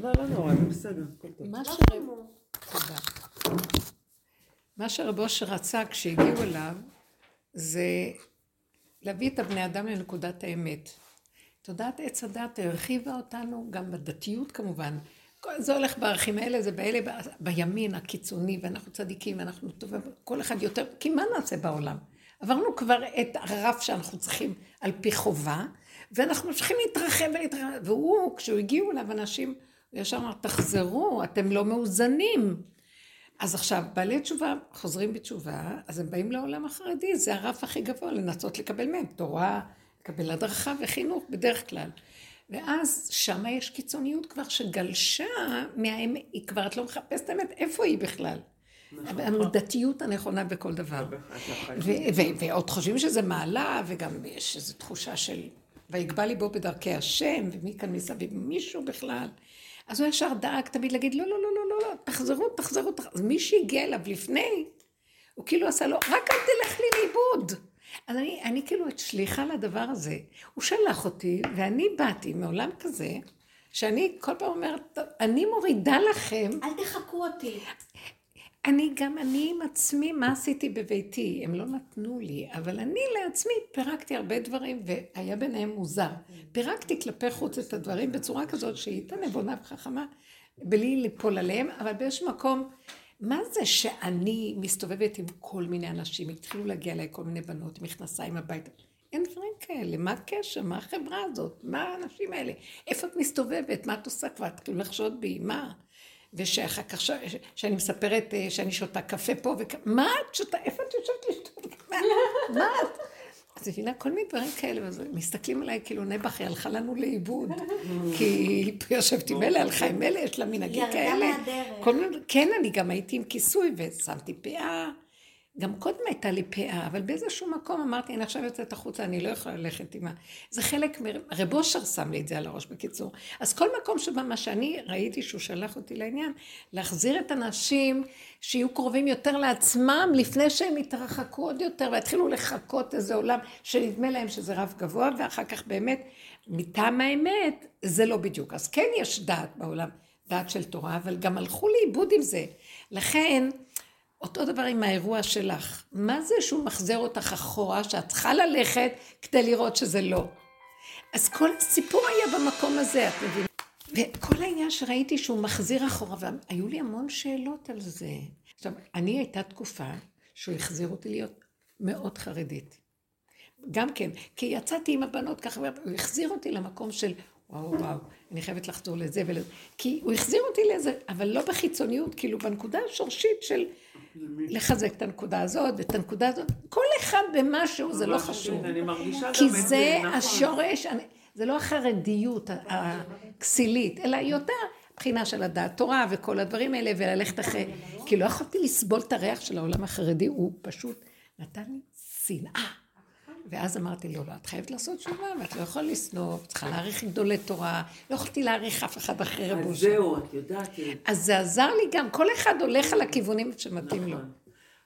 לא, לא נורא, זה בסדר, הכל טוב. מה לא ש... חמור. תודה. מה שרב אושר רצה כשהגיעו אליו, זה להביא את הבני אדם לנקודת האמת. תודעת עץ הדת הרחיבה אותנו, גם בדתיות כמובן. זה הולך בערכים האלה, זה באלה, ב- בימין הקיצוני, ואנחנו צדיקים, ואנחנו טובים, כל אחד יותר, כי מה נעשה בעולם? עברנו כבר את הרף שאנחנו צריכים על פי חובה, ואנחנו ממשיכים להתרחב ולהתרחב, והוא, כשהוא הגיעו אליו אנשים, הוא ישר אמר, תחזרו, אתם לא מאוזנים. אז עכשיו, בעלי תשובה חוזרים בתשובה, אז הם באים לעולם החרדי, זה הרף הכי גבוה, לנסות לקבל מהם תורה, לקבל הדרכה וחינוך בדרך כלל. ואז שמה יש קיצוניות כבר שגלשה מהאמת, היא כבר, את לא מחפשת האמת, איפה היא בכלל? המידתיות הנכונה בכל דבר. ו- ועוד חושבים שזה מעלה, וגם יש איזו תחושה של ויגבה ליבו בדרכי השם, ומי כאן מסביב מישהו בכלל. אז הוא ישר דאג תמיד להגיד, לא, לא, לא, לא, לא, לא, תחזרו, תחזרו, תחזרו. אז מי שהגיע אליו לפני, הוא כאילו עשה לו, רק אל תלך לי לאיבוד. אז אני, אני כאילו את שליחה לדבר הזה. הוא שלח אותי, ואני באתי מעולם כזה, שאני כל פעם אומרת, "טוב, אני מורידה לכם אל תחקו אותי. אני גם, אני עם עצמי, מה עשיתי בביתי? הם לא נתנו לי, אבל אני לעצמי פירקתי הרבה דברים, והיה ביניהם מוזר. פירקתי כלפי חוץ את הדברים בצורה כזאת שהיא הייתה נבונה וחכמה, בלי ליפול עליהם, אבל באיזשהו מקום, מה זה שאני מסתובבת עם כל מיני אנשים, התחילו להגיע אליי כל מיני בנות, מכנסיים הביתה. אין דברים כאלה, מה הקשר? מה החברה הזאת? מה האנשים האלה? איפה את מסתובבת? מה את עושה כבר? תתחילו לחשוד בי, מה? ושאחר כך, ש- שאני מספרת אה, שאני שותה קפה פה, וכ... מה את שותה? איפה את יושבת לשתות? מה את? אז מבינה, כל מיני דברים כאלה, ואז מסתכלים עליי כאילו היא הלכה לנו לאיבוד. כי היא יושבת עם אלה, הלכה עם אלה, יש לה מנהגים ירדה כאלה. מהדרך. כל מיני, כן, אני גם הייתי עם כיסוי ושמתי פאה. גם קודם הייתה לי פאה, אבל באיזשהו מקום אמרתי, אני עכשיו יוצאת החוצה, אני לא יכולה ללכת עם ה... זה חלק מ... רב אושר שם לי את זה על הראש, בקיצור. אז כל מקום שבא, מה שאני ראיתי שהוא שלח אותי לעניין, להחזיר את הנשים שיהיו קרובים יותר לעצמם, לפני שהם יתרחקו עוד יותר, ויתחילו לחכות איזה עולם שנדמה להם שזה רף גבוה, ואחר כך באמת, מטעם האמת, זה לא בדיוק. אז כן יש דעת בעולם, דעת של תורה, אבל גם הלכו לאיבוד עם זה. לכן, אותו דבר עם האירוע שלך. מה זה שהוא מחזיר אותך אחורה, שאת צריכה ללכת כדי לראות שזה לא? אז כל הסיפור היה במקום הזה, את מבינה? וכל העניין שראיתי שהוא מחזיר אחורה, והיו לי המון שאלות על זה. עכשיו, אני הייתה תקופה שהוא החזיר אותי להיות מאוד חרדית. גם כן, כי יצאתי עם הבנות ככה, והוא החזיר אותי למקום של וואו וואו, אני חייבת לחזור לזה ולזה. כי הוא החזיר אותי לזה, אבל לא בחיצוניות, כאילו בנקודה השורשית של לחזק את הנקודה הזאת ואת הנקודה הזאת. כל אחד במשהו, זה לא ממש, חשוב. כי את זה נכון. השורש, זה לא החרדיות הכסילית, אלא יותר בחינה של הדעת תורה וכל הדברים האלה, וללכת אחרי... כי לא יכולתי לסבול את הריח של העולם החרדי, הוא פשוט נתן לי שנאה. ואז אמרתי לו, לא, את חייבת לעשות תשובה, ואת לא יכולה לשנוא, את צריכה להעריך גדולי תורה. לא יכולתי להעריך אף אחד אחרי רב אז. זהו, את יודעת. אה, אז זה עזר לי גם, כל אחד הולך על הכיוונים שמתאים לו. נכון.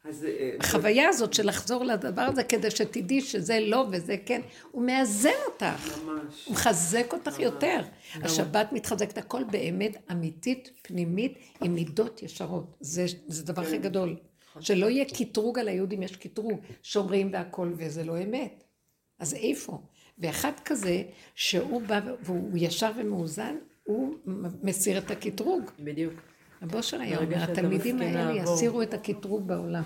אז אה, החוויה הזאת של לחזור לדבר הזה כדי שתדעי שזה לא וזה כן, הוא מאזן אותך, ממש. הוא מחזק אותך יותר. השבת מתחזקת הכל באמת אמיתית, פנימית, עם מידות ישרות. זה, זה דבר הכי גדול. שלא יהיה קטרוג על היהודים, יש קטרוג, שומרים והכל, וזה לא אמת. אז איפה? ואחד כזה, שהוא בא והוא ישר ומאוזן, הוא מסיר את הקטרוג. בדיוק. הבושר היה אומר, התלמידים האלה. יסירו את הקטרוג בעולם.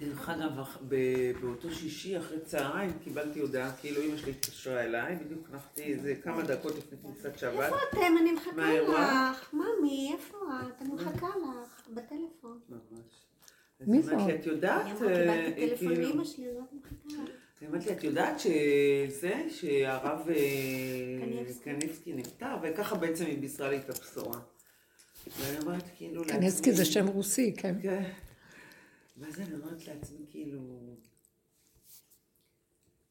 דרך אגב, באותו שישי אחרי צהריים קיבלתי הודעה, כאילו אמא שלי התקשרה אליי, בדיוק הלכתי איזה כמה דקות לפני כניסת שבת. איפה אתם? אני מחכה? לך. ממי, איפה את? אני מחכה לך. בטלפון. ממש. מי זאת? לי, את יודעת. היא אמרת לי, את יודעת שזה, שהרב אה, קניבסקי. קניבסקי נפטר, וככה בעצם היא בישרה לי את הבשורה. ואני אומרת, כאילו, קנסקי זה שם רוסי, כן. כן. ואז אני אומרת לעצמי, כאילו...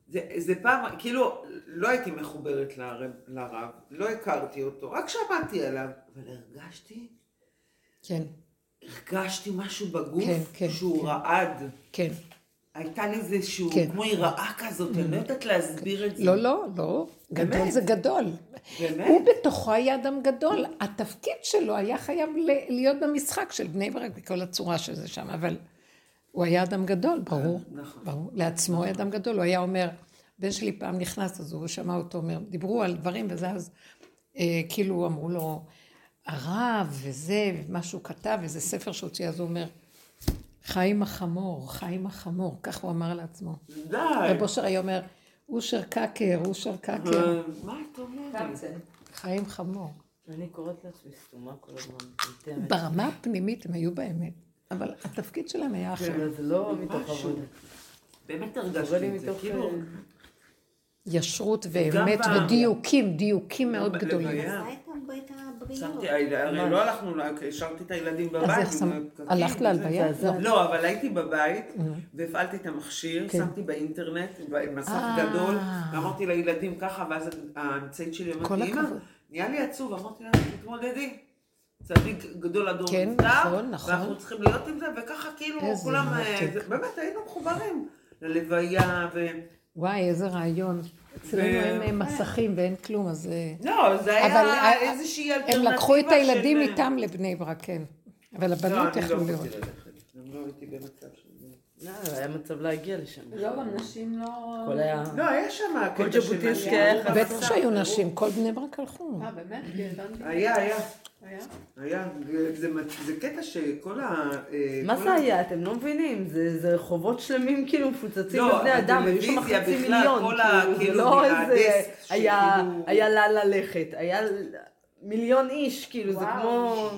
זה, זה פעם, כאילו, לא הייתי מחוברת לרב, לרב, לא הכרתי אותו, רק שמעתי עליו, אבל הרגשתי, כן, הרגשתי משהו בגוף כן, כן, שהוא כן. רעד. כן. הייתה לי איזשהו, כן. כמו יראה כזאת, אני לא יודעת להסביר את זה. לא, לא, לא. גדול זה גדול. באמת? הוא בתוכו היה אדם גדול. התפקיד שלו היה חייב להיות במשחק של בני ברק בכל הצורה שזה שם, אבל הוא היה אדם גדול, ברור. נכון. ברור. לעצמו היה אדם גדול. הוא היה אומר, בן שלי פעם נכנס, אז הוא שמע אותו אומר, דיברו על דברים וזה, אז אה, כאילו אמרו לו, הרב וזה, ומה שהוא כתב, איזה ספר שהוציא, אז הוא אומר, חיים החמור, חיים החמור, כך הוא אמר לעצמו. די. רב אושר היה אומר, אושר קקר, אושר קקר, אה, מה את אומרת? חיים חמור. אני קוראת לעצמי סתומה כל הזמן. ברמה הפנימית הם היו באמת, אבל התפקיד שלהם היה אחר. אבל זה לא מתוך. עבודה. באמת הרגשתי את זה. כאילו... אה, ישרות ואמת ודיוקים, דיוקים מאוד. גדולים. שמתי, הרי לא הלכנו, השארתי את הילדים בבית. אז הפקקים הלכת וזה. להלוויה? זעזע. לא, אבל הייתי בבית, והפעלתי את המכשיר, כן. שמתי באינטרנט, במסך אה. גדול, ואמרתי לילדים ככה, ואז האמצעית שלי אמרתי, אמא, הכבוד." נהיה לי עצוב, אמרתי לה, תתמודדי. צדיק גדול אדום כן, נפטר, נכון, נכון. ואנחנו צריכים להיות עם זה, וככה כאילו כולם, אה. זה- באמת היינו מחוברים ללוויה, ו... וואי, איזה רעיון. אצלנו אין אה, מסכים ואין כלום, אז... אה, לא, זה היה אה, איזושהי אלטרנטיבה הם לקחו את הילדים איתם לבני ברק, כן. אבל לא, הבנות לא יכלו לראות. גם לא הייתי במצב של... לא, היה מצב להגיע לשם. לא, גם נשים לא... הכל היה... לא, היה שם כל ז'בוטינסקי. היה חסר. בטח שהיו נשים, כל בני ברק הלכו. אה, באמת? היה, היה. היה? היה, זה, זה קטע שכל ה... אה, מה כל זה ה- היה? אתם לא מבינים. זה זה רחובות שלמים כאילו מפוצצים לא, בבני אדם. היו שם הטלוויזיה חצי בכלל, מיליון. כל ה- כאילו, זה כאילו, לא איזה... היה שכאילו- היה לה ללכת. היה מיליון איש. כאילו, זה. כמו...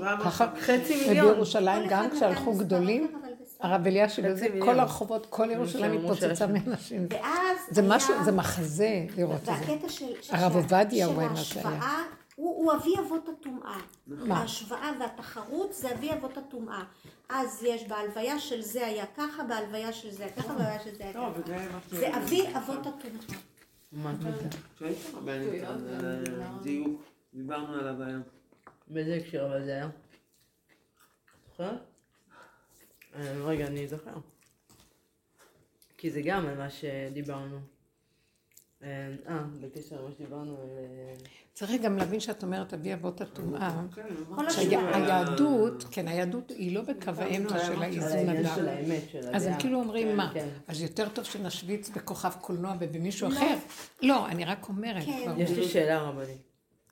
חצי מיליון. ובירושלים גם כשהלכו גדולים. הרב אלישיב. כל הרחובות, כל ירושלים התפוצצה מאנשים. ואז זה משהו, זה מחזה לראות את זה. והקטע של... של- הרב של- עובדיה של הוא היה מה שהיה. הוא הוא אבי אבות הטומאה. מה? ההשוואה והתחרות זה אבי אבות הטומאה. אז יש בהלוויה של זה היה ככה, בהלוויה של זה היה ככה, בהלוויה של זה היה טוב, ככה. וזה מה ש- זה אבי אבות הטומאה. מה? שהיית רבנית על דיוק, דיברנו עליו היום. באיזה הקשר אבל זה היה? זוכרת? אה, רגע, אני זוכר. כי זה גם על מה שדיברנו. אה, בקשר למה שדיברנו על... אה, צריך גם להבין שאת אומרת אבי אבות הטומאה. כן. השוואה. שהיהדות, כן, היהדות היא לא בקו האמצע לא, של על האיזון הדם. אז הם כאילו אומרים מה? כן. אז יותר טוב שנשוויץ בכוכב קולנוע ובמישהו אחר? לא, אני רק אומרת. כן. יש לי שאלה רבנית.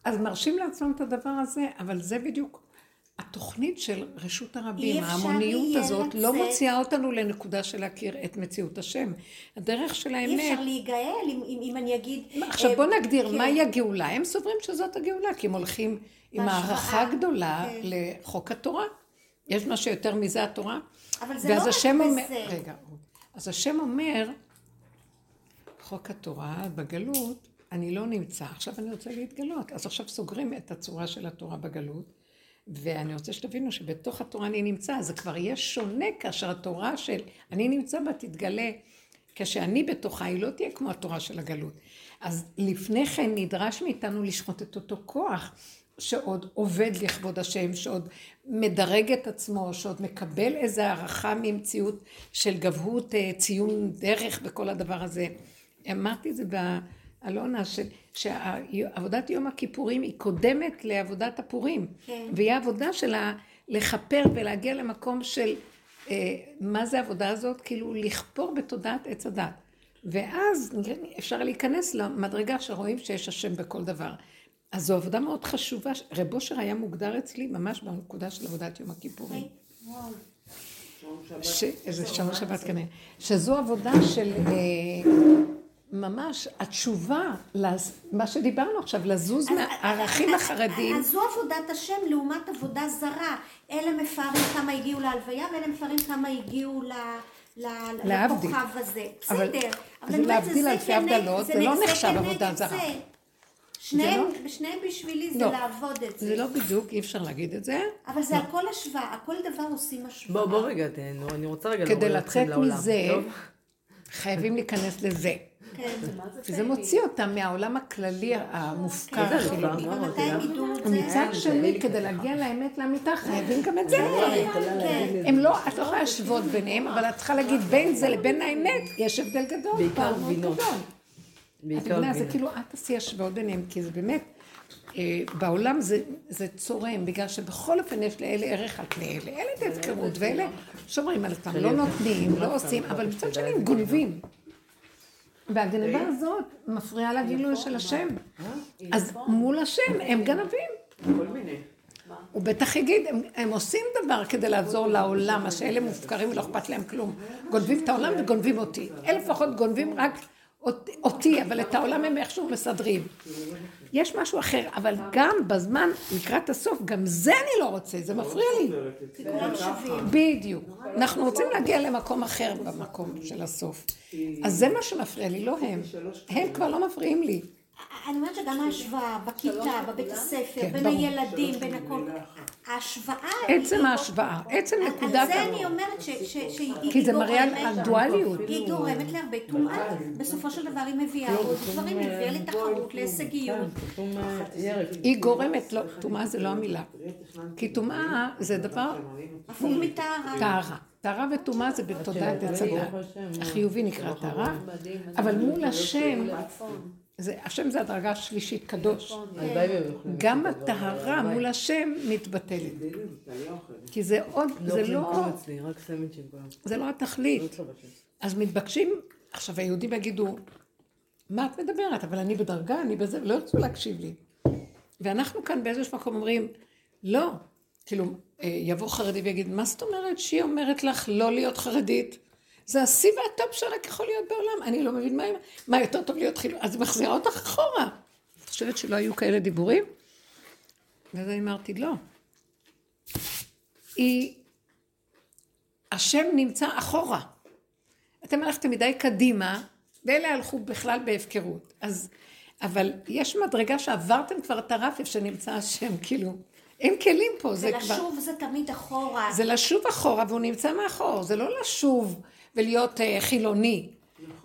אז מרשים לעצמם את הדבר הזה, אבל זה בדיוק התוכנית של רשות הרבים, אי ההמוניות הזאת, לא לצאת. מוציאה אותנו לנקודה של להכיר את מציאות השם. הדרך של אי האמת, אפשר להיגאל אם- אם אם אני אגיד... עכשיו אה, בוא נגדיר כן. מהי הגאולה. הם סוברים שזאת הגאולה, כי הם הולכים עם בהשוואה, הערכה גדולה כן. לחוק התורה. יש משהו יותר מזה התורה? אבל זה לא רק השם אומר, בזה. רגע, אז השם אומר, חוק התורה בגלות, אני לא נמצא, עכשיו אני רוצה להתגלות. אז עכשיו סוגרים את הצורה של התורה בגלות, ואני רוצה שתבינו שבתוך התורה אני נמצא, זה כבר יהיה שונה כאשר התורה של אני נמצא בה תתגלה. כשאני בתוכה, היא לא תהיה כמו התורה של הגלות. אז לפני כן נדרש מאיתנו לשחוט את אותו כוח שעוד עובד לכבוד השם, שעוד מדרג את עצמו, שעוד מקבל איזו הערכה ממציאות של גבהות, אה, ציון דרך בכל הדבר הזה. אמרתי את זה באלונה, ש- שעבודת יום הכיפורים היא קודמת לעבודת הפורים. כן. והיא העבודה שלה לכפר ולהגיע למקום של אה, מה זה העבודה הזאת? כאילו לכפור בתודעת עץ הדת. ואז אפשר להיכנס למדרגה שרואים שיש השם בכל דבר. אז זו עבודה מאוד חשובה. רב אושר היה מוגדר אצלי ממש בנקודה של עבודת יום הכיפורים. וואו. ש... איזה שם שבת כנראה. שזו עבודה של אה, ממש התשובה. מה שדיברנו עכשיו, לזוז מהערכים החרדיים. אז זו עבודת השם לעומת עבודה זרה. אלה מפארים כמה הגיעו להלוויה ואלה מפארים כמה הגיעו ל... להבדיל. לכוכב הזה. אבל- בסדר. אומרת, להבדיל אלפי הבדלות, זה לא נחשב עבודה. זרה. שניהם, זה שניהם בשבילי זה לא. לעבוד את זה. זה לא בדיוק, אי אפשר להגיד את זה. אבל זה הכל השוואה, הכל דבר עושים השוואה. בוא, בוא רגע, תן, אני רוצה רגע כדי לעורר אתכם לצאת לעולם, מזה, טוב? חייבים להיכנס לזה. כן. וזה מוציא אותם מהעולם הכללי המופקר החילוני. את זה? ומצד שני, כדי להגיע לאמת לאמיתה, חייבים גם את זה. כן. הם לא, את לא יכולה להשוות ביניהם, אבל את צריכה להגיד, בין זה לבין האמת, יש הבדל גדול, בעיקר גבינות. בעיקר מבינה, זה. כאילו, את תעשי השוואות ביניהם, כי זה באמת, אה, בעולם זה, זה צורם, בגלל שבכל אופן יש לאלה ערך על פני אלה. אלה את ההפקרות, ואלה שומרים על עצמם, לא נותנים, לא עושים, אבל מצד שני הם גונבים. והגנבה הזאת מפריעה לגילוי של השם. אז מול השם הם גנבים. כל מיני. הוא בטח יגיד, הם, הם עושים דבר כדי לעזור לעולם, מה שאלה מופקרים ולא אכפת להם כלום. גונבים את העולם וגונבים אותי. אלה לפחות גונבים רק אותי, אבל את העולם הם איכשהו מסדרים. יש משהו אחר, אבל גם בזמן, לקראת הסוף, גם זה אני לא רוצה, זה מפריע לי. בדיוק. אנחנו רוצים להגיע למקום אחר במקום של הסוף. אז זה מה שמפריע לי, לא הם. הם כבר לא מפריעים לי. אני אומרת שגם ההשוואה בכיתה, בבית הספר, כן, בין. הילדים, בין הכל, ההשוואה... עצם היא- ההשוואה, עצם על- נקודת על זה. אני אומרת ש- ש- שהיא כי זה מראה על גורמת- הדואליות. היא גורמת להרבה טומאה. בסופו של דבר היא מביאה עוד דברים, היא מביאה לתחרות, להישגיות. היא גורמת, לא, טומאה זה לא המילה. כי טומאה זה דבר הפוך מטהרה. טהרה. טהרה וטומאה זה בתודעת עץ. החילובי נקרא טהרה, אבל מול השם, זה- השם זה הדרגה השלישית, קדוש. יוכלו. גם הטהרה מול השם מתבטלת. כי זה עוד, לא זה לא. זה לא התכלית. לא. אז מתבקשים, עכשיו היהודים יגידו, מה את מדברת? אבל אני בדרגה, אני בזה, לא ירצו להקשיב לי. ואנחנו כאן באיזשהו מקום אומרים, לא. כאילו, אה, יבוא חרדי ויגיד, מה זאת אומרת שהיא אומרת לך לא להיות חרדית? זה השיא והטופ שרק יכול להיות בעולם. אני לא מבין מה, מה יותר טוב להיות חילוני. אז מחזירה אותך אחורה. את חושבת שלא היו כאלה דיבורים? ואז אני אמרתי, לא. היא... השם נמצא אחורה. אתם הלכתם מדי קדימה, ואלה הלכו בכלל בהפקרות. אז, אבל יש מדרגה שעברתם כבר את הרף איפה שנמצא השם, כאילו, אין כלים פה, זה כבר... ולשוב זה תמיד אחורה. זה לשוב אחורה, והוא נמצא מאחור, זה לא לשוב ולהיות uh, חילוני.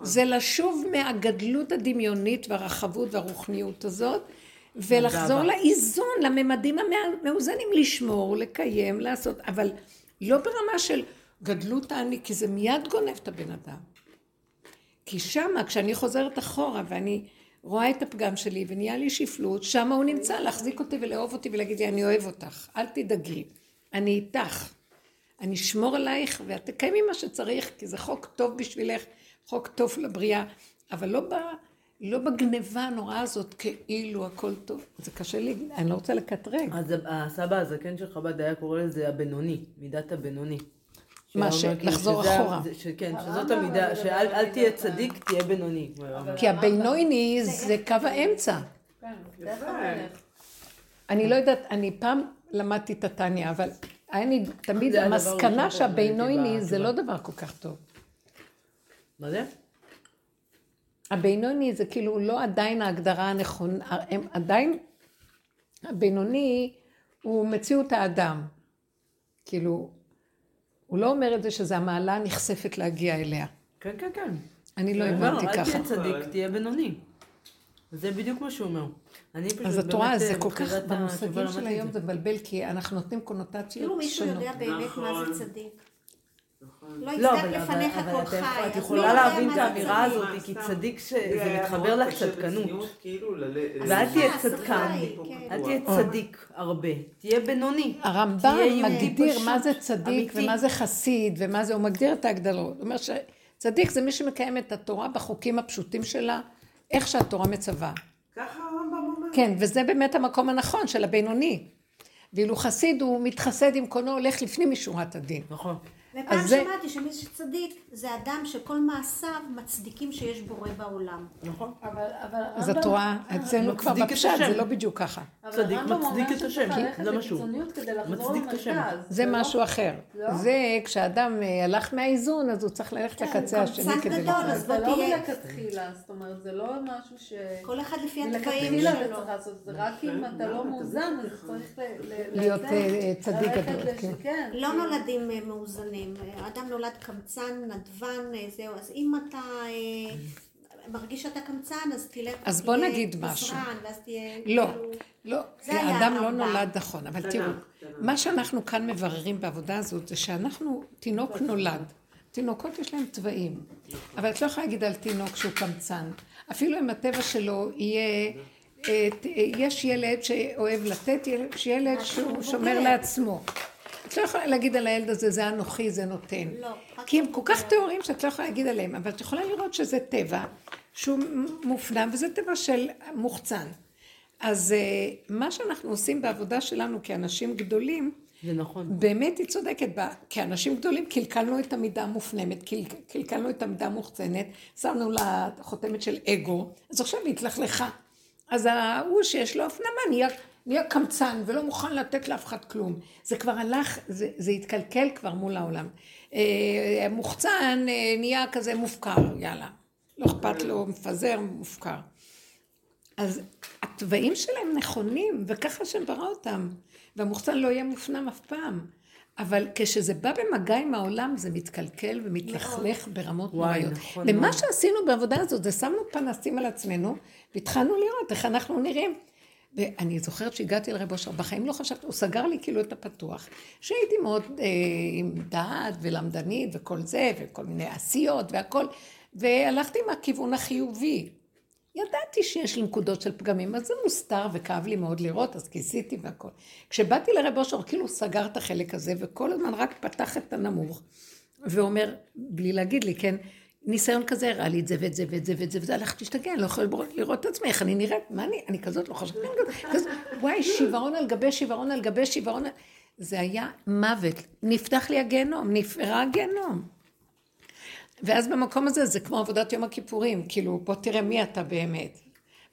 זה לשוב מהגדלות הדמיונית והרחבות והרוחניות הזאת, ולחזור. לאיזון, לממדים המאוזנים, לשמור, לקיים, לעשות, אבל לא ברמה של גדלות האני, כי זה מיד גונב את הבן אדם. כי שמה, כשאני חוזרת אחורה ואני רואה את הפגם שלי ונהיה לי שפלות, שמה הוא נמצא להחזיק אותי ולאהוב אותי ולהגיד לי, אני אוהב אותך, אל תדאגי, אני איתך. אני אשמור עלייך ואת תקיימי מה שצריך, כי זה חוק טוב בשבילך, חוק טוב לבריאה, אבל לא, ב, לא בגניבה הנוראה הזאת, כאילו הכל טוב. זה קשה לי, אני לא רוצה לקטרג. אז הסבא הזקן של חב"ד היה קורא לזה הבינוני, מידת הבינוני. מה, אומר כאילו לחזור שזה ה- אחורה. זה- שכן, שזאת המידה, שאל אל תהיה צדיק, תהיה בינוני. כי הבינוני זה קו האמצע. כן, המלך. אני לא יודעת, אני פעם למדתי את התניא, אבל לי תמיד המסקנה שהבינוני זה. לא דבר כל כך טוב. מה זה? הבינוני זה כאילו לא עדיין ההגדרה הנכונה, הם עדיין, הבינוני הוא מציאות האדם. כאילו, הוא לא אומר את זה שזה המעלה הנכספת להגיע אליה. כן, כן, כן. אני לא אומר, הבנתי אל ככה. תהיה צדיק, תהיה בינוני. זה בדיוק מה שהוא אומר. אני פשוט אז את רואה, זה אה, כל כך, במושגים של היום זה. מבלבל, כי אנחנו נותנים כאילו קונוטציות מישהו שונות. יודע באמת מה נכון. זה צדיק. נכון. לא לא, יצדק אבל, אבל, לפניך כל חי. את יכולה להבין מה את זה האמירה צדיק? הזאת, כי. צדיק ש- לי זה היה מתחבר לצדקנות. כאילו, ואל תהיה צדקן. אל תהיה צדיק הרבה, תהיה בינוני. הרמב"ם מגדיר מה זה צדיק. ומה זה חסיד ומה זה, הוא מגדיר את ההגדלות. הוא אומר שצדיק זה מי שמקיים את התורה בחוקים הפשוטים שלה, איך שהתורה מצווה. ככה הרמב"ם אומר. כן, וזה באמת המקום הנכון של הבינוני. ואילו חסיד הוא מתחסד עם קונו, הולך לפנים משורת הדין. נכון. ופעם אז זה- שמעתי שמי שצדיק זה אדם שכל מעשיו מצדיקים שיש בורא בעולם. נכון. אבל, אבל אז הרמב"ם- את רואה, אצלנו כבר מצדיק את בפשט, השם. זה לא בדיוק ככה. צדיק הרמב"ם מצדיק את השם, ללכת זה משהו. מצדיק את השם. זה לא- משהו אחר. לא? זה כשאדם אה, הלך מהאיזון, אז הוא צריך ללכת לקצה הוא השני כדי. אז זה לא. מלכתחילה, זאת אומרת, זה לא משהו ש... כל אחד לפי התוואים אתה שלו. זה רק אם אתה לא מאוזן, אז צריך להיות, אה, צדיק גדול, כן. כן. לא. נולדים אה, מאוזנים. אה, אדם נולד קמצן, נדבן, אה, זהו. אז אם אתה אה, מרגיש שאתה קמצן, אז תלך... אז בוא נגיד משהו. ואז תהיה... לא, כאילו- לא, זה היה האדם לא הרמב"ם. נולד נכון, אבל תראו. מה שאנחנו כאן מבררים בעבודה הזאת, זה שאנחנו, תינוק נולד, תינוקות יש להם צבעים, אבל את לא יכולה להגיד על תינוק שהוא קמצן. אפילו אם הטבע שלו יהיה... יש ילד שאוהב לתת, יש ילד שהוא שומר לעצמו. את לא יכולה להגיד על הילד הזה, זה אנוכי, זה נותן. לא, רק כי הם כל כך. טהורים שאת לא יכולה להגיד עליהם, אבל את יכולה לראות שזה טבע שהוא מופנם, וזה טבע של מוחצן. אז אה, מה שאנחנו עושים בעבודה שלנו כאנשים גדולים, זה נכון. באמת היא צודקת, בה. כאנשים גדולים קלקלנו את המידה המופנמת, קל, קלקלנו את המידה המוחצנת, שמנו לה חותמת של אגו, אז עכשיו היא התלכלכה. אז ההוא שיש לו הפנמה נהיה, נהיה קמצן ולא מוכן לתת לאף אחד כלום. זה כבר הלך, זה, זה התקלקל כבר מול העולם. אה, מוחצן אה, נהיה כזה מופקר, יאללה. לא אכפת לו, מפזר, מופקר. אז התוואים שלהם נכונים, וככה השם ברא אותם. והמוחצן לא יהיה מופנם אף פעם. אבל כשזה בא במגע עם העולם, זה מתקלקל ומתלכלך ברמות וואי, נוראיות. נכון ומה מאוד. שעשינו בעבודה הזאת, זה שמנו פנסים על עצמנו, והתחלנו לראות איך אנחנו נראים. ואני זוכרת שהגעתי לרב אושר, בחיים לא חשבתי, הוא סגר לי כאילו את הפתוח. שהייתי מאוד אה, עם דעת ולמדנית וכל זה, וכל מיני עשיות והכל, והלכתי עם הכיוון החיובי. ידעתי שיש לי נקודות של פגמים, אז זה מוסתר וכאב לי מאוד לראות, אז כיסיתי והכל. כשבאתי לרב אושר, כאילו סגר את החלק הזה, וכל הזמן רק פתח את הנמוך, ואומר, בלי להגיד לי, כן, ניסיון כזה הראה לי את זה ואת זה ואת זה ואת זה, וזה הלכתי להשתגע, אני לא יכולה לראות- את עצמי, איך אני נראית, מה אני, אני כזאת לא חושבת, כזאת, וואי, שיוורון על גבי שיוורון על גבי שיוורון, זה היה מוות, נפתח לי הגיהנום, נפערה הגיהנום. ואז במקום הזה זה כמו עבודת יום הכיפורים, כאילו, בוא תראה מי אתה באמת.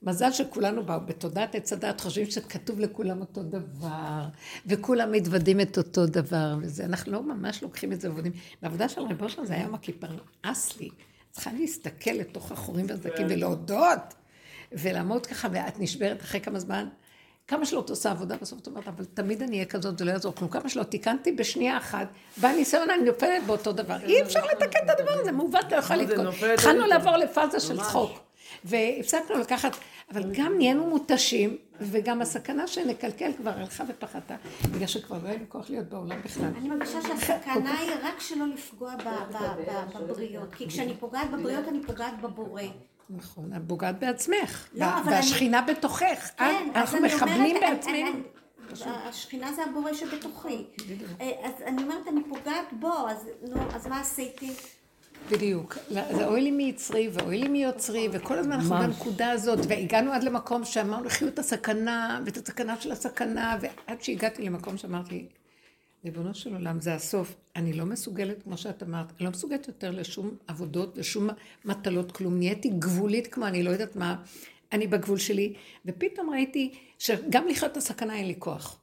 מזל שכולנו באו בתודעת עץ הדת, חושבים שכתוב לכולם אותו דבר, וכולם מתוודים את אותו דבר, וזה, אנחנו לא ממש לוקחים את זה ועובדים. בעבודה של רב אושר זה היה יום הכיפר, נמאס לי. צריכה להסתכל לתוך החורים והסדקים ולהודות, ולעמוד ככה, ואת נשברת אחרי כמה זמן. כמה שלא תעשה עבודה, בסוף את אומרת, אבל תמיד אני אהיה כזאת, זה לא יעזור כלום. כמה שלא תיקנתי בשנייה אחת, בא ניסיון, אני נופלת באותו דבר. אי אפשר לתקן את הדבר הזה, מעוות לא יכול. נופלת התחלנו לעבור לפאזה של. צחוק. והפסקנו לקחת, אבל גם נהיינו מותשים, וגם הסכנה שנקלקל כבר הלכה ופחתה, בגלל שכבר לא היה לי כוח להיות בעולם בכלל. אני מרגישה שהסכנה היא רק שלא לפגוע בבריות. כי כשאני פוגעת בבריות, אני פוגעת בבורא. נכון, את פוגעת בעצמך, לא, והשכינה בתוכך. כן, אז אנחנו מחבלים בעצמנו. השכינה זה הבורא שבתוכי. אה, אז אני אומרת, אני פוגעת בו, אז מה עשיתי? בדיוק. זה אוי לי מיצרי ואוי לי מיוצרי, וכל הזמן אנחנו. בנקודה הזאת, והגענו עד למקום שאמרנו, חיו את הסכנה, ואת הסכנה של הסכנה, ועד שהגעתי למקום שאמרתי, ריבונו של עולם, זה הסוף. אני לא מסוגלת, כמו שאת אמרת, אני לא מסוגלת יותר לשום עבודות ושום מטלות, כלום. נהייתי גבולית כמו אני לא יודעת מה, אני בגבול שלי, ופתאום ראיתי שגם לחיות את הסכנה אין לי כוח.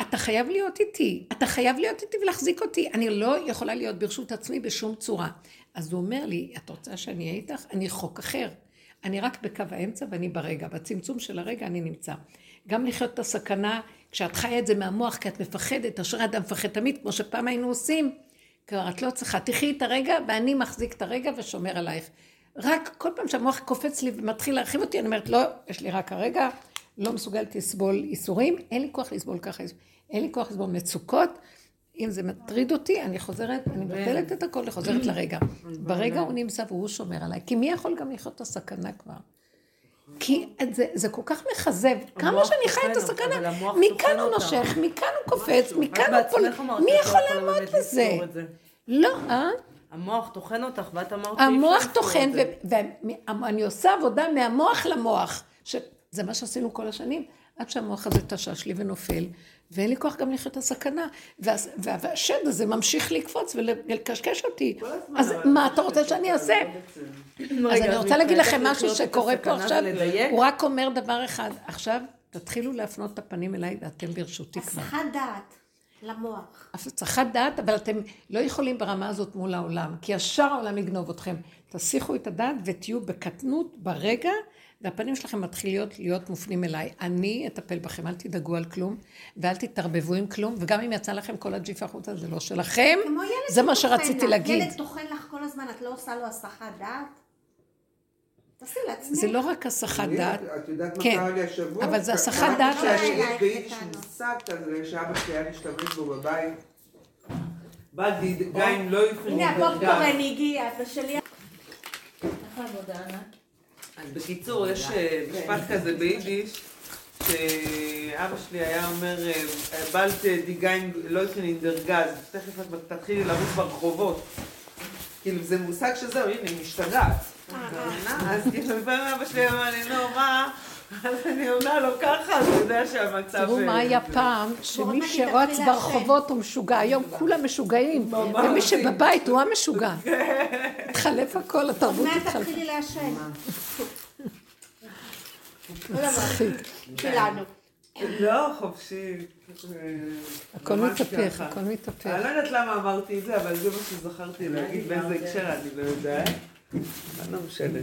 אתה חייב להיות איתי, אתה חייב להיות איתי ולהחזיק אותי. אני לא יכולה להיות ברשות עצמי בשום צורה. אז הוא אומר לי, את רוצה שאני אהיה איתך? אני חוק אחר. אני רק בקו האמצע ואני ברגע. בצמצום של הרגע אני נמצא. גם לחיות את הסכנה, כשאת חיה את זה מהמוח, כי את מפחדת, אשרי אדם מפחד תמיד, כמו שפעם היינו עושים. כבר את לא צריכה, תחי את הרגע ואני מחזיק את הרגע ושומר עלייך. רק כל פעם שהמוח קופץ לי ומתחיל להרחיב אותי, אני אומרת, לא, יש לי רק הרגע, לא מסוגלת לסבול איסורים, אין לי כוח לסבול ככה, אין לי כוח לסבול מצוקות. אם זה מטריד אותי, אני חוזרת, אני מבטלת את הכל וחוזרת לרגע. ברגע הוא נמצא והוא שומר עליי. כי מי יכול גם לחיות את הסכנה כבר? כי זה, זה כל כך מכזב. כמה שאני חיה את הסכנה, מכאן הוא. נושך, מכאן הוא קופץ, מכאן הוא פול... מי יכול לעמוד בזה? לא, אה? המוח טוחן אותך, ואת אמרת המוח טוחן. ואני עושה עבודה מהמוח למוח, שזה מה שעשינו כל השנים, עד שהמוח הזה תשש לי ונופל, ואין לי כוח גם לחיות את הסכנה, והשד הזה ממשיך לקפוץ ולקשקש אותי. אז מה אתה רוצה שאני אעשה? אז אני רוצה להגיד לכם משהו שקורה פה עכשיו? הוא רק אומר דבר אחד, עכשיו תתחילו להפנות את הפנים אליי ואתם ברשותי כבר. הסחת דעת למוח. הסחת דעת, אבל אתם לא יכולים ברמה הזאת מול העולם, כי ישר העולם יגנוב אתכם. תסיחו את הדעת ותהיו בקטנות ברגע, והפנים שלכם מתחילות להיות מופנים אליי. אני אטפל בכם, אל תדאגו על כלום, ואל תתערבבו עם כלום, וגם אם יצא לכם כל הג'יפה החוצה, זה לא שלכם, כמו ילד זה מה שרציתי לך. להגיד. ילד טוחן לך כל הזמן, את לא עושה לו הסחת דעת? תעשי לעצמך. זה לא רק הסחת דעת, את יודעת מה כן, קרה לי השבוע? אבל זה הסחת דעת להשאיר. יש ביידיש מושג כזה שאבא שלי היה להשתמש בו בבית. בלתי גיא לא יפנו הנה הפופקורן הגיע, ושלי... איך העבודה, ענת? אז בקיצור, יש אה, משפט כזה ביידיש, שאבא שלי היה אומר, אה, בלט דיגיין לא יפן אינדרגז, תכף את תתחילי לרוץ ברחובות. כאילו זה מושג שזהו, הנה, היא משתגעת. אז כאילו לפעמים אבא שלי אמר לי, נו, מה? אז אני עונה לו ככה, אז הוא יודע שהמצב... תראו מה היה פעם, שמי שרץ ברחובות הוא משוגע, היום כולם משוגעים, ומי שבבית הוא המשוגע. התחלף הכל, התרבות עוד מעט התחלפה. תתחילי לעשן. מצחיק. שלנו. לא, חופשי. הכל ממש מתהפך. הכל מתהפך. אני לא יודעת למה אמרתי את זה, אבל זה מה שזכרתי להגיד, באיזה הקשר אני לא יודעת. לא משנה.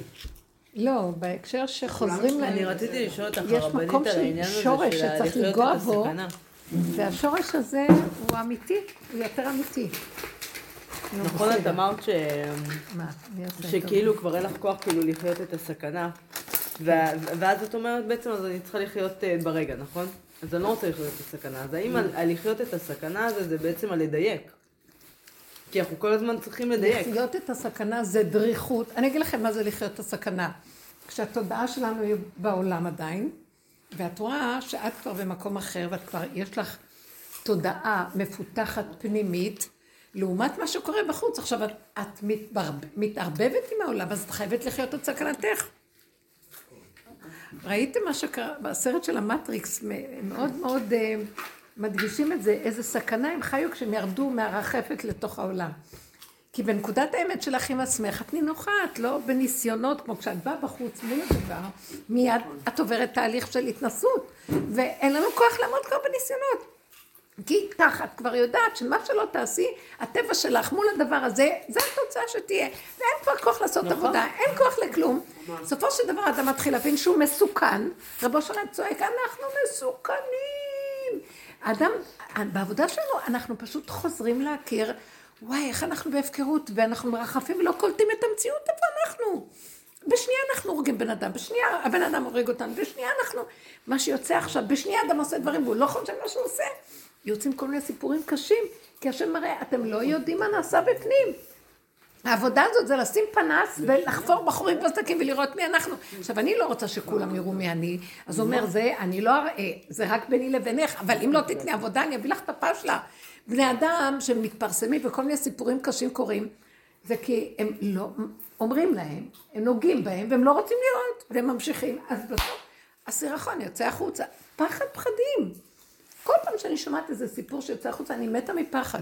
לא, בהקשר שחוזרים אני. רציתי לשאול אותך יש הרבנית מקום על של העניין הזה שורש של שצריך לחיות לנגוע את בו. הסכנה. והשורש הזה הוא אמיתי, הוא יותר אמיתי. נו, נכון, את. אמרת ש... מה, שכאילו כבר אין לך כוח כאילו לחיות את הסכנה. ואז את אומרת בעצם, אז אני צריכה לחיות אה, ברגע, נכון? אז אני לא רוצה לחיות את הסכנה. אז האם על לחיות את הסכנה הזה זה בעצם על לדייק? כי אנחנו כל הזמן צריכים לדייק. לחיות את הסכנה זה דריכות. אני אגיד לכם מה זה לחיות את הסכנה. כשהתודעה שלנו היא בעולם עדיין, ואת רואה שאת כבר במקום אחר, ואת כבר, יש לך תודעה מפותחת פנימית, לעומת מה שקורה בחוץ. עכשיו, את, את מתברב, מתערבבת עם העולם, אז את חייבת לחיות את סכנתך. ראיתם מה שקרה בסרט של המטריקס, מ- מאוד מאוד אה, מדגישים את זה, איזה סכנה הם חיו כשהם ירדו מהרחפת לתוך העולם. כי בנקודת האמת שלך עם עצמך, את נינוחה, את לא בניסיונות, כמו כשאת באה בחוץ מול הדבר, מיד את עוברת תהליך של התנסות, ואין לנו כוח לעמוד כבר בניסיונות. כי ככה את כבר יודעת שמה שלא תעשי, הטבע שלך מול הדבר הזה, זה התוצאה שתהיה. ואין כבר כוח לעשות נכון. עבודה, אין כוח לכלום. בסופו של דבר אדם מתחיל להבין שהוא מסוכן, רבו שלם צועק, אנחנו מסוכנים. האדם, בעבודה שלנו אנחנו פשוט חוזרים להכיר, וואי, איך אנחנו בהפקרות, ואנחנו מרחפים ולא קולטים את המציאות, איפה אנחנו? בשנייה אנחנו הורגים בן אדם, בשנייה הבן אדם הורג אותנו, בשנייה אנחנו, מה שיוצא עכשיו, בשנייה אדם עושה דברים והוא לא חושב מה שהוא עושה. יוצאים כל מיני סיפורים קשים, כי השם מראה, אתם לא יודעים מה נעשה בפנים. העבודה הזאת זה לשים פנס ולחפור בחורים בסדקים ולראות מי אנחנו. עכשיו, אני לא רוצה שכולם יראו מי אני, אז הוא אומר, זה, אני לא אראה, זה רק ביני לבינך, אבל אם לא תתני עבודה, אני אביא לך את הפשלה. בני אדם שמתפרסמים וכל מיני סיפורים קשים קורים, זה כי הם לא אומרים להם, הם נוגעים בהם, והם לא רוצים לראות, והם ממשיכים. אז בסוף הסירחון יוצא החוצה. פחד פחדים. כל פעם שאני שומעת איזה סיפור שיוצא החוצה, אני מתה מפחד.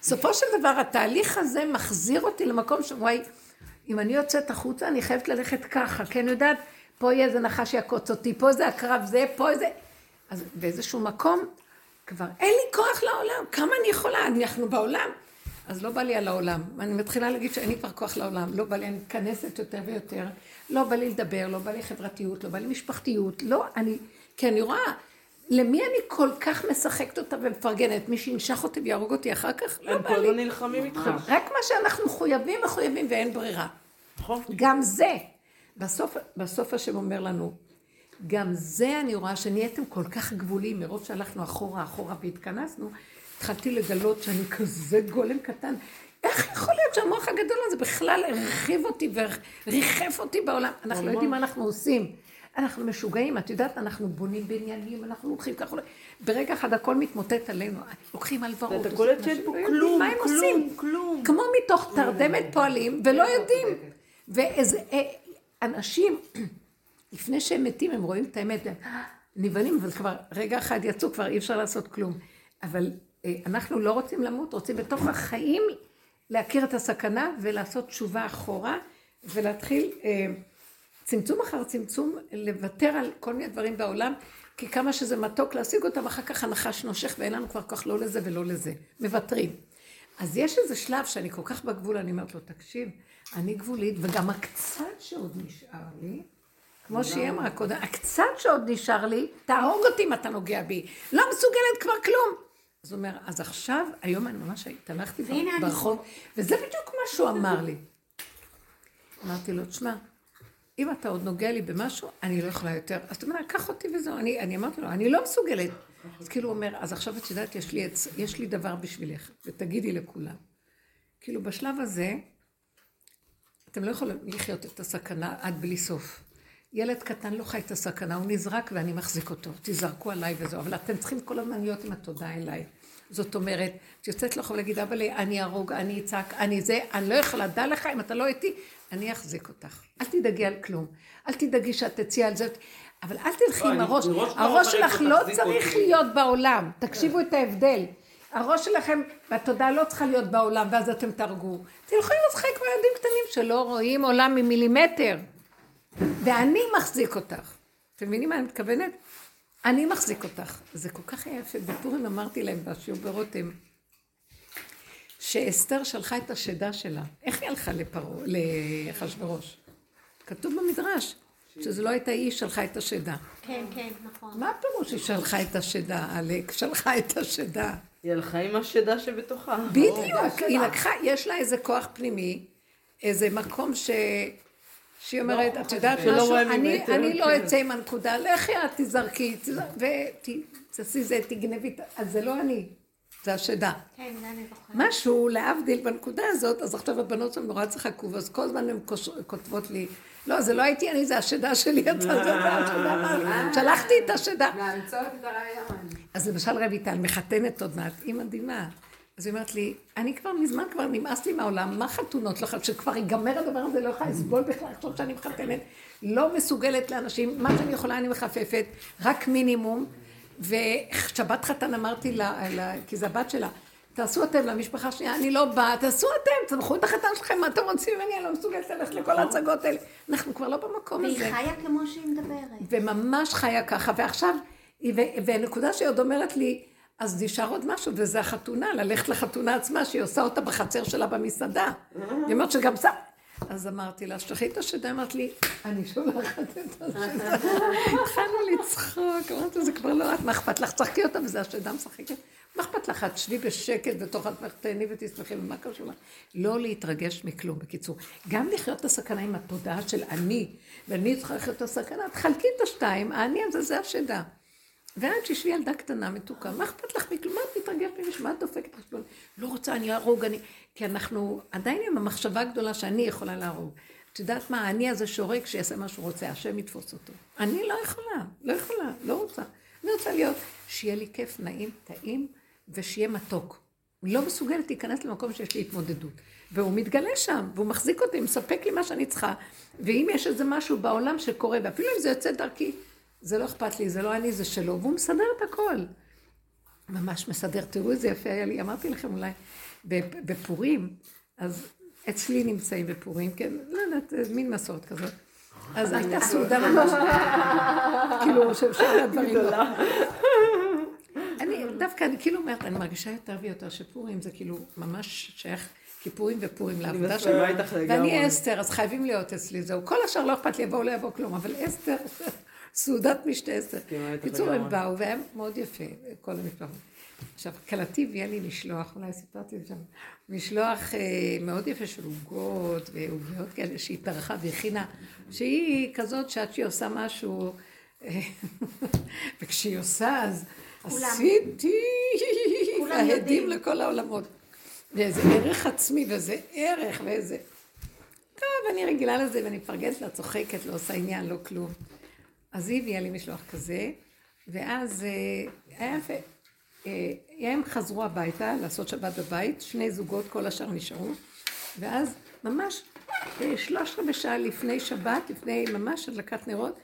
בסופו של דבר, התהליך הזה מחזיר אותי למקום שוואי, אם אני יוצאת החוצה, אני חייבת ללכת ככה, כי אני יודעת, פה יהיה איזה נחש שיעקוץ אותי, פה זה הקרב זה, פה איזה... אז באיזשהו מקום, כבר אין לי כוח לעולם, כמה אני יכולה, אנחנו בעולם. אז לא בא לי על העולם. אני מתחילה להגיד שאין לי כבר כוח לעולם, לא בא לי, אני מתכנסת יותר ויותר, לא בא לי לדבר, לא בא לי חברתיות, לא בא לי משפחתיות, לא, אני, כי אני רואה, למי אני כל כך משחקת אותה ומפרגנת? מי שינשך אותי ויהרוג אותי אחר כך? לא הם בא כל לי. הזמן נלחמים איתך. רק מה שאנחנו מחויבים, מחויבים ואין ברירה. נכון. גם זה, בסוף, בסוף השם אומר לנו, גם זה אני רואה שנהייתם כל כך גבוליים, מרוב שהלכנו אחורה אחורה והתכנסנו, התחלתי לגלות שאני כזה גולם קטן. איך יכול להיות שהמוח הגדול הזה בכלל הרחיב אותי וריחף אותי בעולם? אנחנו לא יודעים מה אנחנו עושים. אנחנו משוגעים, את יודעת, אנחנו בונים בניינים, אנחנו הולכים ככה, ברגע אחד הכל מתמוטט עלינו, לוקחים הלוואות. ואתה קולט שאין פה לא כלום, מה הם כלום, עושים. כלום. כמו מתוך תרדמת פועלים, ולא יודעים. ואיזה אה, אנשים, לפני שהם מתים, הם רואים את האמת, הם נבהלים, אבל כבר רגע אחד יצאו, כבר אי אפשר לעשות כלום. אבל אה, אנחנו לא רוצים למות, רוצים בתוך החיים להכיר את הסכנה ולעשות תשובה אחורה, ולהתחיל אה, צמצום אחר צמצום, לוותר על כל מיני דברים בעולם, כי כמה שזה מתוק להשיג אותם, אחר כך הנחש נושך ואין לנו כבר כוח לא לזה ולא לזה. מוותרים. אז יש איזה שלב שאני כל כך בגבול, אני אומרת לו, תקשיב, אני גבולית, וגם הקצת שעוד נשאר לי, כמו שהיא אמרה קודם, הקצת שעוד נשאר לי, תהרוג אותי אם אתה נוגע בי. לא מסוגלת כבר כלום. אז הוא אומר, אז עכשיו, היום אני ממש התהלכתי ברחוב, וזה בדיוק מה שהוא אמר לי. אמרתי לו, תשמע, אם אתה עוד נוגע לי במשהו, אני לא יכולה יותר. אז אתה אומר, קח אותי וזהו. אני, אני אמרתי לו, אני לא מסוגלת. אז כאילו הוא אומר, אז עכשיו את יודעת, יש לי, יש לי דבר בשבילך, ותגידי לכולם. כאילו בשלב הזה, אתם לא יכולים לחיות את הסכנה עד בלי סוף. ילד קטן לא חי את הסכנה, הוא נזרק ואני מחזיק אותו. תזרקו עליי וזהו, אבל אתם צריכים כל הזמן להיות עם התודה אליי. זאת אומרת, את יוצאת לחוב להגיד, אבל אני ארוג, אני אצעק, אני זה, אני לא יכולה, דע לך, אם אתה לא איתי, אני אחזיק אותך. אל תדאגי על כלום. אל תדאגי שאת תצאי על זה, אבל אל תלכי לא, עם הראש. הראש שלך לא צריך. להיות בעולם. תקשיבו את ההבדל. הראש שלכם והתודעה לא צריכה להיות בעולם, ואז אתם תהרגו. אתם יכולים לשחק כמו ילדים קטנים שלא רואים עולם ממילימטר. ואני מחזיק אותך. אתם מבינים מה אני מתכוונת? אני מחזיק אותך. זה כל כך היה יפה. בפורים אמרתי להם בשיעור ברותם, שאסתר שלחה את השדה שלה. איך היא הלכה לפרעה, לאחשוורוש? כתוב במדרש, שזה לא הייתה היא שלחה את השדה. כן, כן, נכון. מה הפירוש היא שלחה את השדה, עלק? שלחה את השדה. היא הלכה עם השדה שבתוכה. בדיוק, היא לקחה, יש לה איזה כוח פנימי, איזה מקום ש... שהיא אומרת, את יודעת משהו, אני, לא. אצא עם הנקודה, לכי את תזרקי, ותעשי זה, תגנבי, את- אז זה לא אני, זה השדה. כן. משהו, להבדיל בנקודה הזאת, אז עכשיו הבנות שם נורא צחקו, ואז כל הזמן הן כותבות לי, לא, זה לא הייתי אני, זה השדה שלי, השדה, מה- שלחתי את השדה. את. אז למשל רויטל מחתנת עוד מעט, היא מדהימה. אז היא אומרת לי, אני כבר מזמן כבר נמאס לי מהעולם, מה חתונות לך? שכבר ייגמר הדבר הזה, לא יכולה לסבול בכלל לחשוב שאני מחתנת. לא מסוגלת לאנשים, מה שאני יכולה אני מחפפת, רק מינימום. ושבת חתן אמרתי לה, לה, כי זה הבת שלה, תעשו אתם למשפחה שנייה, אני לא באה, תעשו אתם, תנחו את החתן שלכם, מה אתם רוצים ממני, אני לא מסוגלת ללכת לכל ההצגות האלה. אנחנו כבר לא במקום הזה. והיא חיה כמו שהיא מדברת. וממש חיה ככה, ועכשיו, והנקודה שהיא עוד אומרת לי, אז נשאר עוד משהו, וזה החתונה, ללכת לחתונה עצמה, שהיא עושה אותה בחצר שלה במסעדה. היא אומרת שגם זה... אז אמרתי לה, שכחי את השדה, אמרת לי, אני שולחת את השדה. התחלנו לצחוק, אמרתי, זה כבר לא את, מה אכפת לך? צחקי אותה וזה השדה משחקת. מה אכפת לך? את שבי בשקט בתוך עצמך, תהני ותשמחי, ומה קשור לך? לא להתרגש מכלום, בקיצור. גם לחיות את הסכנה עם התודעה של אני, ואני צריכה לחיות את הסכנה, תחלקי את השתיים, האני הזה זה השדה. ואת שישבי ילדה קטנה, מתוקה, מה אכפת לך מכלום? מה את מתרגשת ממישהו? מה את דופקת חשבון? לא רוצה, אני אהרוג, אני... כי אנחנו עדיין עם המחשבה הגדולה שאני יכולה להרוג. את יודעת מה, האני הזה שהורג, שיעשה מה שהוא רוצה, השם יתפוס אותו. אני לא יכולה, לא יכולה, לא רוצה. אני רוצה להיות, שיהיה לי כיף, נעים, טעים, ושיהיה מתוק. אני לא מסוגלת להיכנס למקום שיש לי התמודדות. והוא מתגלה שם, והוא מחזיק אותי, מספק לי מה שאני צריכה. ואם יש איזה משהו בעולם שקורה, ואפילו אם זה יוצא דרכי, זה לא אכפת לי, זה לא אני, זה שלו, והוא מסדר את הכל. ממש מסדר. תראו איזה יפה היה לי, אמרתי לכם אולי, בפ- בפורים, אז אצלי נמצאים בפורים, כן, לא יודעת, זה מין מסורת כזאת. אז הייתה סעודה ממש, כאילו, שאפשר הדברים. אני, דווקא, אני כאילו אומרת, אני מרגישה יותר ויותר שפורים זה כאילו ממש שייך כיפורים ופורים לעבודה שלנו. ואני אסתר, אז חייבים להיות אצלי, זהו. כל השאר לא אכפת לי, יבואו, לא יבואו כלום, אבל אסתר, סעודת משתה. מסכימה איתך בקיצור, הם. באו, והיה מאוד יפה, כל המשפחה. עכשיו, כלתי הביאה לי משלוח, אולי סיפרתי שם, משלוח אה, מאוד יפה של עוגות ועוגיות כאלה שהיא טרחה והכינה, שהיא כזאת שעד שהיא עושה משהו, אה, וכשהיא עושה אז. עשיתי, יודעים. לכל העולמות. ואיזה ערך עצמי, ואיזה ערך, ואיזה... טוב, אני רגילה לזה, ואני מפרגנת לה, צוחקת, לא עושה עניין, לא כלום. אז היא הביאה לי משלוח כזה, ואז אה, היה יפה. אה, הם חזרו הביתה לעשות שבת בבית, שני זוגות, כל השאר נשארו, ואז ממש אה, שלושת רבעי שעה לפני שבת, לפני ממש הדלקת נרות,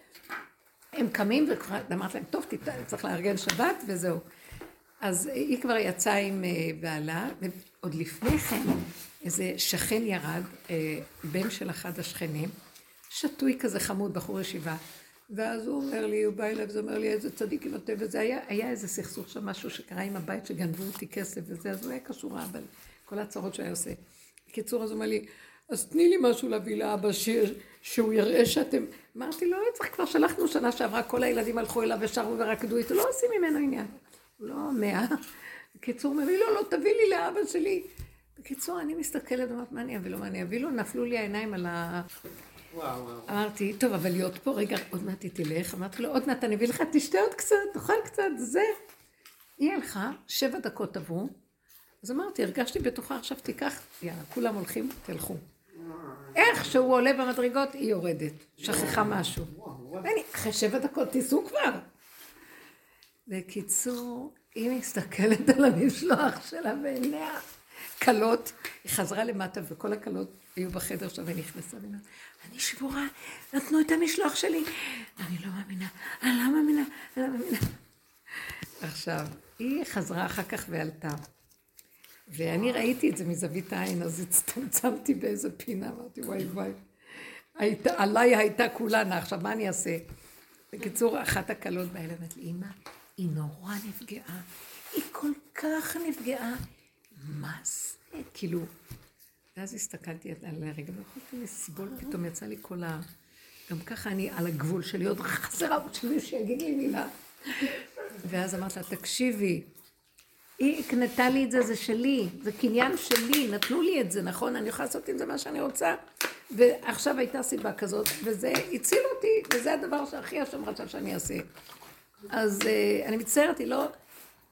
הם קמים וכבר אמרת להם, טוב, תת- צריך לארגן שבת וזהו. אז היא כבר יצאה עם בעלה, ועוד לפני כן איזה שכן ירד, בן של אחד השכנים, שתוי כזה חמוד, בחור ישיבה. ואז הוא אומר לי, הוא בא אליי וזה אומר לי, איזה צדיק אם אתם, וזה היה, היה איזה סכסוך שם, משהו שקרה עם הבית, שגנבו אותי כסף וזה, אז הוא היה קשור אבל כל הצרות שהוא היה עושה. בקיצור, אז הוא אומר לי, אז תני לי משהו להביא לאבא, ש... שהוא יראה שאתם... אמרתי לו, לא צריך, כבר שלחנו שנה שעברה, כל הילדים הלכו אליו ושרו ורקדו איתו, לא עושים ממנו עניין. לא מאה. בקיצור, מביא לו, לא, תביא לי לאבא שלי. בקיצור, אני מסתכלת, אומרת, מה אני אביא לו, מה אני אביא לו? נפלו לי העיניים על ה... אמרתי, טוב, אבל להיות פה, רגע, עוד מעט היא תלך. אמרתי לו, עוד מעט אני אביא לך, תשתה עוד קצת, תאכל קצת, זה. היא הלכה, שבע דקות עברו, אז אמרתי, הרגשתי בטוחה, עכשיו תיקח, יאללה, כולם הולכים, תלכו. איך שהוא עולה במדרגות, היא יורדת. שכחה משהו. ואני, אחרי שבע דקות, תיסעו כבר. בקיצור, היא מסתכלת על המשלוח שלה בעיניה כלות, היא חזרה למטה וכל הכלות היו בחדר שלה ונכנסה ואמרה, אני שבורה, נתנו את המשלוח שלי. אני לא מאמינה, אני לא מאמינה, אני לא מאמינה. עכשיו, היא חזרה אחר כך ועלתה. ואני ראיתי את זה מזווית העין, אז הצטמצמתי באיזה פינה, אמרתי, וואי וואי. היית, עליי הייתה כולנה, עכשיו מה אני אעשה? בקיצור, אחת הכלות באלה אמרת לי, אמא, היא נורא נפגעה, היא כל כך נפגעה, מה זה? כאילו, ואז הסתכלתי עליה רגע, לא יכולתי לסבול, פתאום יצא לי כל ה... גם ככה אני על הגבול שלי, עוד חסרה עוד שמישהו שיגיד לי מילה. ואז אמרת לה, תקשיבי, היא הקנתה לי את זה, זה שלי, זה קניין שלי, נתנו לי את זה, נכון? אני יכולה לעשות עם זה מה שאני רוצה. ועכשיו הייתה סיבה כזאת, וזה הציל אותי, וזה הדבר שהכי השם רצה שאני אעשה. אז uh, אני מצטערת, היא לא,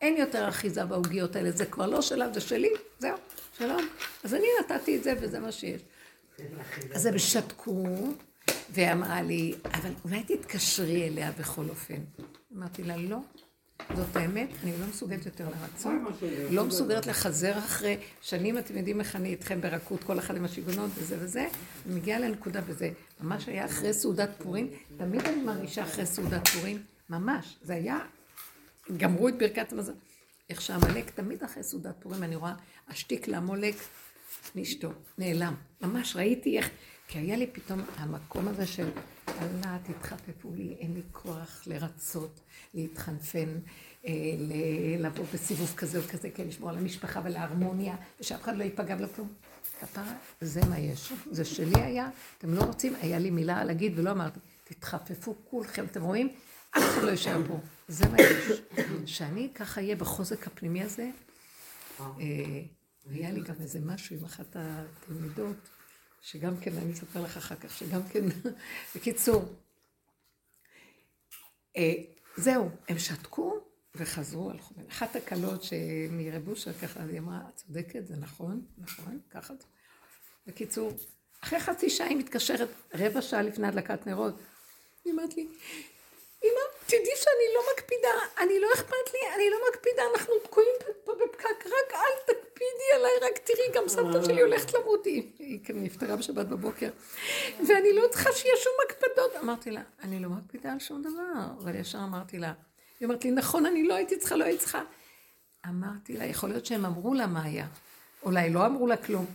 אין יותר אחיזה בעוגיות האלה, זה כבר לא שלה, זה שלי, זהו, שלום. אז אני נתתי את זה, וזה מה שיש. אז הם שתקו, ואמרה לי, אבל אולי תתקשרי אליה בכל אופן. אמרתי לה, לא, זאת האמת, אני לא מסוגלת יותר לרצות, לא מסוגלת לחזר אחרי שנים, אתם יודעים איך אני איתכם ברכות, כל אחד עם השיגונות וזה וזה, ומגיעה לנקודה וזה. ממש היה אחרי סעודת פורים, תמיד אני מרגישה אחרי סעודת פורים, ממש, זה היה, גמרו את ברכת המזון. איך שעמלק תמיד אחרי סעודת פורים, אני רואה השתיק לעמולק מאשתו, נעלם. ממש ראיתי איך, כי היה לי פתאום המקום הזה של, אללה, תתחפפו לי, אין לי כוח לרצות, להתחנפן, אה, לבוא בסיבוב כזה או כזה, כן, לשמור על המשפחה ועל ההרמוניה, ושאף אחד לא ייפגע ולא כלום. כפרה, זה מה יש. זה שלי היה, אתם לא רוצים, היה לי מילה להגיד ולא אמרתי, תתחפפו כולכם, אתם רואים? אף אחד לא יישאר פה. זה מה יש. שאני ככה אהיה בחוזק הפנימי הזה, אה, היה לי גם איזה משהו עם אחת התלמידות, שגם כן, אני אספר לך אחר כך, שגם כן, בקיצור, אה, זהו, הם שתקו וחזרו, הלכו. אחת הקלות שמרבושה ככה, היא אמרה, את צודקת, זה נכון, נכון, ככה זה. בקיצור, אחרי חצי שעה היא מתקשרת, רבע שעה לפני הדלקת נרות, היא אומרת לי, אמא, תדעי שאני לא מקפידה, אני לא אכפת לי, אני לא מקפידה, אנחנו תקועים פה בפקק, רק אל תקפידי עליי, רק תראי, גם סבתא שלי הולכת למות, היא נפטרה בשבת בבוקר, ואני לא צריכה שיהיה שום הקפדות. אמרתי לה, אני לא מקפידה על שום דבר, אבל ישר אמרתי לה, היא אומרת לי, נכון, אני לא הייתי צריכה, לא הייתי צריכה. אמרתי לה, יכול להיות שהם אמרו לה מה היה, אולי לא אמרו לה כלום.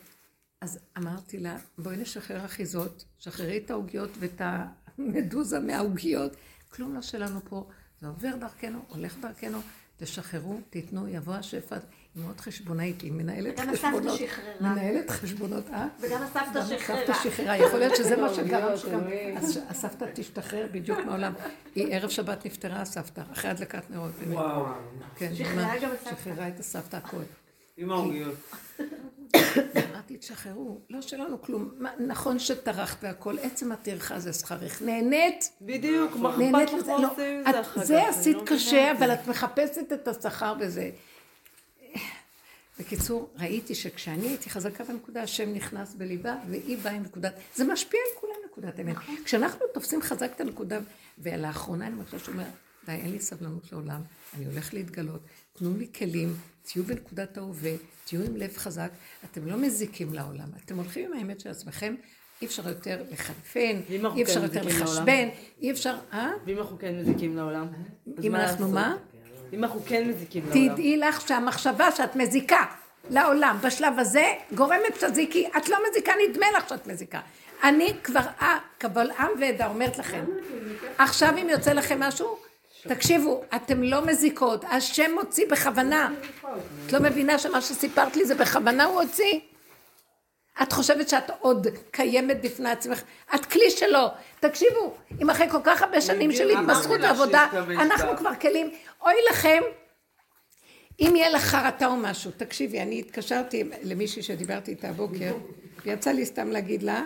אז אמרתי לה, בואי נשחרר אחיזות, שחררי את העוגיות ואת המדוזה מהעוגיות. כלום לא שלנו פה, זה עובר דרכנו, הולך דרכנו, תשחררו, תיתנו, יבוא השפע. היא מאוד חשבונאית, היא מנהלת חשבונות. וגם הסבתא שחררה. מנהלת חשבונות, אה? וגם הסבתא שחררה. הסבתא שחררה, יכול להיות שזה מה שגרם שגם הסבתא תשתחרר בדיוק מהעולם. היא ערב שבת נפטרה הסבתא, אחרי הדלקת נרות. וואו. כן, שחררה גם הסבתא. שחררה את הסבתא הכל. עם העוגיות. אמרתי, תשחררו, לא שלנו כלום. נכון שטרחת והכל, עצם הטרחה זה שכרך. נהנית? בדיוק, מה אכפת לך? מה לא, עושים זה את- אחר כך? זה עשית לא מבינה קשה, זה. אבל את מחפשת את השכר בזה. בקיצור, ראיתי שכשאני הייתי חזקה בנקודה, השם נכנס בליבה, והיא באה עם נקודת... זה משפיע על כולם נקודת אמת. כשאנחנו תופסים חזק את הנקודה, ולאחרונה אני מרגישה שאומר, די, אין לי סבלנות לעולם, אני הולך להתגלות, תנו לי כלים, תהיו בנקודת ההווה, תהיו עם לב חזק, אתם לא מזיקים לעולם, אתם הולכים עם האמת של עצמכם, אי אפשר יותר לחנפן, אי אפשר כן יותר? לחשבן, אי אפשר, אה? ואם אנחנו כן מזיקים לעולם? אם אנחנו? מה? אם אנחנו כן מזיקים לעולם. תדעי לך שהמחשבה שאת מזיקה לעולם בשלב הזה גורמת שתזיקי, את לא מזיקה, נדמה לך שאת מזיקה. אני כבר, אה, קבל עם ועדה אומרת לכם, עכשיו אם יוצא לכם משהו, תקשיבו, אתם לא מזיקות, השם מוציא בכוונה. את לא מבינה שמה שסיפרת לי זה בכוונה הוא הוציא? את חושבת שאת עוד קיימת בפני עצמך? את כלי שלו. תקשיבו, אם אחרי כל כך הרבה שנים של לך ועבודה, אנחנו. כבר כלים, אוי לכם, אם יהיה לך חרטה או משהו, תקשיבי, אני התקשרתי למישהי שדיברתי איתה הבוקר, ויצא לי סתם להגיד לה,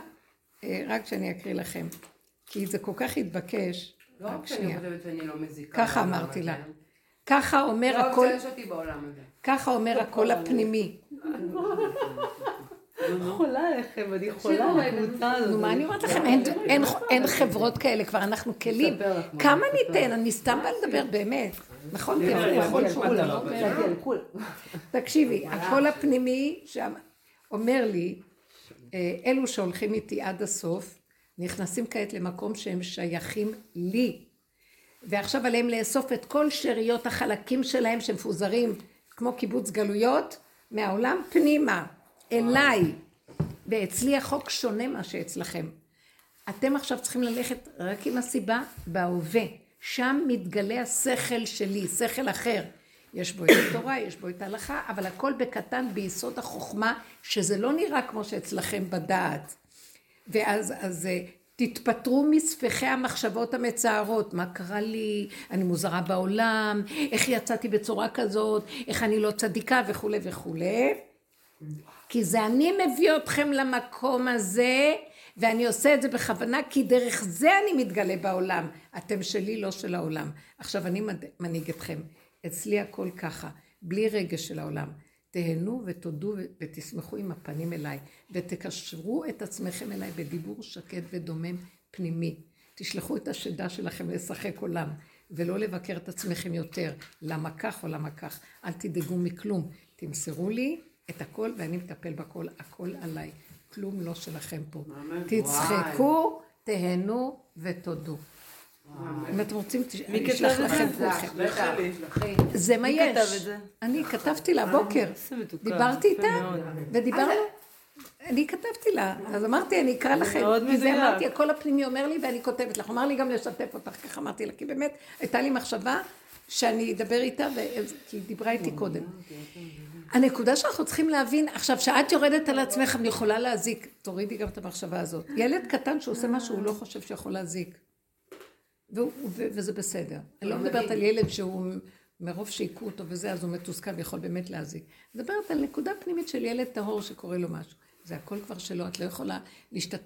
אה, רק שאני אקריא לכם, כי זה כל כך התבקש, לא רק שאני. חושבת שאני לא מזיקה. ככה אמרתי לה. הזה. ככה אומר לא הקול, רוצה יש אותי בעולם הזה. ככה אומר הקול הפנימי. חולה עליכם, אני חולה על הקבוצה הזאת. נו, מה אני אומרת לכם? אין- חברות כאלה, כבר אנחנו כלים. כמה ניתן? אני סתם באה לדבר, באמת. נכון? לא. תקשיבי, הקול הפנימי שם אומר לי, אה, אלו שהולכים איתי עד הסוף, נכנסים כעת למקום שהם שייכים לי. ועכשיו עליהם לאסוף את כל שאריות החלקים שלהם שמפוזרים כמו קיבוץ גלויות מהעולם פנימה, אליי. ואצלי החוק שונה מה שאצלכם. אתם עכשיו צריכים ללכת רק עם הסיבה בהווה. שם מתגלה השכל שלי, שכל אחר. יש בו את התורה, יש בו את ההלכה, אבל הכל בקטן ביסוד החוכמה, שזה לא נראה כמו שאצלכם בדעת. ואז אז, אה, תתפטרו מספחי המחשבות המצערות, מה קרה לי, אני מוזרה בעולם, איך יצאתי בצורה כזאת, איך אני לא צדיקה וכולי וכולי. כי זה אני מביא אתכם למקום הזה, ואני עושה את זה בכוונה, כי דרך זה אני מתגלה בעולם. אתם שלי, לא של העולם. עכשיו אני מנהיג אתכם. אצלי הכל ככה, בלי רגש של העולם. תהנו ותודו ותשמחו עם הפנים אליי, ותקשרו את עצמכם אליי בדיבור שקט ודומם פנימי. תשלחו את השדה שלכם לשחק עולם, ולא לבקר את עצמכם יותר. למה כך או למה כך. אל תדאגו מכלום. תמסרו לי את הכל ואני מטפל בכל, הכל עליי. כלום לא שלכם פה. תצחקו, תהנו ותודו. אם אתם רוצים, אני אשלח את לכם זה? כולכם. זה מה יש. אני כתבתי לה בוקר. איזה מתוקה, דיברתי איתה. ודיברנו. אני כתבתי לה, אז אמרתי, אני אקרא לכם. מאוד כי זה. אמרתי, הקול הפנימי אומר לי ואני כותבת לך. אמר לי גם לשתף אותך, ככה אמרתי לה, כי באמת הייתה לי מחשבה שאני אדבר איתה, כי היא דיברה איתי קודם. הנקודה שאנחנו צריכים להבין, עכשיו, כשאת יורדת על עצמך, אני יכולה להזיק. תורידי גם את המחשבה הזאת. ילד קטן שעושה משהו, הוא לא חושב שיכול להזיק. והוא- וזה בסדר. אני לא מדברת על ילד שהוא מרוב שהיכו אותו וזה, אז הוא מתוסכל ויכול באמת להזיק. אני מדברת על נקודה פנימית של ילד טהור שקורה לו משהו. זה הכל כבר שלו, את לא יכולה להשתת...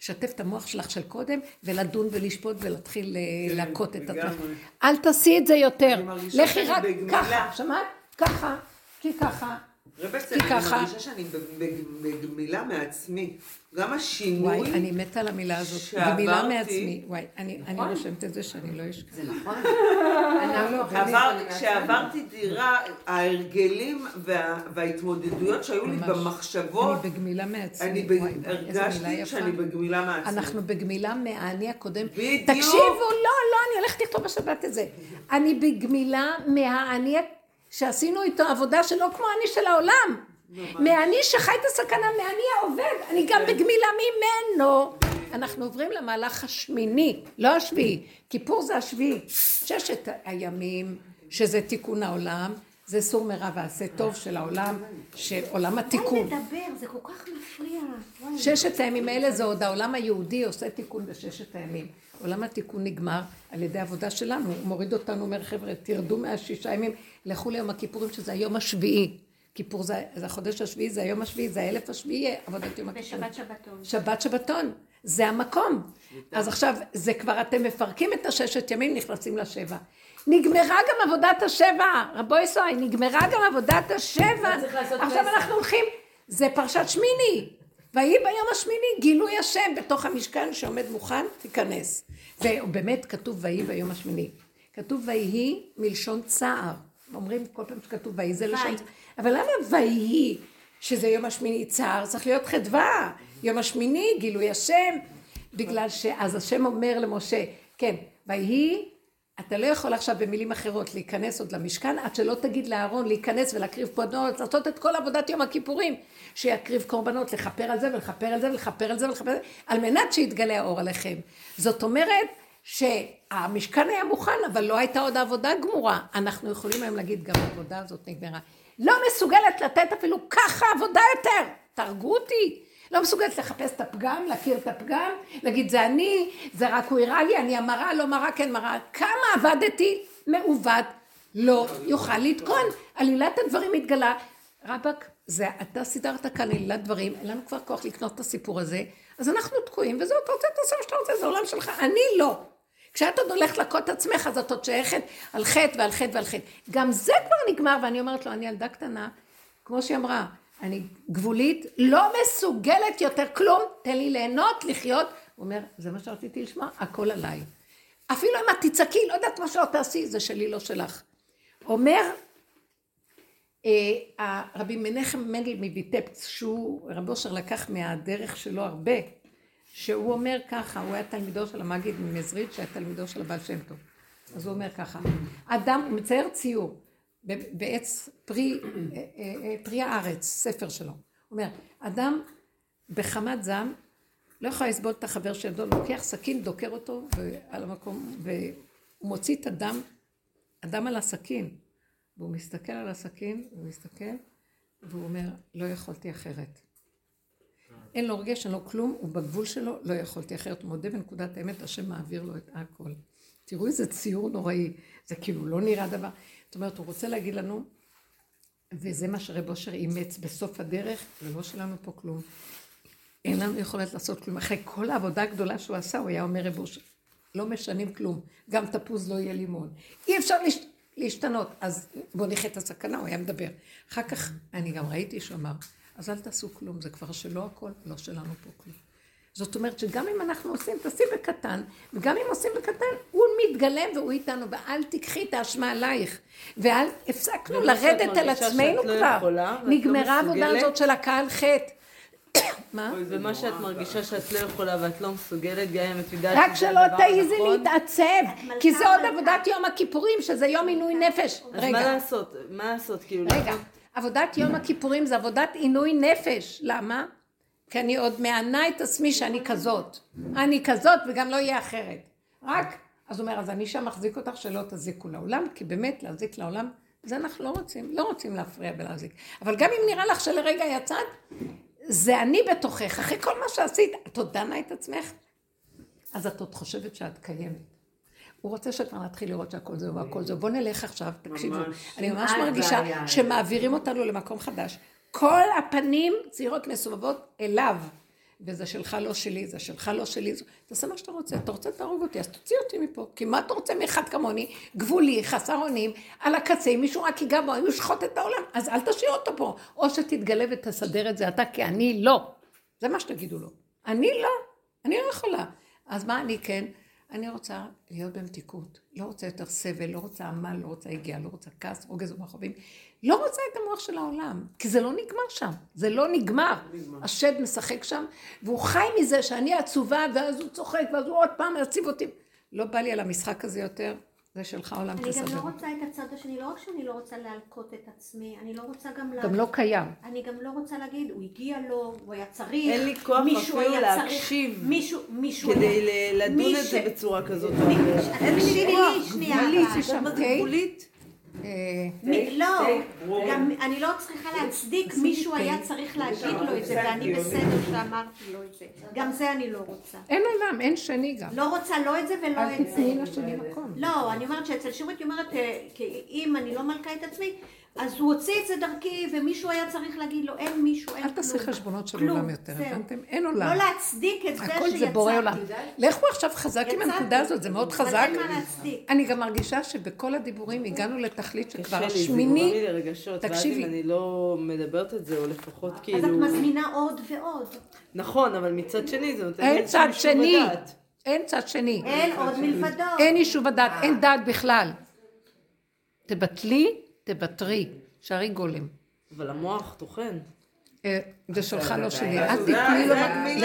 לשתף את המוח שלך של קודם ולדון ולשפוט ולהתחיל אה, כן, להכות את עצמך. אל תעשי את זה יותר. לכי רק. ככה, שמעת? ככה, כי ככה. רבצל, כי אני ככה- מרגישה שאני בג- בגמילה מעצמי. גם השינוי... וואי, אני מתה על המילה הזאת. גמילה מעצמי. וואי, אני אני רושמת את זה שאני לא אשכח. זה נכון. עבר, כשעברתי דירה, ההרגלים וה, וההתמודדויות שהיו לי. במחשבות, אני בגמילה מעצמי. אני ב- וואי, הרגשתי. שאני בגמילה מעצמי. אנחנו בגמילה מהאני הקודם. בדיוק. תקשיבו, לא, לא, אני הולכת לכתוב בשבת את זה. אני בגמילה מהאני שעשינו איתו עבודה שלא כמו האני של העולם. מהאני שחי את הסכנה, מהאני העובד, אני גם בגמילה ממנו. אנחנו עוברים למהלך השמיני, לא השביעי. כיפור זה השביעי. ששת הימים, שזה תיקון העולם, זה סור מרע ועשה טוב של העולם, של עולם די התיקון. לדבר, זה כל כך מפריע. ששת הימים האלה זה עוד העולם היהודי עושה תיקון בששת הימים. עולם התיקון נגמר על ידי עבודה שלנו, הוא מוריד אותנו, אומר חבר'ה, תרדו מהשישה ימים, לכו ליום הכיפורים שזה היום השביעי. כיפור זה, זה החודש השביעי, זה היום השביעי, זה האלף השביעי, עבודת יום הכיפורים. בשבת שבתון. שבת שבתון, זה המקום. אז עכשיו, זה כבר אתם מפרקים את הששת ימים, נכנסים לשבע. נגמרה גם עבודת השבע, רבו ישראל, נגמרה גם עבודת השבע. לעשות עכשיו. אנחנו הולכים, זה פרשת שמיני. ויהי ביום השמיני גילוי השם בתוך המשכן שעומד מוכן, תיכנס. ובאמת כתוב ויהי ביום השמיני. כתוב ויהי מלשון צער. אומרים כל פעם שכתוב ויהי זה לשון. צער. אבל למה ויהי, שזה יום השמיני צער, צריך להיות חדווה. יום השמיני, גילוי השם. בגלל שאז השם אומר למשה, כן, ויהי, אתה לא יכול עכשיו במילים אחרות להיכנס עוד למשכן, עד שלא תגיד לאהרון להיכנס ולהקריב קורבנות, לעשות את כל עבודת יום הכיפורים, שיקריב קורבנות, לכפר על זה ולכפר על זה ולכפר על זה ולכפר על זה, על מנת שיתגלה האור עליכם. זאת אומרת, שהמשכן היה מוכן, אבל לא הייתה עוד עבודה גמורה. אנחנו יכולים היום להגיד, גם העבודה הזאת נגמרה. לא מסוגלת לתת אפילו ככה עבודה יותר. תהרגו אותי. לא מסוגלת לחפש את הפגם, להכיר את הפגם, להגיד זה אני, זה רק הוא הראה לי, אני המראה, לא מראה, כן מראה. כמה עבדתי מעוות, לא יוכל לתקון. עלילת הדברים התגלה. רבאק, זה אתה סידרת כאן עלילת דברים, אין לנו כבר כוח לקנות את הסיפור הזה, אז אנחנו תקועים, וזהו, אתה רוצה, תעשה מה שאתה רוצה, זה העולם שלך. אני לא. כשאת עוד הולכת להכות את עצמך, אז את עוד שייכת על חטא ועל חטא ועל חטא. גם זה כבר נגמר, ואני אומרת לו, אני ילדה קטנה, כמו שהיא אמרה, אני גבולית, לא מסוגלת יותר כלום, תן לי ליהנות, לחיות. הוא אומר, זה מה שרציתי לשמוע, הכל עליי. אפילו אם את תצעקי, לא יודעת מה שלא תעשי, זה שלי, לא שלך. אומר אה, רבי מנחם מנדל מביטפט, שהוא, רבי אושר לקח מהדרך שלו הרבה, שהוא אומר ככה, הוא היה תלמידו של המגיד ממזריד, שהיה תלמידו של הבעל שם טוב. אז הוא אומר ככה, אדם, הוא מצייר ציור בעץ פרי, אה, אה, פרי הארץ, ספר שלו. הוא אומר, אדם בחמת זעם לא יכול לסבול את החבר שידו, לוקח סכין, דוקר אותו על המקום, והוא מוציא את הדם, הדם על הסכין. והוא מסתכל על הסכין, הוא מסתכל, והוא אומר, לא יכולתי אחרת. אין לו רגש, אין לו כלום, הוא בגבול שלו, לא יכולתי אחרת. הוא מודה בנקודת האמת, השם מעביר לו את הכל. תראו איזה ציור נוראי, זה כאילו לא נראה דבר. זאת אומרת, הוא רוצה להגיד לנו, וזה מה שרב אושר אימץ בסוף הדרך, ולא שלנו פה כלום. אין לנו יכולת לעשות כלום. אחרי כל העבודה הגדולה שהוא עשה, הוא היה אומר רב אושר, לא משנים כלום, גם תפוז לא יהיה לימון. אי אפשר לש... להשתנות, אז בואו נחיה את הסכנה, הוא היה מדבר. אחר כך, אני גם ראיתי שהוא אמר, אז אל תעשו כלום, זה כבר שלא הכל, לא שלנו פה כלום. זאת אומרת שגם אם אנחנו עושים, תעשי בקטן, וגם אם עושים בקטן, הוא מתגלם והוא איתנו, ואל תיקחי את האשמה עלייך. ואל, הפסקנו לרדת על עצמנו לא כבר. לא נגמרה העבודה הזאת של הקהל חטא. מה? ומה שאת מרגישה שאת לא יכולה ואת לא מסוגלת, גם אם את יודעת רק שלא תעיזי להתעצב, כי זה עוד עבודת יום הכיפורים, שזה יום עינוי נפש. אז מה לעשות? מה לעשות? כאילו... רגע, עבודת יום הכיפורים זה עבודת עינוי נפש. למה? כי אני עוד מענה את עצמי שאני כזאת. אני כזאת וגם לא יהיה אחרת. רק, אז הוא אומר, אז אני שם מחזיק אותך שלא תזיקו לעולם, כי באמת להזיק לעולם, זה אנחנו לא רוצים, לא רוצים להפריע ולהזיק. אבל גם אם נראה לך שלרגע יצאת, זה אני בתוכך, אחרי כל מה שעשית, את עוד דנה את עצמך? אז את עוד חושבת שאת קיימת. הוא רוצה שכבר נתחיל לראות שהכל זהו והכל זהו. בואו נלך עכשיו, תקשיבו. אני ממש מרגישה שמעבירים אותנו למקום חדש. כל הפנים צעירות מסובבות אליו. וזה שלך לא שלי, זה שלך לא שלי, תעשה מה שאתה רוצה, אתה רוצה תהרוג אותי, אז תוציא אותי מפה, כי מה אתה רוצה מאחד כמוני, גבולי, חסר אונים, על הקצה, אם מישהו רק ייגע בו, אם ישחוט את העולם, אז אל תשאיר אותו פה, או שתתגלה ותסדר את זה אתה, כי אני לא. זה מה שתגידו לו. אני לא, אני לא יכולה. אז מה אני כן? אני רוצה להיות במתיקות, לא רוצה יותר סבל, לא רוצה עמל, לא רוצה הגיעה, לא רוצה כעס, רוגז ומחובים, לא רוצה את המוח של העולם, כי זה לא נגמר שם, זה לא נגמר. השד משחק שם, והוא חי מזה שאני עצובה, ואז הוא צוחק, ואז הוא עוד פעם יציב אותי. לא בא לי על המשחק הזה יותר, זה שלך עולם תסדר. אני גם לא רוצה את הצד השני, לא רק שאני לא רוצה להלקות את עצמי, אני לא רוצה גם גם לא קיים. אני גם לא רוצה להגיד, הוא הגיע לו, הוא היה צריך, אין לי כוח אפילו להקשיב, מישהו, מישהו כדי לדון את זה בצורה כזאת. אין לי כוח, גבולית, גבולית. לא, גם אני לא צריכה להצדיק, מישהו היה צריך להגיד לו את זה, ואני בסדר שאמרתי לו את זה. גם זה אני לא רוצה. אין עולם, אין שני גם. לא רוצה לא את זה ולא את זה. אל תתני לשני מקום. לא, אני אומרת שאצל שירות היא אומרת, אה, אם אני לא מלכה את עצמי, אז הוא הוציא את זה דרכי, ומישהו היה צריך להגיד לו, אין מישהו, אין כלום. אל תעשי חשבונות של עולם יותר, הבנתם? אין עולם. לא להצדיק את זה שיצא. הכל זה בורא עולם. לכו עכשיו חזק עם הנקודה הזאת, זה מאוד חזק. אני גם מרגישה שבכל הדיבורים הגענו לתכלית שכבר השמיני, תקשיבי. אני לא מדברת את זה, או לפחות כאילו... אז את מזמינה עוד ועוד. נכון, אבל מצד שני זה נותן לי איזשהו יישוב הדעת. אין צד שני. אין עוד מלבדו. אין יישוב הדעת, אין דעת בכלל. תבטלי תוותרי, שערי גולם. אבל המוח טוחן. אה, זה שלך לא שלי, אל תתני לו,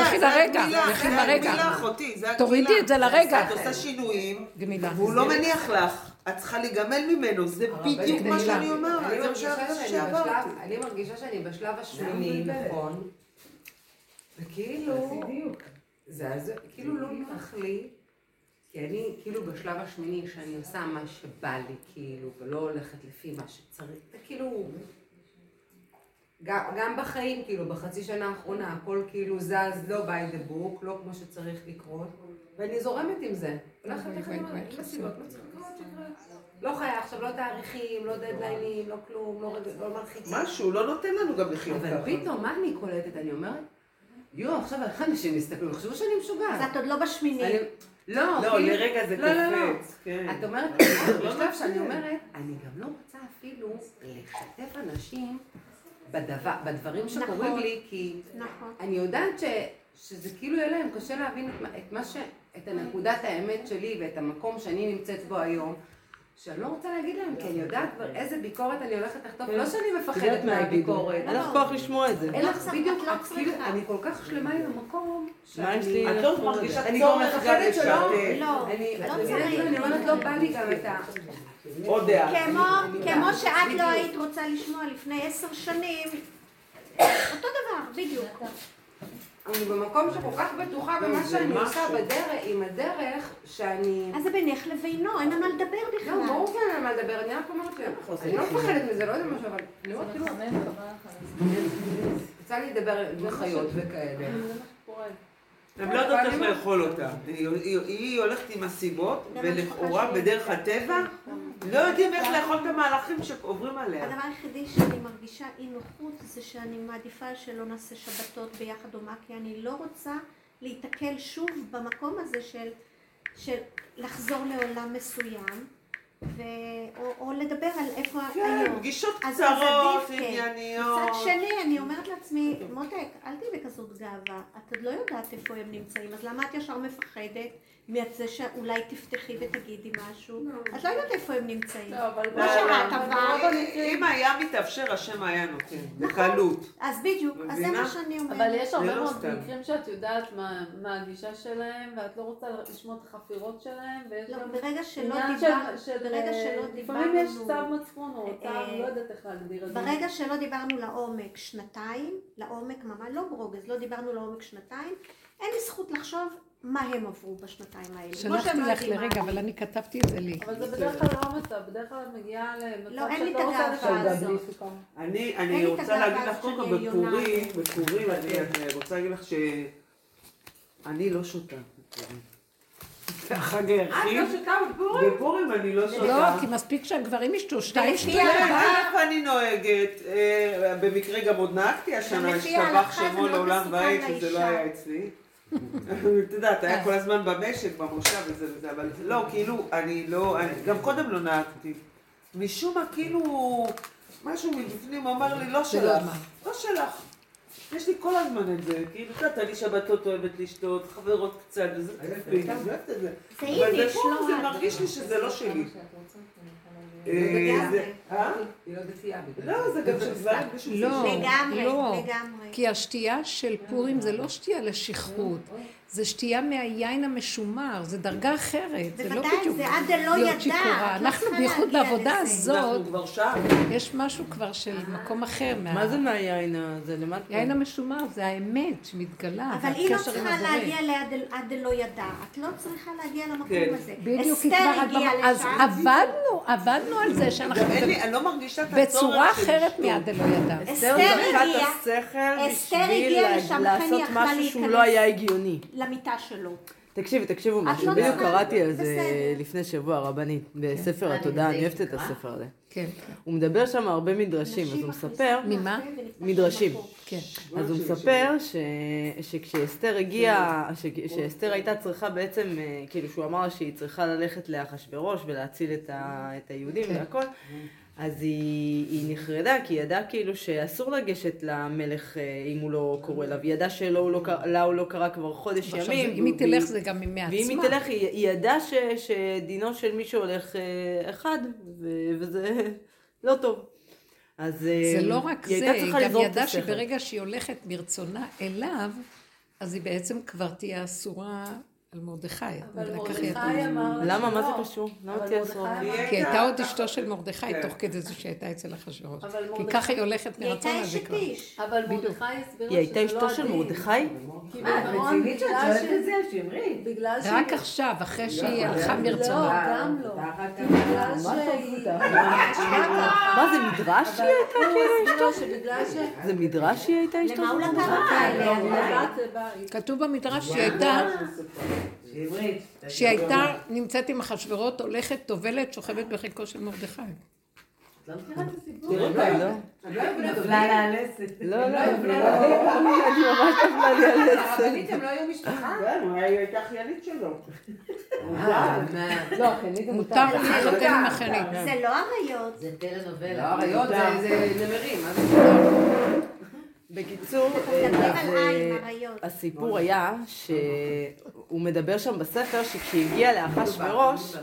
לכי לרגע, לכי לרגע. תורידי את זה לרגע. את עושה שינויים, והוא לא מניח לך. את צריכה להיגמל ממנו, זה בדיוק מה שאני אומרת, זה מה שעברתי. אני מרגישה שאני בשלב השמיני, נכון, וכאילו, זה כאילו לא נוח לי כי אני כאילו בשלב השמיני שאני עושה מה שבא לי, כאילו, ולא הולכת לפי מה שצריך, וכאילו, גם, גם בחיים, כאילו, בחצי שנה האחרונה, הכל כאילו זז לא by the book, לא כמו שצריך לקרות, ואני זורמת עם זה. הולכת לך עם הסיבות, לא צריך לקרות, שיקרה. לא חיה עכשיו, לא תאריכים, לא דדליינים, לא כלום, לא, לא מרחיקים. משהו, לא נותן לנו גם לחיות ככה. אבל פתאום, מה אני קולטת? אני אומרת, יואו, עכשיו איך אנשים יסתכלו, יחשבו שאני משוגעת. אז את עוד לא בשמיני. לא, לא, לרגע זה לא, לא, לא. קופץ, כן. את אומרת, בשלב שאני אומרת, אני גם לא רוצה אפילו לשתף אנשים בדבר, בדברים שקורים נכון. לי, כי נכון. אני יודעת ש, שזה כאילו יהיה להם קשה להבין את, מה- את מה ש... את הנקודת האמת שלי ואת המקום שאני נמצאת בו היום. שאני לא רוצה להגיד להם, כי אני יודעת כבר איזה ביקורת אני הולכת לחטוף, לא שאני מפחדת מהביקורת. אין לך כוח לשמוע את זה. אין לך, לא בדיוק, לא כאילו, צריכה. אני כל כך שלמה עם המקום, לי את לא מרגישה צורך גם מפחדת שלא, לשתף. לא, אני, לא מבינה, צריך. כאילו, אני אומרת, לא בא לי גם את ה... עוד דעה. כמו, שאת לא. היית רוצה לשמוע לפני עשר שנים, אותו דבר, בדיוק. אני במקום שכל כך בטוחה במה שאני. עושה בדרך, עם הדרך, שאני... אז זה בינך לבינו, אין על מה לדבר לא, בכלל. ברור שאין על מה לדבר, אני רק אומרת שאני לא מפחדת מזה, לא יודע משהו, אבל אני אומרת, כאילו, יצא לי לדבר עם חיות וכאלה. הם לא יודעות איך לאכול אותה. היא- הולכת עם הסיבות, ולכאורה בדרך הטבע, לא יודעים איך לאכול את המהלכים שעוברים עליה. הדבר היחידי שאני מרגישה אי נוחות זה שאני מעדיפה שלא נעשה שבתות ביחד או מה, כי אני לא רוצה להיתקל שוב במקום הזה של, של לחזור לעולם מסוים, ו... או, או לדבר על איפה כן, היום. פגישות אז- קצרות, כן. ענייניות. מצד שני, אני אומרת לעצמי, מותק, אל תהיי בכזאת גאווה, את עוד לא יודעת איפה הם נמצאים, אז למה את ישר מפחדת מזה שאולי תפתחי ותגידי משהו? את לא יודעת איפה הם נמצאים. לא, אבל לא שאת, המקרים- אם היה מתאפשר, השם היה נותן, נכון. בקלות. אז בדיוק, אז זה? מה שאני אומרת. אבל יש הרבה לא מאוד. מקרים שאת יודעת מה מה הגישה שלהם, ואת לא רוצה לשמוע את החפירות שלהם, ויש לא, גם ברגע שלא עניין של- ברגע שלא לפעמים יש דיברנו, צו מצפון או צו, אה, לא יודעת איך להגדיר את זה. ברגע שלא דיברנו לעומק שנתיים, לעומק ממש, לא ברוגז, לא דיברנו לעומק שנתיים, אין לי זכות לחשוב מה הם עברו בשנתיים האלה. שלחתי לא לך לרגע. אבל אני כתבתי את זה לי. אבל זה בדרך כלל לא המצב, בדרך כלל את מגיעה למצב לא, אין לי שאת את לא רוצה הגאווה לשבת. הזאת. אני, את רוצה להגיד לך, קודם כל. בפורים, בפורים, אני אני רוצה להגיד לך שאני לא שותה. החג את היחיד. לא שותה בפורים? בפורים אני לא שותה. לא, כי מספיק שהגברים ישתו שתיים שתיים. איפה אני נוהגת? אה, במקרה גם עוד נהגתי השנה, השתבח שמו לעולם ועד, שזה לא. היה אצלי. את יודעת, היה כל הזמן במשק, במושב וזה וזה, אבל לא, כאילו, אני לא, אני- גם קודם לא נהגתי. משום מה, כאילו, משהו מבפנים אמר לי, לא לא שלך. לא שלך. יש לי כל הזמן את זה, כאילו, את יודעת, אני שבתות אוהבת לשתות, חברות קצת, וזה כיפי, אני אוהבת את זה. זה אבל לא זה. מרגיש לי שזה לא שלי. אה, אה? לא לא, זה גם של גברים בשביל לא. לגמרי, לא. לגמרי. כי השתייה של פורים זה לא שתייה לשכרות, זה שתייה מהיין המשומר, זה דרגה אחרת, זה לא בוודאי, בדיוק זה עד דלא להיות ידע, שיכורה. לא אנחנו בייחוד בעבודה לזה. אנחנו הזאת, כבר שם. יש משהו כבר של מקום אחר. מה- זה מהיין הזה? למטה? יין המשומר זה האמת שמתגלה, אבל היא לא צריכה. להגיע לעד עד דלא ידע. את לא צריכה להגיע למקום כן. הזה. בדיוק, אסתר כבר את הגיעה במ- אז לשם. עבדנו, עבדנו על זה שאנחנו אני לא מרגישה את הצורך בצורה אחרת. מעד דלא ידע. אסתר הגיעה- אסתר הגיעה לשם, לכן לעשות היא יכלה משהו שהוא להיכנס. לא היה הגיוני. למיטה שלו. תקשיבי, תקשיבו משהו, לא בדיוק קראתי על זה. לפני שבוע, רבנית, בספר התודעה, אני אוהבת את הספר הזה. כן, הוא מדבר שם הרבה מדרשים, אז הוא מספר, ממה? מדרשים. כן. אז הוא מספר ש... שכשאסתר הגיעה, ש... שאסתר הייתה צריכה בעצם, אה, כאילו שהוא אמר לה שהיא צריכה ללכת לאחשוורוש ולהציל את, היהודים כן. והכל, אז היא, היא נחרדה, כי היא ידעה כאילו שאסור לגשת למלך אה, אם הוא לא קורא לה, והיא ידעה שלה הוא לא, הוא לא קרא כבר חודש ימים. זה- אם היא תלך זה גם מעצמה. ואם היא תלך, היא, היא ידעה ש, שדינו של מי שהולך אה, אחד, ו, וזה לא טוב. אז אה, זה לא רק היא זה, היא גם ידעה. שברגע שהיא הולכת מרצונה אליו, אז היא בעצם כבר תהיה אסורה על מרדכי. אבל מרדכי היא- אמר לה למה? מה. זה קשור? למה? אמר- כי הייתה עוד אשתו של מרדכי, כן. תוך כדי זה שהייתה אצל אחשוורוש. כי ככה היא הולכת היא הייתה מרצון הזה אשת כבר. איש. אבל. מרדכי הסביר היא הייתה לה שזה לא אשתו של. מרדכי? כי אה, בעיקרון, רצינית שאת בגלל שואלת את ש- זה, שמרי? בגלל שהיא... רק עכשיו, אחרי שהיא הלכה לא, מרצונה. גם לא. בגלל שהיא... תקפו מה זה מדרש היא הייתה? ש... זה מדרש היא הייתה אשתו למה הוא של לקח מרדכי? אותה אליה? לבת לבית. כתוב במדרש שהיא הייתה, שמרית. שהיא הייתה נמצאת עם אחשוורות, הולכת, טובלת, שוכבת בחיקו של מרדכי. לא מכירה את הסיפור? לא. לא. נפלה לה הלסת. לא, לא, לא, אני לא, ממש נפלה לי עשר. הרבנית הם לא היו משפחה? כן, היא הייתה אחיינית שלו. אה? לא, מותר לחיות עם אחיינית. זה לא אריות. זה לא, טלנובלה. אריות זה- נמרים? בקיצור, אה, אריות. הסיפור היה שהוא מדבר שם בספר שכשהגיע לאחשוורוש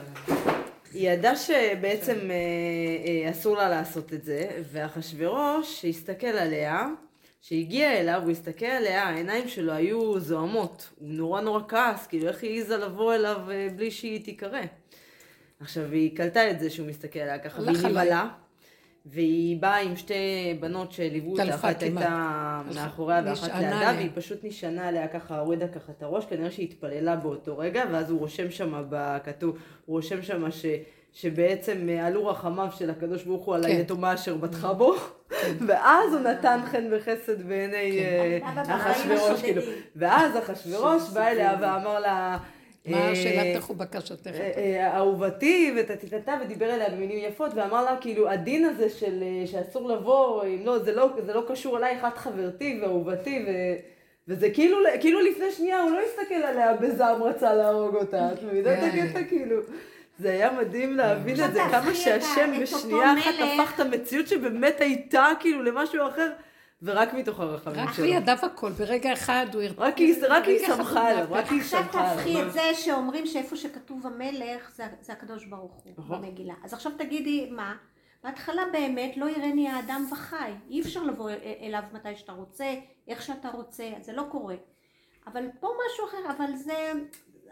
היא ידעה שבעצם אה, אה, אסור לה לעשות את זה, ואחשוורוש הסתכל עליה, כשהגיע אליו, הוא הסתכל עליה, העיניים שלו היו זוהמות, הוא נורא נורא כעס, כאילו איך היא העיזה לבוא אליו אה, בלי שהיא תיקרא. עכשיו, היא קלטה את זה שהוא מסתכל עליה ככה, והיא. נבהלה, והיא באה עם שתי בנות שליוו אותה, אחת כמעט. הייתה מאחוריה ואחת לידה. והיא פשוט נשענה עליה ככה, הורידה ככה את הראש, כנראה שהיא התפללה באותו רגע, ואז הוא רושם שם, כתוב, הוא רושם שם ש... שבעצם אה, עלו רחמיו של הקדוש ברוך הוא על כן. היתומה אשר בטחה בו, ואז הוא נתן חן וחסד בעיני אה, אבא בחיים אחשוורוש, כאילו. השודדים. ואז אחשוורוש בא אליה ואמר לה, מה אה, שאלתך ובקשתך? אה, אה, אהובתי וטטטטה ודיבר אליה במילים יפות ואמר לה כאילו הדין הזה של שאסור לבוא אם לא זה לא זה לא קשור אלייך את חברתי ואהובתי ו... וזה כאילו כאילו לפני שנייה הוא לא הסתכל עליה בזעם רצה להרוג אותה את מבינה את. הקטע כאילו זה היה מדהים להבין את זה כמה שהשם בשנייה אחת. הפך את המציאות שבאמת הייתה כאילו למשהו אחר ורק מתוך הרחמים רק שלו בידיו הכל, ברגע אחד הוא. רק היא רק שמחה עליו רק היא עכשיו שמחה עליו תהפכי את זה שאומרים שאיפה שכתוב המלך זה, זה הקדוש ברוך הוא נכון. במגילה. אז עכשיו תגידי מה? בהתחלה באמת לא יראני האדם וחי. אי אפשר לבוא אל- אליו מתי שאתה רוצה, איך שאתה רוצה, זה לא קורה. אבל פה משהו אחר, אבל זה,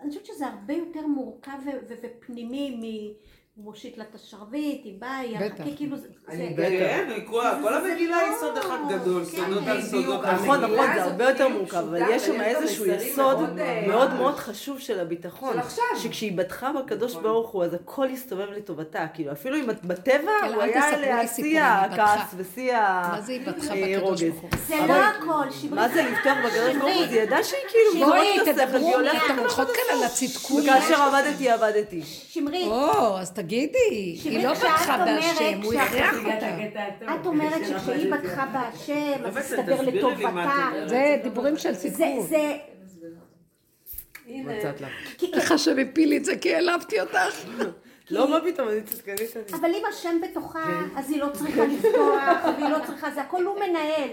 אני חושבת שזה הרבה יותר מורכב ופנימי. הוא מושיט לה את השרביט, היא באה, היא בטח. כאילו זה... אני זה- בטח. כן, כל- זה- זה המגילה לא- היא סוד אחד גדול, כן, סודות על. סודות. נכון, נכון, זה הרבה יותר מורכב, אבל יש שם איזשהו יסוד מאוד, אה, מאוד. מאוד חשוב של הביטחון. של עכשיו. שכשהיא בטחה בקדוש נכון. ברוך הוא, אז הכל הסתובב לטובתה. כאילו, אפילו אם את בטבע, כן, הוא היה אליה לי שיא היא. הכעס ושיא ה... מה זה היא? זה לא הכל, שמרית. מה זה לפתוח בקדוש ברוך הוא? היא ידעה שהיא כאילו השכל, תדברו, והיא הולכת אתם הולכות כאן על הצדקות. וכאשר עבדתי, עבדתי. שמרית, או, אז תגידי, היא לא אומרת בהשם, הוא רגע, אותה. את אומרת שכשהיא בטחה בהשם, אז הסתבר את לטובתה. זה דיבורים של זה, צדקות. זה, איך השם הפיל לי את זה כי העלבתי אותך. לא, מה פתאום, אני צדקנית. אבל אם השם בתוכה, אז היא לא צריכה לפתוח, והיא לא צריכה, זה הכל הוא מנהל.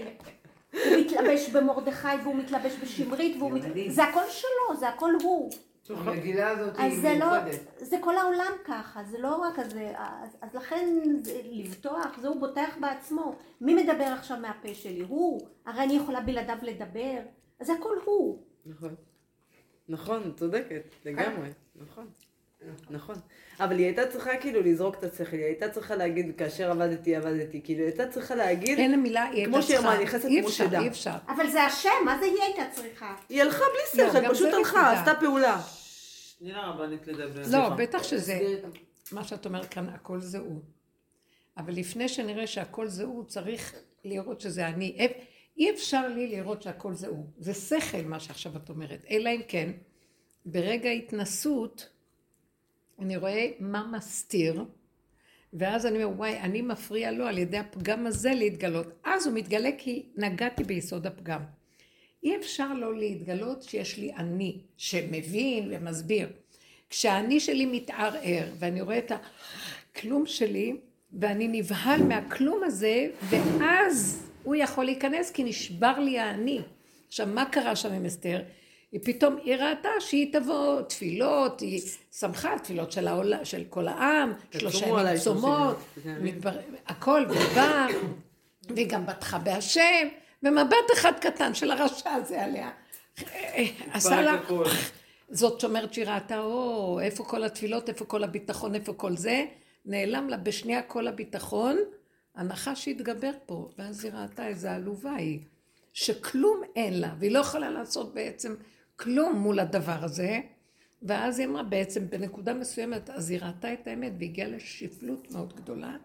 הוא מתלבש במרדכי והוא מתלבש בשמרית, והוא מת... זה הכל שלו, זה הכל הוא. המגילה הזאת היא זה לא, מיוחדת. זה כל העולם ככה, זה לא רק כזה, אז, אז לכן זה, לבטוח, זה הוא בוטח בעצמו. מי מדבר עכשיו מהפה שלי? הוא. הרי אני יכולה בלעדיו לדבר, אז זה הכל הוא. נכון. נכון, צודקת, לגמרי, נכון. נכון. אבל היא הייתה צריכה כאילו לזרוק את השכל, היא הייתה צריכה להגיד, כאשר עבדתי, עבדתי, כאילו, היא הייתה צריכה להגיד, אין המילה, היא כמו הייתה שהיא אמרה, צריכה. נכנסת אי כמו אפשר, שדה. אי אפשר. אבל זה השם, מה זה היא הייתה צריכה? היא הלכה בלי לא, שכל, פשוט הלכה. עשתה פעולה. תני לרבנית לדבר. לא, בטח שזה, מה שאת אומרת כאן, הכל זה הוא. אבל לפני שנראה שהכל זה הוא, צריך לראות שזה אני. אי- אי אפשר לי לראות שהכל זה הוא. זה שכל, מה שעכשיו את אומרת. אלא אם כן, ברגע התנסות, אני רואה מה מסתיר, ואז אני אומר, וואי, אני מפריע לו על ידי הפגם הזה להתגלות. אז הוא מתגלה כי נגעתי ביסוד הפגם. אי אפשר לא להתגלות שיש לי אני, שמבין ומסביר. כשהאני שלי מתערער, ואני רואה את הכלום שלי, ואני נבהל מהכלום הזה, ואז הוא יכול להיכנס, כי נשבר לי האני. עכשיו, מה קרה שם עם אסתר? היא פתאום, היא ראתה שהיא תבוא תפילות, היא שמחה, תפילות של, העול, של כל העם, שלושה ימים צומות, ימים. מתבר... הכל, והיא באה, והיא גם בטחה בהשם, ומבט אחד קטן של הרשע הזה עליה. עשה לה. זאת שאומרת שהיא ראתה, או, איפה כל התפילות, איפה כל הביטחון, איפה כל זה, נעלם לה בשנייה כל הביטחון, הנחש שהתגבר פה, ואז היא ראתה איזה עלובה היא, שכלום אין לה, והיא לא יכולה לעשות בעצם כלום מול הדבר הזה, ואז היא אמרה בעצם בנקודה מסוימת, אז היא ראתה את האמת והגיעה לשפלות מאוד גדולה.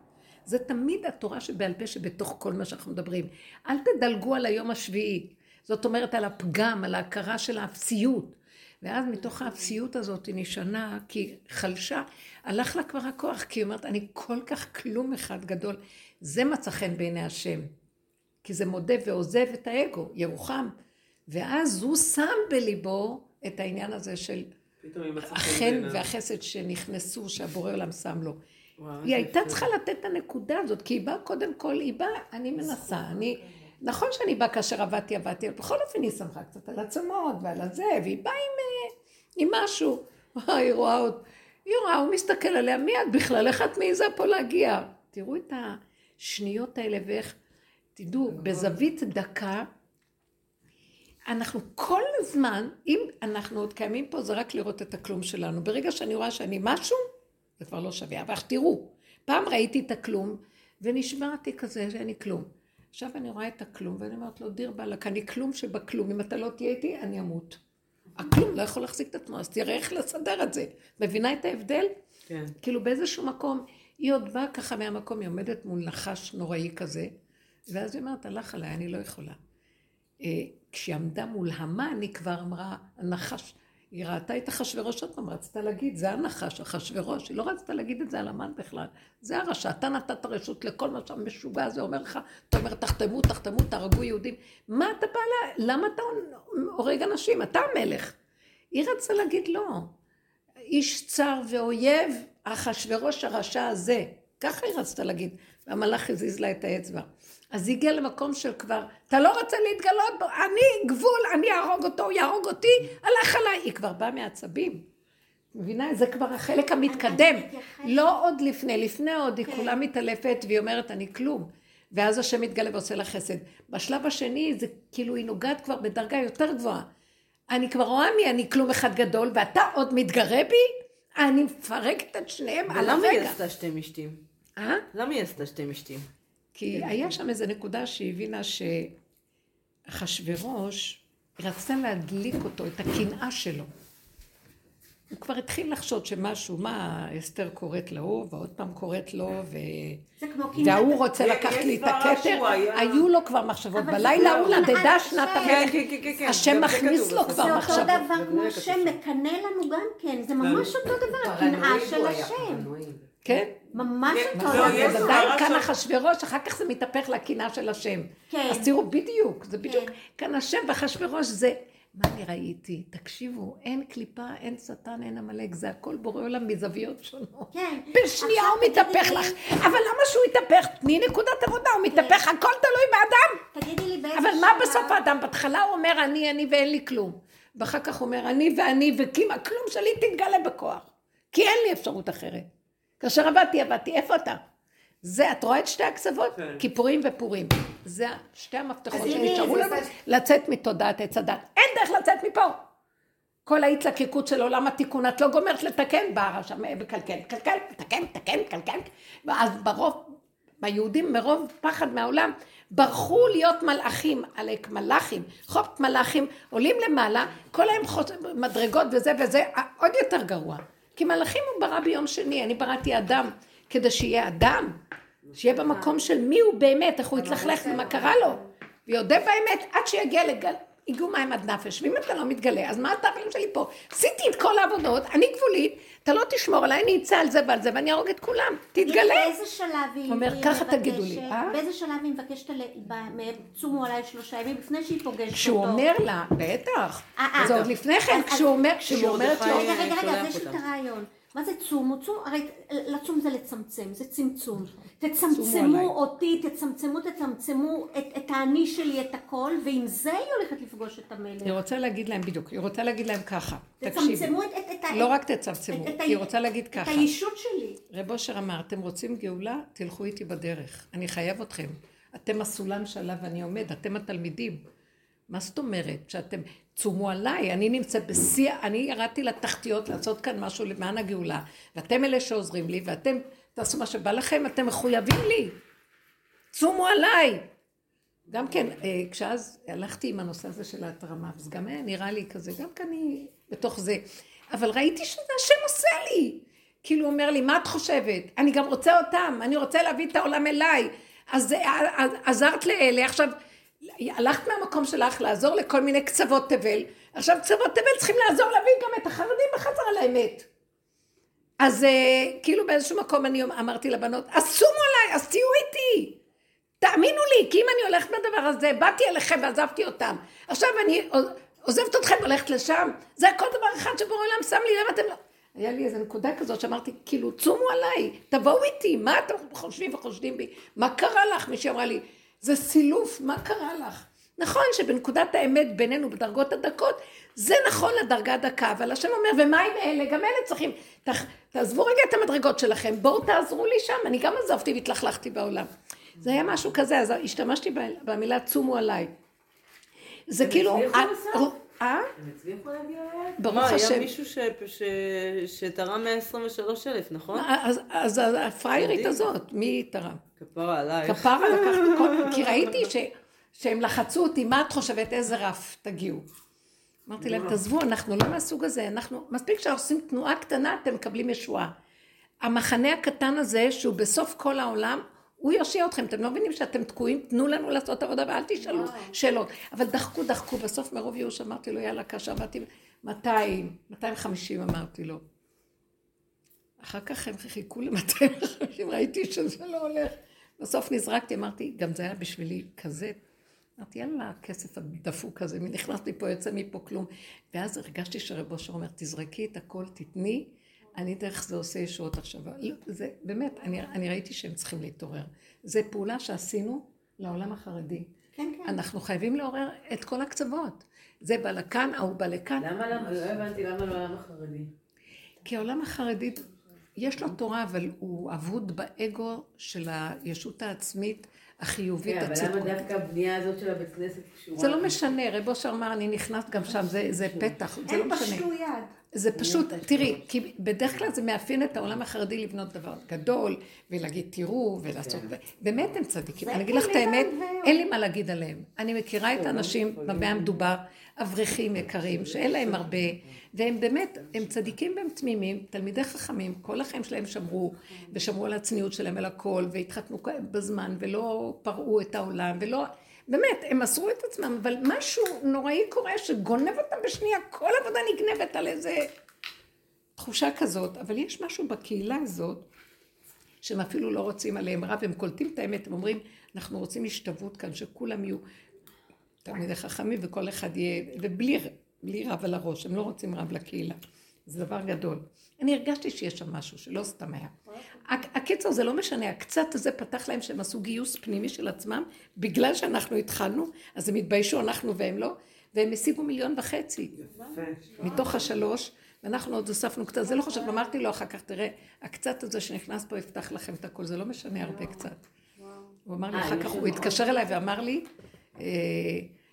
זה תמיד התורה שבעל פה שבתוך כל מה שאנחנו מדברים. אל תדלגו על היום השביעי. זאת אומרת על הפגם, על ההכרה של האפסיות. ואז מתוך האפסיות הזאת היא נשענה, כי חלשה, הלך לה כבר הכוח, כי היא אומרת, אני כל כך כלום אחד גדול. זה מצא חן בעיני השם. כי זה מודה ועוזב את האגו, ירוחם. ואז הוא שם בליבו את העניין הזה של החן. והחסד שנכנסו, שהבורא עולם שם לו. וואו, היא הייתה. צריכה לתת את הנקודה הזאת, כי היא באה קודם כל, היא באה, אני מנסה, אני... נכון שאני באה כאשר עבדתי, עבדתי, אבל בכל אופן היא שמחה קצת על עצמות ועל הזה, והיא באה עם, אה, עם משהו. היא רואה עוד, היא רואה, הוא מסתכל עליה, מי את בכלל? איך את מעיזה פה להגיע? תראו את השניות האלה ואיך, תדעו, בזווית דקה, אנחנו כל הזמן, אם אנחנו עוד קיימים פה, זה רק לראות את הכלום שלנו. ברגע שאני רואה שאני משהו, זה כבר לא שווה. אבל תראו, פעם ראיתי את הכלום, ונשמעתי כזה שאין כלום. עכשיו אני רואה את הכלום, ואני אומרת לו, דיר באלק, אני כלום שבכלום, אם אתה לא תהיה איתי, אני אמות. הכלום לא יכול להחזיק את עצמו, אז תראה איך לסדר את זה. מבינה את ההבדל? כן. כאילו באיזשהו מקום, היא עוד באה ככה מהמקום, היא עומדת מול נחש נוראי כזה, ואז היא אומרת, הלך עליי, אני לא יכולה. כשהיא עמדה מול המן, היא כבר אמרה, הנחש, היא ראתה את אחשוורוש עוד פעם, רצתה להגיד, זה הנחש, אחשוורוש, היא לא רצתה להגיד את זה על המן בכלל. זה הרשע, אתה נתת רשות לכל מה שהמשוגע הזה אומר לך, אתה אומר, תחתמו, תחתמו, תהרגו יהודים. מה אתה בא לה, למה אתה הורג אנשים? אתה המלך. היא רצתה להגיד לא. איש צר ואויב, אחשוורוש הרשע הזה. ככה היא רצתה להגיד. והמלאך הזיז לה את האצבע. אז היא הגיעה למקום של כבר, אתה לא רוצה להתגלות בו, אני גבול, אני אהרוג אותו, הוא יהרוג אותי, הלך עליי. היא כבר באה מעצבים. מבינה? זה כבר החלק המתקדם. לא עוד לפני, לפני עוד היא כן. כולה מתעלפת והיא אומרת אני כלום. ואז השם מתגלה ועושה לה חסד. בשלב השני זה כאילו היא נוגעת כבר בדרגה יותר גבוהה. אני כבר רואה מי אני כלום אחד גדול ואתה עוד מתגרה בי? אני מפרקת את שניהם על ולמה היא הרגע. עשתה שתי משתים? אה? למה היא עשתה שתי משתים? כי היה שם איזו נקודה שהיא הבינה שאחשוורוש רצתה להדליק אותו, את הקנאה שלו. הוא כבר התחיל לחשוד שמשהו, מה אסתר קוראת להוא, ועוד פעם קוראת לו, ו... וההוא רוצה יש לקחת לי את הכתר, היו לו כבר מחשבות. בלילה לא קנאת נדדה השם. שנת כן, המלך. כן, כן, כן, כן. השם מכניס לו. כבר זה אותו מחשבות. דבר כמו השם. מקנא לנו גם כן, זה ממש אותו דבר, קנאה פרנואיד של הוא השם. כן? ממש כן, אותו לא. יש בוודאי סברה כאן אחשוורוש, אחר כך זה מתהפך לקנאה של השם. כן. אז תראו, בדיוק, זה בדיוק, כן. כאן השם ואחשוורוש זה, מה אני ראיתי? תקשיבו, אין קליפה, אין שטן, אין עמלק, זה הכל בורא עולם מזוויות שונות. כן. בשנייה הוא מתהפך לך, אבל למה שהוא יתהפך? תני נקודת עבודה, הוא מתהפך, הכל תלוי באדם. תגידי לי באיזה אבל מה בסוף האדם? בהתחלה הוא אומר אני, אני ואין לי כלום. ואחר כך הוא אומר אני ואני, וכי הכלום שלי תתגלה בכוח. כי אין לי אפשרות אחרת. כאשר עבדתי, עבדתי, איפה אתה? זה, את רואה את שתי הקצוות? כן. כיפורים ופורים. זה שתי המפתחות שנשארו לנו זה- לצאת מתודעת עץ הדת. אין דרך לצאת מפה. כל ההתלקקות של עולם התיקון, את לא גומרת לתקן, בא הרשע מקלקל, קלקל, תקן, תקן, קלקל. ואז ברוב, ביהודים מרוב פחד מהעולם, ברחו להיות מלאכים, עלק מלאכים, חופת מלאכים, עולים למעלה, כל היום חוץ... מדרגות וזה וזה, עוד יותר גרוע. כי מלאכים הוא ברא ביום שני, אני בראתי אדם, כדי שיהיה אדם, שיהיה במקום של מי הוא באמת, איך הוא התלכלך ומה קרה לו. ויודה באמת עד שיגיע לגל... הגיעו מים עד נפש, ואם אתה לא מתגלה, אז מה התכלים שלי פה? עשיתי את כל העבודות, אני גבולית, אתה לא תשמור עליי, אני אצא על זה ועל זה, ואני אהרוג את כולם, תתגלה. באיזה שלב היא אומר, ככה מבקשת- תגידו לי, אה? באיזה שלב היא מבקשת, מהם צומו עליי שלושה ימים לפני שהיא פוגשת אותו? כשהוא אומר לה, בטח, אה, אה. זה עוד לפני כן, אז- כשהוא אומר, כשהיא אומרת לו, רגע, רגע, רגע, אז יש לי את. הרעיון. מה זה צום? צום, הרי לצום זה לצמצם, זה צמצום. צומו תצמצמו. אותי, תצמצמו, תצמצמו את, את האני שלי, את הכל, ועם זה היא הולכת לפגוש את המלך. היא רוצה להגיד להם בדיוק, היא רוצה להגיד להם ככה, תצמצמו את, את, את, לא רק תצמצמו, את- את היא רוצה להגיד את ככה, הישות שלי. רב אושר אמר, אתם רוצים גאולה? תלכו איתי בדרך. אני חייב אתכם. אתם הסולם שעליו אני עומד, אתם התלמידים. מה זאת אומרת? שאתם צומו עליי, אני נמצאת בשיא, אני ירדתי לתחתיות לעשות כאן משהו למען הגאולה, ואתם אלה שעוזרים לי, ואתם תעשו מה שבא לכם, אתם מחויבים לי. צומו עליי. גם כן, אה, כשאז הלכתי עם הנושא הזה של ההתרמה, אז גם היה נראה לי כזה, גם כן אני בתוך זה. אבל ראיתי שזה השם עושה לי. כאילו הוא אומר לי, מה את חושבת? אני גם רוצה אותם, אני רוצה להביא את העולם אליי. אז אה, עזרת לאלה, עכשיו, הלכת מהמקום שלך לעזור לכל מיני קצוות תבל, עכשיו צוות תבל צריכים לעזור להביא גם את החרדים בחזרה לאמת. אז אה, כאילו באיזשהו מקום אני אמרתי לבנות, אז שומו עליי, אז תהיו איתי. תאמינו לי, כי אם אני הולכת בדבר הזה, באתי אליכם ועזבתי אותם. עכשיו אני עוזבת אתכם, הולכת לשם. זה הכל דבר אחד שבורא עולם שם לי, למה אתם לא... היה לי איזו נקודה כזאת שאמרתי, כאילו, צומו עליי, תבואו איתי, מה אתם חושבים וחושדים בי? מה קרה לך? מישהי אמרה לי, זה סילוף, מה קרה לך? נכון שבנקודת האמת בינינו בדרגות הדקות, זה נכון לדרגה הדקה, אבל השם אומר, ומה עם אלה? גם אלה צריכים, ת, תעזבו רגע את המדרגות שלכם, בואו תעזרו לי שם, אני גם עזבתי והתלכלכתי בעולם. זה היה משהו כזה, אז השתמשתי במילה צומו עליי. זה כאילו... אה? הם הצליחו להגיע ליעד? ברוך השם. היה מישהו שתרם 123,000, נכון? אז הפריירית הזאת, מי תרם? כפרה עלייך. כפרה לקחתי כל... כי ראיתי שהם לחצו אותי, מה את חושבת, איזה רף תגיעו? אמרתי להם, תעזבו, אנחנו לא מהסוג הזה, אנחנו, מספיק שאנחנו עושים תנועה קטנה, אתם מקבלים ישועה. המחנה הקטן הזה, שהוא בסוף כל העולם, הוא יושיע אתכם, אתם לא מבינים שאתם תקועים, תנו לנו לעשות עבודה ואל תשאלו שאלות. אבל דחקו, דחקו, בסוף מרוב ייאוש אמרתי לו, יאללה, כאשר באתי, 200, 250 אמרתי לו. אחר כך הם חיכו ל-250, ראיתי שזה לא הולך. בסוף נזרקתי, אמרתי, גם זה היה בשבילי כזה. אמרתי, יאללה, הכסף הדפוק הזה, מי נכנס לי פה, יוצא מפה כלום. ואז הרגשתי שרב אושר אומר, תזרקי את הכל, תתני. אני דרך זה עושה ישועות עכשיו. לא, זה באמת, אני, אני ראיתי שהם צריכים להתעורר. זו פעולה שעשינו לעולם החרדי. כן, כן. אנחנו חייבים לעורר את כל הקצוות. זה בא לכאן, ההוא בא לכאן. למה, למה, לא הבנתי למה לעולם החרדי. כי העולם החרדי, יש לו תורה, אבל הוא אבוד באגו של הישות העצמית. החיובית, כן, אבל למה דווקא הבנייה הזאת של הבית כנסת קשורה? זה לא משנה, רב אושר אמר, אני נכנס גם שם, זה, זה פתח, זה לא משנה. הם פשטו יד. זה פשוט, תראי, כי בדרך כלל זה מאפיין את העולם החרדי לבנות דבר גדול, ולהגיד תראו, ולעשות, באמת הם צדיקים. אני אגיד לך את האמת, אין לי מה להגיד עליהם. אני מכירה את האנשים במה המדובר, אברכים יקרים, שאין להם הרבה, והם באמת, הם צדיקים והם תמימים, תלמידי חכמים, כל החיים שלהם שמרו, ושמרו על הצניעות שלהם, על הכל, והתחתנו בזמן, ולא פרעו את העולם, ולא... באמת, הם מסרו את עצמם, אבל משהו נוראי קורה שגונב אותם בשנייה, כל עבודה נגנבת על איזה תחושה כזאת, אבל יש משהו בקהילה הזאת, שהם אפילו לא רוצים עליהם רב, הם קולטים את האמת, הם אומרים, אנחנו רוצים השתוות כאן, שכולם יהיו תלמידי חכמים וכל אחד יהיה, ובלי בלי רב על הראש, הם לא רוצים רב לקהילה. זה דבר גדול. אני הרגשתי שיש שם משהו שלא סתם היה. הקיצר זה לא משנה, הקצת הזה פתח להם שהם עשו גיוס פנימי של עצמם, בגלל שאנחנו התחלנו, אז הם התביישו, אנחנו והם לא, והם השיגו מיליון וחצי. מתוך השלוש, ואנחנו עוד הוספנו קצת, זה לא חשוב, אמרתי לו אחר כך, תראה, הקצת הזה שנכנס פה יפתח לכם את הכל, זה לא משנה הרבה קצת. הוא אמר לי, אחר כך הוא התקשר אליי ואמר לי, אה,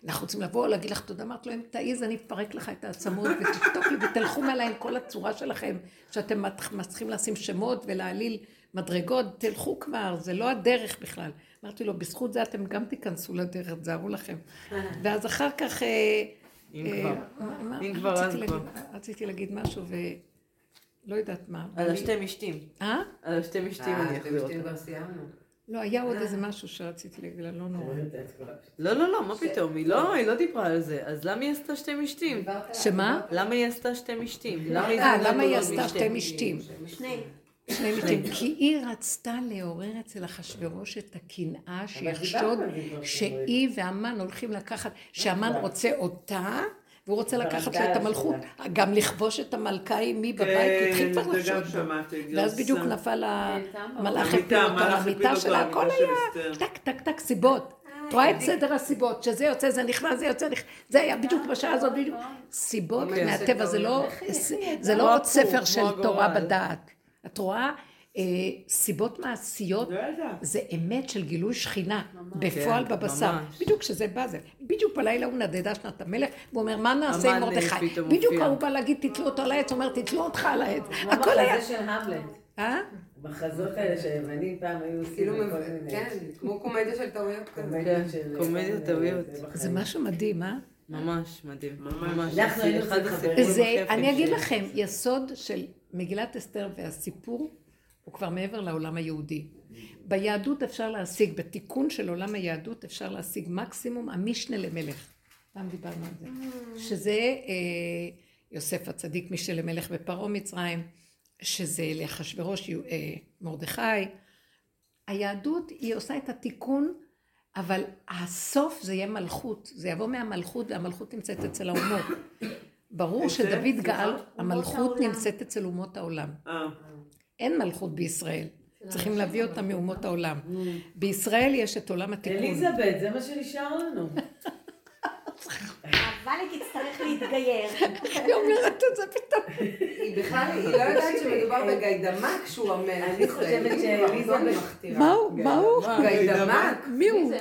אנחנו רוצים לבוא, להגיד לך תודה, אמרת לו, אם תעיז, אני אפרק לך את העצמות, ותשתוק לי, ותלכו מעליי עם כל הצורה שלכם, שאתם מצליחים לשים שמות ולהעליל מדרגות, תלכו כבר, זה לא הדרך בכלל. אמרתי לו, בזכות זה אתם גם תיכנסו לדרך, תזהרו לכם. ואז אחר כך... אה, אם כבר, אם כבר אז כבר. רציתי להגיד משהו ולא יודעת מה. על השתי משתים. אה? על השתי משתים אני אחזיר אותך. כבר סיימנו. לא, היה עוד איזה משהו שרציתי להגיד, לא נורא. לא, לא, לא, מה פתאום, היא לא, היא לא דיברה על זה. אז למה היא עשתה שתי משתים? שמה? למה היא עשתה שתי משתים? אה, למה היא עשתה שתי משתים? שני. שני משתים. כי היא רצתה לעורר אצל אחשוורוש את הקנאה שיחשוד שהיא והמן הולכים לקחת, שהמן רוצה אותה. והוא רוצה לקחת לה את המלכות, גם לכבוש את המלכה אימי בבית, הוא התחיל כבר לחשוד ואז בדיוק נפל המלאך הפיל אותו על המיטה שלה, הכל היה טק טק טק סיבות. את רואה את סדר הסיבות, שזה יוצא, זה נכנס, זה יוצא, זה היה בדיוק בשעה הזאת, בדיוק. סיבות מהטבע, זה לא עוד ספר של תורה בדעת. את רואה? אה, סיבות מעשיות לא זה אמת של גילוי שכינה בפועל כן, בבשר. בדיוק כשזה בא זה. בדיוק בלילה הוא נדדה שנת המלך, והוא אומר, מה נעשה עם מרדכי? בדיוק ההוא בא להגיד, תתלו אותו על העץ, הוא אומר, תתלו אותך על העץ. הכל היה... זה של המלט. אה? בחזות האלה שהיוונים פעם היו עושים כאילו, כן, כמו קומדיה של טעויות כזה. כן, קומדיה טעויות. זה משהו מדהים, אה? ממש מדהים. ממש. אנחנו היינו אחד הסיפורים אני אגיד לכם, יסוד של מגילת אסתר והסיפור הוא כבר מעבר לעולם היהודי. ביהדות אפשר להשיג, בתיקון של עולם היהדות אפשר להשיג מקסימום המשנה למלך. פעם דיברנו על זה. שזה אה, יוסף הצדיק משל המלך בפרעה מצרים, שזה לאחשוורוש אה, מרדכי. היהדות היא עושה את התיקון, אבל הסוף זה יהיה מלכות. זה יבוא מהמלכות, והמלכות נמצאת אצל האומות. ברור? שדוד? גאל, המלכות. נמצאת אצל אומות העולם. אין מלכות בישראל. צריכים להביא אותה מאומות העולם. בישראל יש את עולם התיקון. אליזבת, זה מה שנשאר לנו. היא תצטרך להתגייר. היא אומרת את זה פתאום. היא בכלל, היא לא יודעת שמדובר בגיידמק שהוא המלך אני חושבת שאליזבת- מה הוא? מה הוא? גיידמק. מי הוא? זה?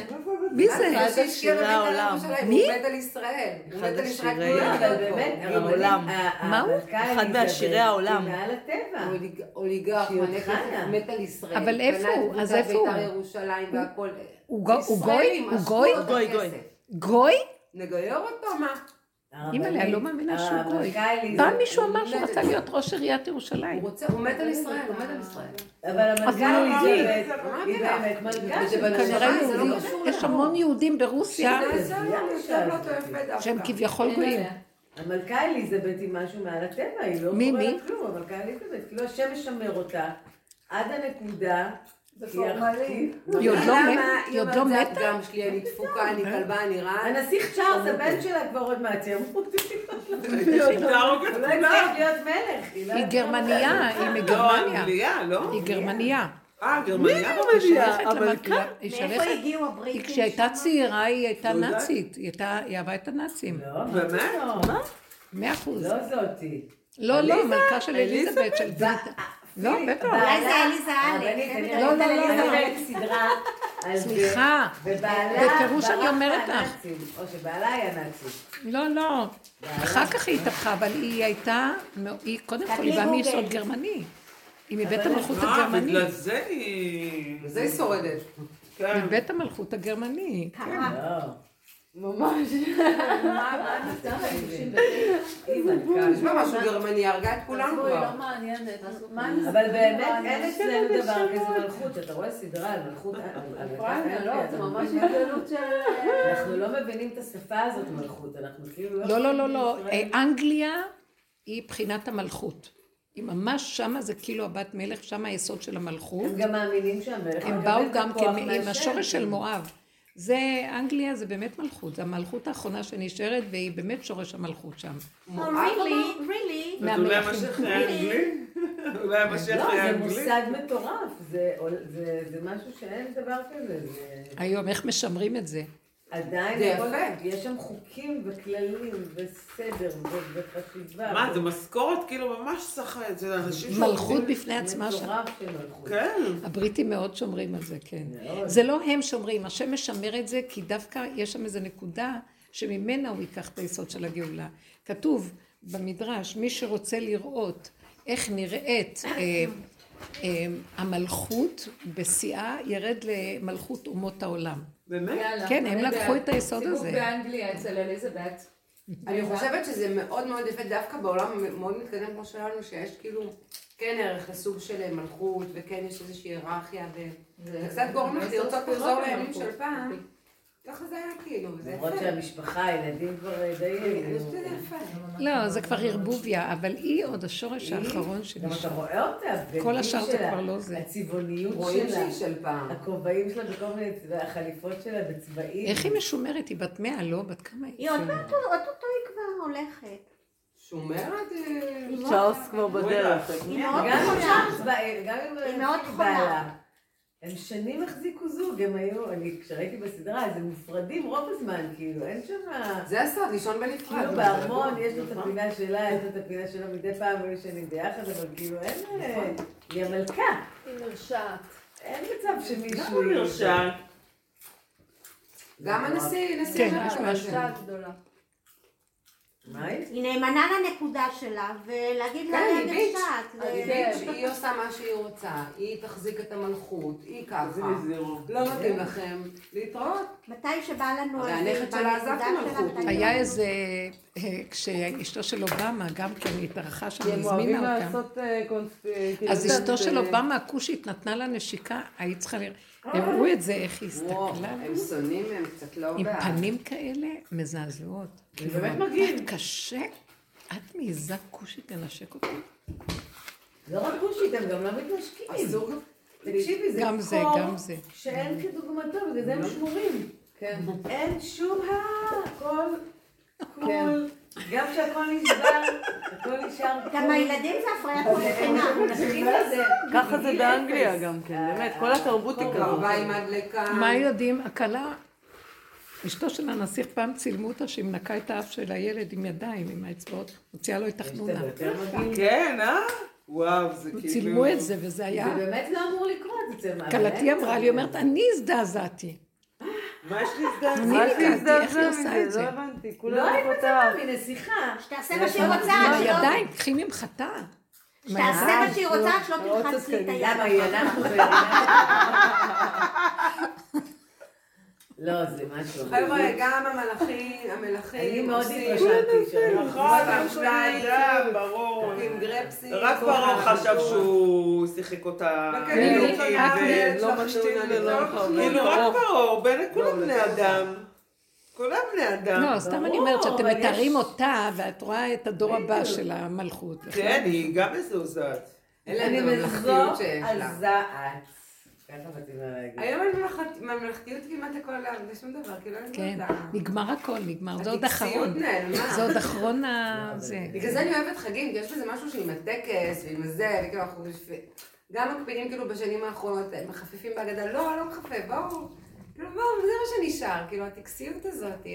מי זה? העולם. העולם. מי? הוא מת על ישראל. הוא אחד מת על ישראל. העולם. הרבנים, מה הוא? אחד מהשירי העולם. היא מעל הטבע. אוליג- אוליגרך, שהיא עוד מנכס, חיה. מת על ישראל. אבל איפה הוא? אז איפה הוא? בית"ר ירושלים והכל. הוא גו- הוא גוי? הוא גוי? גוי, גוי. נגייר אותו, מה? אימא'לה, אני לא מאמינה שהוא גוי. פעם מישהו אמר שהוא רצה להיות ראש עיריית ירושלים. הוא רוצה, הוא מת על ישראל, הוא מת על ישראל. אבל אמרתי היא. באמת לא יהודים, קשור יש. המון יהודים ברוסיה דווקא. שהם כביכול גויים. המלכה אליזבת היא משהו מעל הטבע, היא לא? לה כלום, המלכה אליזבת, כאילו השם משמר אותה עד הנקודה. זה היא פורמלי. היא עוד לא? מתה? היא עוד לא מתה? הפגם שלי, אני דפוקה, אני כלבה, אני רעה. הנסיך צ'ארלס, הבן שלה כבר עוד מעט ימות. לא כולם. הצליח להיות מלך. לא היא יכולה- גרמניה, היא לא, מגרמניה. לא? היא גרמניה. אה, גרמניה? למלכה. היא מאיפה. הגיעו הבריטים? כשהיא הייתה שם? צעירה היא הייתה לא. נאצית. היא אהבה את הנאצים. לא, מה באמת? פתאום? מאה אחוז. לא זאתי. לא, לא, מלכה של אליזבת של ב- לא, בטח. אולי זה אליזה א', הרבנית, הם אני לא, לא, לא, לא. סדרה על זה. סליחה. בפירוש אני אומרת לך. או שבעלה היה נאצי. לא, לא. אחר כך היא התהפכה, אבל היא הייתה, היא קודם כל, היא באה. מיסוד גרמני. היא מבית המלכות אה, הגרמני. בגלל זה היא... זה היא שורדת. כן. מבית המלכות הגרמני. קרה. ממש. היא מלכה. יש בה משהו גרמני, הרגה את כולנו היא כבר. לא מעניינת. מה אני אבל באמת לא אין אצלנו דבר כזה מלכות, שאתה רואה סדרה על מלכות, אוקראינה, לא, של... אנחנו לא מבינים את השפה הזאת מלכות, אנחנו כאילו לא, לא, לא, לא. אה, אנגליה היא בחינת המלכות. היא ממש שמה זה כאילו הבת מלך, שמה היסוד של המלכות. הם גם מאמינים שהמלך הם באו גם כן עם השורש של. מואב. זה, אנגליה זה באמת מלכות, זה המלכות האחרונה שנשארת, והיא באמת שורש המלכות שם. Oh, really? really? אז אולי. המשך היה אנגלי? אולי המשך לא, היה זה אנגלי? מושג מטורף, זה- זה זה משהו שאין דבר כזה, זה היום, איך משמרים את זה? עדיין, זה הכל- יפה. יש שם חוקים וכללים וסדר וחשיבה. מה, ו- זה משכורת כאילו ממש שכר, זה אנשים מלכות בפני עצמה שם. מטורף של מלכות. כן. הבריטים מאוד שומרים על זה, כן. זה לא הם שומרים, השם משמר את זה, כי דווקא יש שם איזו נקודה שממנה הוא ייקח את היסוד של הגאולה. כתוב במדרש, מי שרוצה לראות איך נראית אה, אה, המלכות בשיאה, ירד למלכות אומות העולם. באמת? יאללה, כן, הם לקחו. את היסוד סיבוב הזה. באנגליה אצל אליזבת. אני חושבת שזה מאוד מאוד יפה דווקא בעולם מאוד מתקדם כמו שלנו, שיש כאילו כן ערך לסוג של מלכות, וכן יש איזושהי היררכיה, וזה קצת גורם לך לרצות לחזור לימים. של פעם. ככה זה היה כאילו, למרות יפה. שהמשפחה, הילדים כבר די... אני חושבת שזה יפה. לא, זה כבר ערבוביה, אבל היא עוד השורש האחרון גם אתה. רואה אותה, כל השאר זה שלה, כבר לא זה. הצבעוניות רואים שלה, שהיא של פעם. הכובעים שלה בכל מיני, החליפות שלה בצבעים. איך היא משומרת? היא בת מאה, לא? בת כמה היא? היא עוד מעט, אוטוטו היא כבר הולכת. שומרת? אה, מאוד- צ'ארלס כבר בדרך. היא מאוד חולה. היא מאוד חולה. הם שנים החזיקו זוג, הם היו, אני, כשראיתי בסדרה, אז הם מופרדים רוב הזמן, כאילו, אין שם... זה הסוד, לישון בנפרד. כאילו בארמון יש לו את הפינה שלה, יש לו את הפינה שלו מדי פעם, היו ישנים ביחד, אבל כאילו אין... אה, היא המלכה. היא מרשעת. אין מצב שמישהו... גם הנשיא, נשיא כן, יש משהו. מרשעת גדולה. מה היא? נאמנה לנקודה שלה, ולהגיד לה, כן, אני היא עושה מה שהיא רוצה, היא תחזיק את המלכות, היא זה ככה. לא מתאים לכם להתראות. מתי שבא לנו... הרי הנכד שלה עזב את המלכות. מתי היה איזה כשאשתו של אובמה גם כן התארחה שם, כי הם אוהבים הזמינה. לעשות אה, קונספ... כאילו, אז יודעת, אשתו של אה, אובמה הכושית נתנה לה נשיקה, היית צריכה לראות, הראו את זה, איך היא הסתכלה, הם שונאים, הם קצת לא עם בעד. פנים כאלה מזעזעות. כאילו, באמת מגעיל. את קשה, את מעיזה כושית לנשק אותי? לא רק כושית, הם גם לא מתנשקים. אסור תקשיבי, זה גם זה, קור גם זה. שאין כדוגמתו, בגלל זה הם שמורים. כן. אין שום. הכל קול. גם כשהכל נשבר, הכל נשאר גם. הילדים זה הפריית לזה. ככה זה באנגליה. גם כן, באמת, כל התרבות היא כזאת. קרבה עם הדלקה. מה יודעים? הכלה, אשתו של הנסיך פעם צילמו אותה שהיא מנקה את האף של הילד עם ידיים, עם האצבעות, מוציאה לו את החנונה. כן, אה? וואו, זה כאילו... צילמו את זה, וזה היה... זה באמת לא אמור לקרות מה. כלתי אמרה לי, אומרת, אני הזדעזעתי. מה יש לי הזדעזע? אני אל נקעתי, איך תזדעזע היא עושה את מזה, לא? הבנתי, לא כולם היית פה מצפה מנסיכה. שתעשה מה שהיא רוצה, שלא... הידיים, קחי ממחטה. שתעשה. מה שהיא רוצה, רק שלא תלחץ לי את היד. למה היא אנחנו לא, זה משהו. חבר'ה, גם המלאכים, המלאכים אני מאוד התרשמתי. שאני- נכון, הם שתיים, ברור. עם גרפסים. רק פרעה חשב. שהוא שיחק אותה. כאילו, אני לא לא. כאילו, רק פרעה, בין כולם בני אדם. כולם בני אדם. לא, סתם אני אומרת שאתם מתארים אותה, ואת רואה את הדור הבא של המלכות. כן, היא גם מזועזעת. אין להם אני את הממלכתיות שיש על לה. זעת. ככה מתאים לה להגיד. היום אין ממלכת- ממלכתיות כמעט הכל זה שום דבר, כאילו אין כן, את ה- נגמר הכל, נגמר. זה עוד אחרון. זה עוד אחרון ה... זה. בגלל זה אני אוהבת חגים, כי יש בזה משהו שעם הטקס ועם זה, וכאילו אנחנו גם מקפידים כאילו בשנים האחרונות, מחפפים בהגדה, לא, לא מחפף, בואו, כאילו בואו, זה מה שנשאר, כאילו הטקסיות הזאת.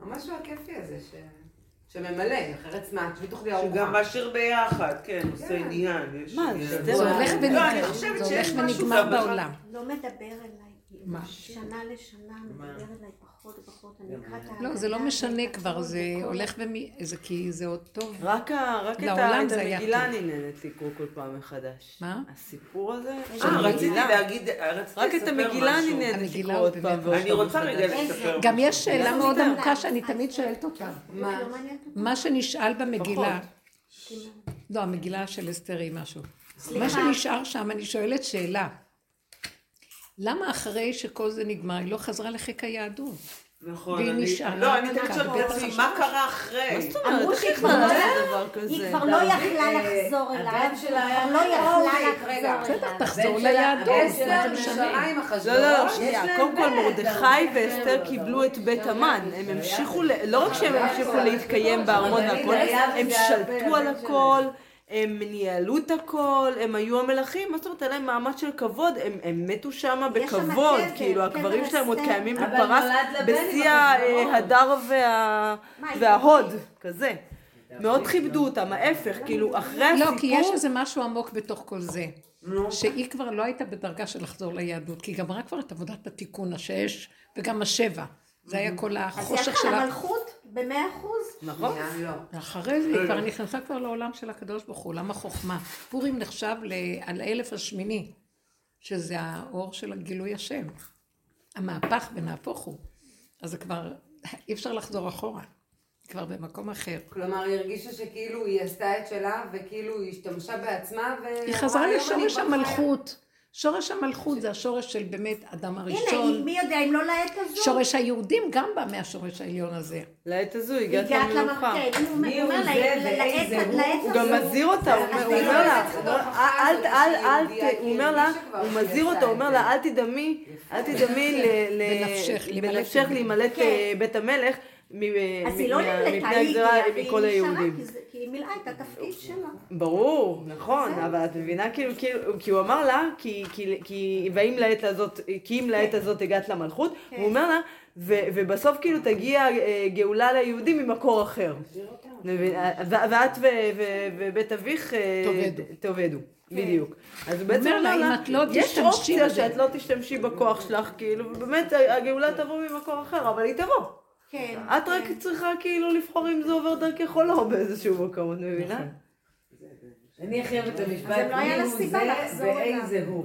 המשהו הכיפי הזה ש... שממלא, אחרת מה, תשבי תאכלי ארוחה. שגם משאיר ביחד, כן, עושה כן. עניין. יש מה, עניין. זה זה הולך אני ונגמר. חושבת שיש משהו. בעולם. לא מדבר אליי. מה? שנה לשנה מדבר אליי פחות ופחות. אני אקרא את לא, זה לא משנה כבר, זה הולך ומי... זה כי זה עוד טוב. רק את המגילה. אני נהנית לקרוא כל פעם מחדש. מה? הסיפור הזה? אה, רציתי. להגיד, רק את המגילה אני. נהנית לקרוא עוד פעם אני רוצה רגע. לספר. גם יש שאלה לא מאוד. עמוקה שאני תמיד שואלת אותה. מה? לא. מה שנשאל במגילה. לא, המגילה של אסתר היא משהו. סליחה. מה שנשאר שם, אני שואלת שאלה. למה אחרי שכל זה נגמר, היא לא חזרה לחיק היהדות? נכון, והיא אני... נשארה לא, אני תמיד שואלת את עצמי. מה קרה אחרי? מה זאת אומרת? אמרו איך שהיא היא כבר לא היא? כבר לא דוד, יכלה לחזור הבן אליו. שלה היה לא יכלה לחזור בסדר, אליו. תחזור הבן שלה- ליהדות, הבן זה נשארה משנה? עם לא, אחשוורוש. לא, יש שנייה, קודם כל מרדכי דוד, ואסתר כן, קיבלו את בית המן, הם המשיכו, לא רק שהם המשיכו להתקיים בארמון והכל, הם שלטו הבן על. הכל, הם ניהלו את הכל, הם היו המלכים, מה זאת אומרת, היה להם מעמד של כבוד, הם- הם מתו שם שם בכבוד, קבר, כאילו קבר הקברים שלהם עוד. קיימים בפרס, בשיא אחשוורוש. ההדר וה- וההוד, כזה. מאוד כיבדו אותם, ההפך, כאילו אחרי לא, הסיפור, כי יש איזה משהו עמוק בתוך כל זה. שהיא כבר לא הייתה בדרגה של לחזור ליהדות, כי היא גמרה כבר את עבודת התיקון, השש וגם השבע. זה היה כל אז החושך שלה. למלכות במאה אחוז. נכון? לא. ואחרי זה היא כבר נכנסה כבר לעולם של הקדוש ברוך הוא, עולם החוכמה. פורים נחשב על האלף השמיני, שזה האור של הגילוי השם. המהפך ונהפוך הוא. אז זה כבר, אי אפשר לחזור אחורה. כבר במקום אחר. כלומר, היא הרגישה שכאילו היא עשתה את שלה, וכאילו היא השתמשה בעצמה, ו... היא חזרה אמרה, "היום אני לשורש המלכות. שורש המלכות זה השורש של באמת אדם הנה, הראשון. מי יודע אם לא לעת הזו. שורש היהודים גם בא מהשורש העליון הזה. לעת הזו הגעת למלוכה. הוא מי הוא זה ואיזה הוא? הוא גם. מזהיר אותה, הוא אומר- לא לה, אל, ת- הוא אומר לה, הוא מזהיר אותה, הוא אומר. לה, אל תדמי, אל תדמי ל- ל- בנפשך. להימלט כן. אה, בית המלך מ- אז היא לא מפני היא הגזרה מכל נשארה, היהודים. כי היא מילאה את התפקיד שלה. ברור, נכון, אבל את מבינה כאילו, כאילו, כי הוא אמר לה, כי, כי, כי, והאם לעת הזאת, כי אם לעת הזאת הגעת למלכות, כן. הוא אומר לה, ו, ובסוף כאילו תגיע אה, גאולה ליהודים ממקור אחר. ו- ואת ו- ו- ובית אביך אה, תאבדו. תאבדו, בדיוק. אז הוא בעצם אומר לה, אם לא יש אופציה בזה." שאת לא תשתמשי בכוח שלך, כאילו, ובאמת הגאולה תבוא ממקור אחר, אבל היא תבוא. כן. את רק כן. צריכה כאילו לבחור אם זה עובר דרכך או לא באיזשהו מקום, את מבינה? אני הכי אוהבת את המשפט, אז לא היה מי לה הוא סיבה זה לחזור אליו. ואיזה הוא.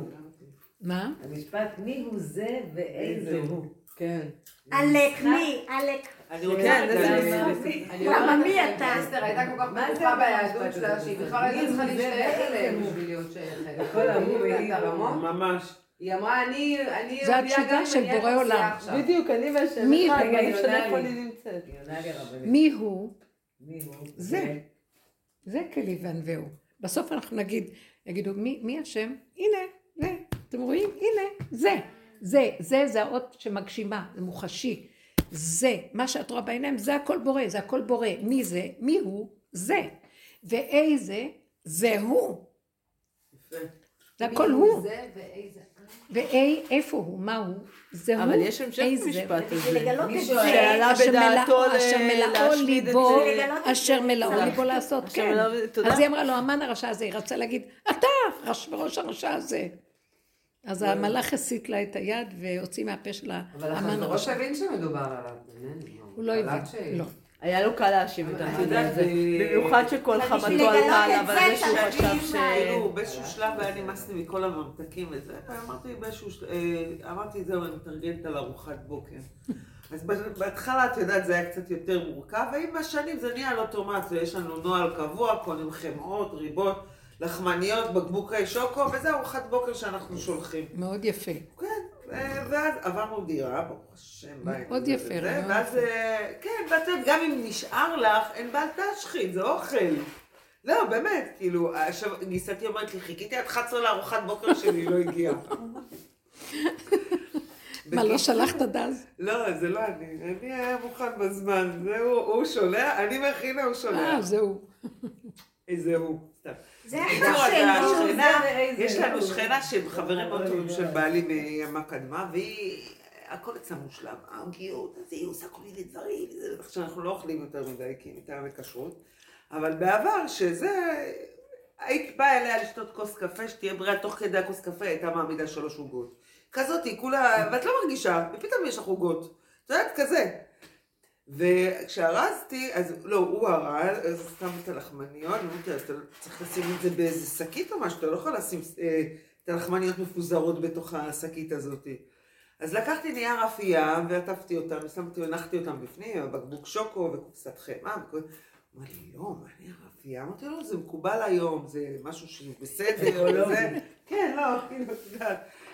מה? המשפט מי הוא זה ואיזה הוא. כן. עלק, מי? עלק. אני רוצה כן, רגע זה ל- משחק. אני למה, מי אתה? אסתר הייתה כל כך מה זה בטוחה ביהדות שלה? שהיא בכלל הייתה צריכה זה להשתייך אליהם? בשביל להיות שייכת. ממש. היא אמרה, אני אני זה התשובה של בורא עולם. בדיוק, אני והשם מי- אחד, ואני משנה איפה. אני נמצאת. מי הוא? מי הוא? זה. זה כלי וענווהו. בסוף אנחנו נגיד, יגידו, מי, מי השם? הנה, זה. אתם רואים? הנה, זה. זה, זה, זה האות שמגשימה, זה מוחשי. זה, מה שאת רואה בעיניים, זה הכל בורא, זה הכל בורא. מי זה? מי הוא? זה. ואיזה? זה הוא. יפה. זה הכל הוא. זה ואיזה... ואי, איפה הוא? מה הוא? זה הוא. אבל יש המשך איזה. משפט הזה. בשביל לגלות את זה, שעלה בדעתו להשמיד את זה. אשר. מלאו. ליבו לעשות, כן. אז היא אמרה לו, המן הרשע הזה, היא רצה להגיד, אתה ראש הרשע הזה. אז המלאך הסיט לה את היד והוציא מהפה שלה אבל המן הרשע. הבין שמדובר עליו. מה, הוא לא הבין, לא. היה לו קל להאשים את יודעת, הזה. במיוחד שכל חמתו עלתה עליו על זה שהוא חשב ש... כאילו, באיזשהו שלב היה נמאס לי מכל הממתקים וזה, ואמרתי באיזשהו שלב, אה, אמרתי זהו, אני מתרגלת על ארוחת בוקר. אז בהתחלה, את יודעת, זה היה קצת יותר מורכב, ועם השנים זה נהיה על אוטומט, יש לנו נוהל קבוע, קונים חמאות, ריבות, לחמניות, בקבוקי שוקו, וזה ארוחת בוקר שאנחנו שולחים. מאוד יפה. כן, ואז עברנו דירה, ברוך השם, בית. מאוד יפה, ואז. אה, כן, ואת יודעת, גם אם נשאר לך, אין בעל תשחית, זה אוכל. לא, באמת, כאילו, עכשיו גיסתי אומרת לי, חיכיתי עד 11 לארוחת בוקר שלי, לא הגיעה. מה, לא שלחת דז? לא, זה לא אני, אני היה מוכן בזמן, זה הוא, שולח, אני מכינה, הוא אה, שולח. זהו. איזה הוא, סתם. יש לנו. שכנה שהם חברים מאוד טובים של בעלי מימה קדמה, והיא, הכל אצלה מושלם, העוגיות, אז היא עושה כל מיני דברים, עכשיו אנחנו לא אוכלים יותר מדי, כי מטעמי כשרות, אבל בעבר, שזה, היית באה אליה לשתות כוס קפה, שתהיה בריאה, תוך כדי הכוס קפה הייתה מעמידה שלוש עוגות. כזאת, היא כולה, ואת לא מרגישה, ופתאום יש לך עוגות. את יודעת, כזה. וכשארזתי, אז לא, הוא ארז, אז שם את הלחמניות, אמרתי אתה צריך לשים את זה באיזה שקית או משהו, אתה לא יכול לשים אה, את הלחמניות מפוזרות בתוך השקית הזאת. אז לקחתי נייר אפייה ועטפתי אותם, ושמתי, הנחתי אותם בפנים, בקבוק שוקו וקופסת חמאה. וכל- אמר לי, לא, מה נייר אפייה? אמרתי לו, זה מקובל היום, זה משהו שבסדר, וזה. כן, לא, כאילו.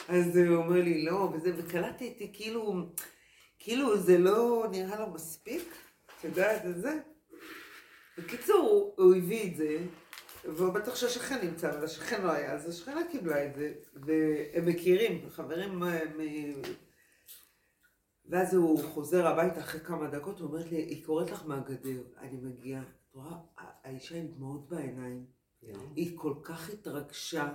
אז הוא אומר לי, לא, וזה, וקלטתי, כאילו, כאילו זה לא נראה לו מספיק, את יודעת, את זה. בקיצור, הוא הביא את זה, והוא בטח שהשכן נמצא, אבל השכן לא היה, אז השכנה קיבלה את זה, והם מכירים, חברים, אה, מ- ואז הוא חוזר הביתה אחרי כמה דקות, הוא אומר לי, היא קוראת לך מהגדר, אני מגיעה, את רואה, האישה עם דמעות בעיניים, היא כל כך התרגשה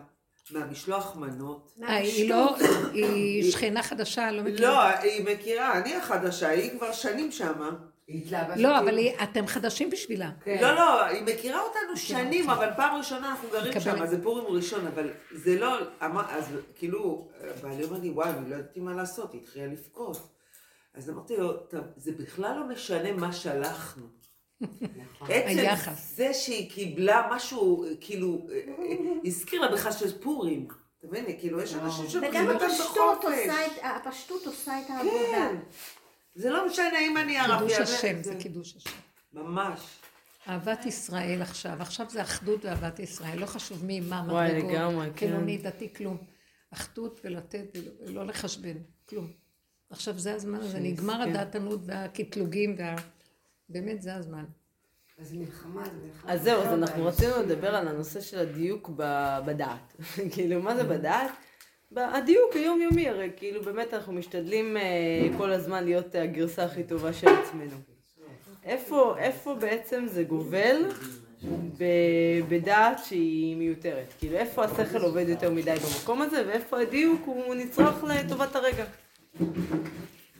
מהמשלוח מנות. אה, היא לא, היא שכנה חדשה, לא מכירה. לא, היא מכירה, אני החדשה, היא כבר שנים שמה. לא, אבל אתם חדשים בשבילה. כן. לא, לא, היא מכירה אותנו שנים, אבל פעם ראשונה אנחנו גרים. שם, זה פורים ראשון, אבל זה לא, אז כאילו, בעלי אומר לי, וואי, אני לא ידעתי מה לעשות, היא התחילה לבכות. אז אמרתי לו, "טוב, זה בכלל לא משנה מה שלחנו. נכון. עצם. זה שהיא קיבלה משהו, כאילו, אה, הזכיר לה בכלל שזה פורים. אתה מבין? כאילו, יש אנשים וגם שלוקחים אותם הפשטות בחופש. עושה את, הפשטות עושה את העבודה. כן. זה לא משנה אם אני ערבי. קידוש השם, זה קידוש השם. ממש. אהבת ישראל עכשיו, עכשיו זה אחדות ואהבת ישראל, לא חשוב מי, מה, וואי, מדרגות, לגמרי, כן. חילוני, דתי, כלום. אחדות ולתת, ולא לחשבן, כלום. עכשיו זה הזמן הזה, נגמר כן. הדעתנות והקטלוגים, וה... באמת זה הזמן. אז מלחמה זה מלחמה. אז זהו, אז אנחנו רצינו לדבר על הנושא של הדיוק בדעת. כאילו, מה זה בדעת? ב- הדיוק היומיומי, הרי כאילו באמת אנחנו משתדלים אה, כל הזמן להיות הגרסה הכי טובה של עצמנו. איפה, איפה בעצם זה גובל בדעת שהיא מיותרת? כאילו, איפה השכל עובד יותר מדי במקום הזה, ואיפה הדיוק הוא נצרך לטובת הרגע?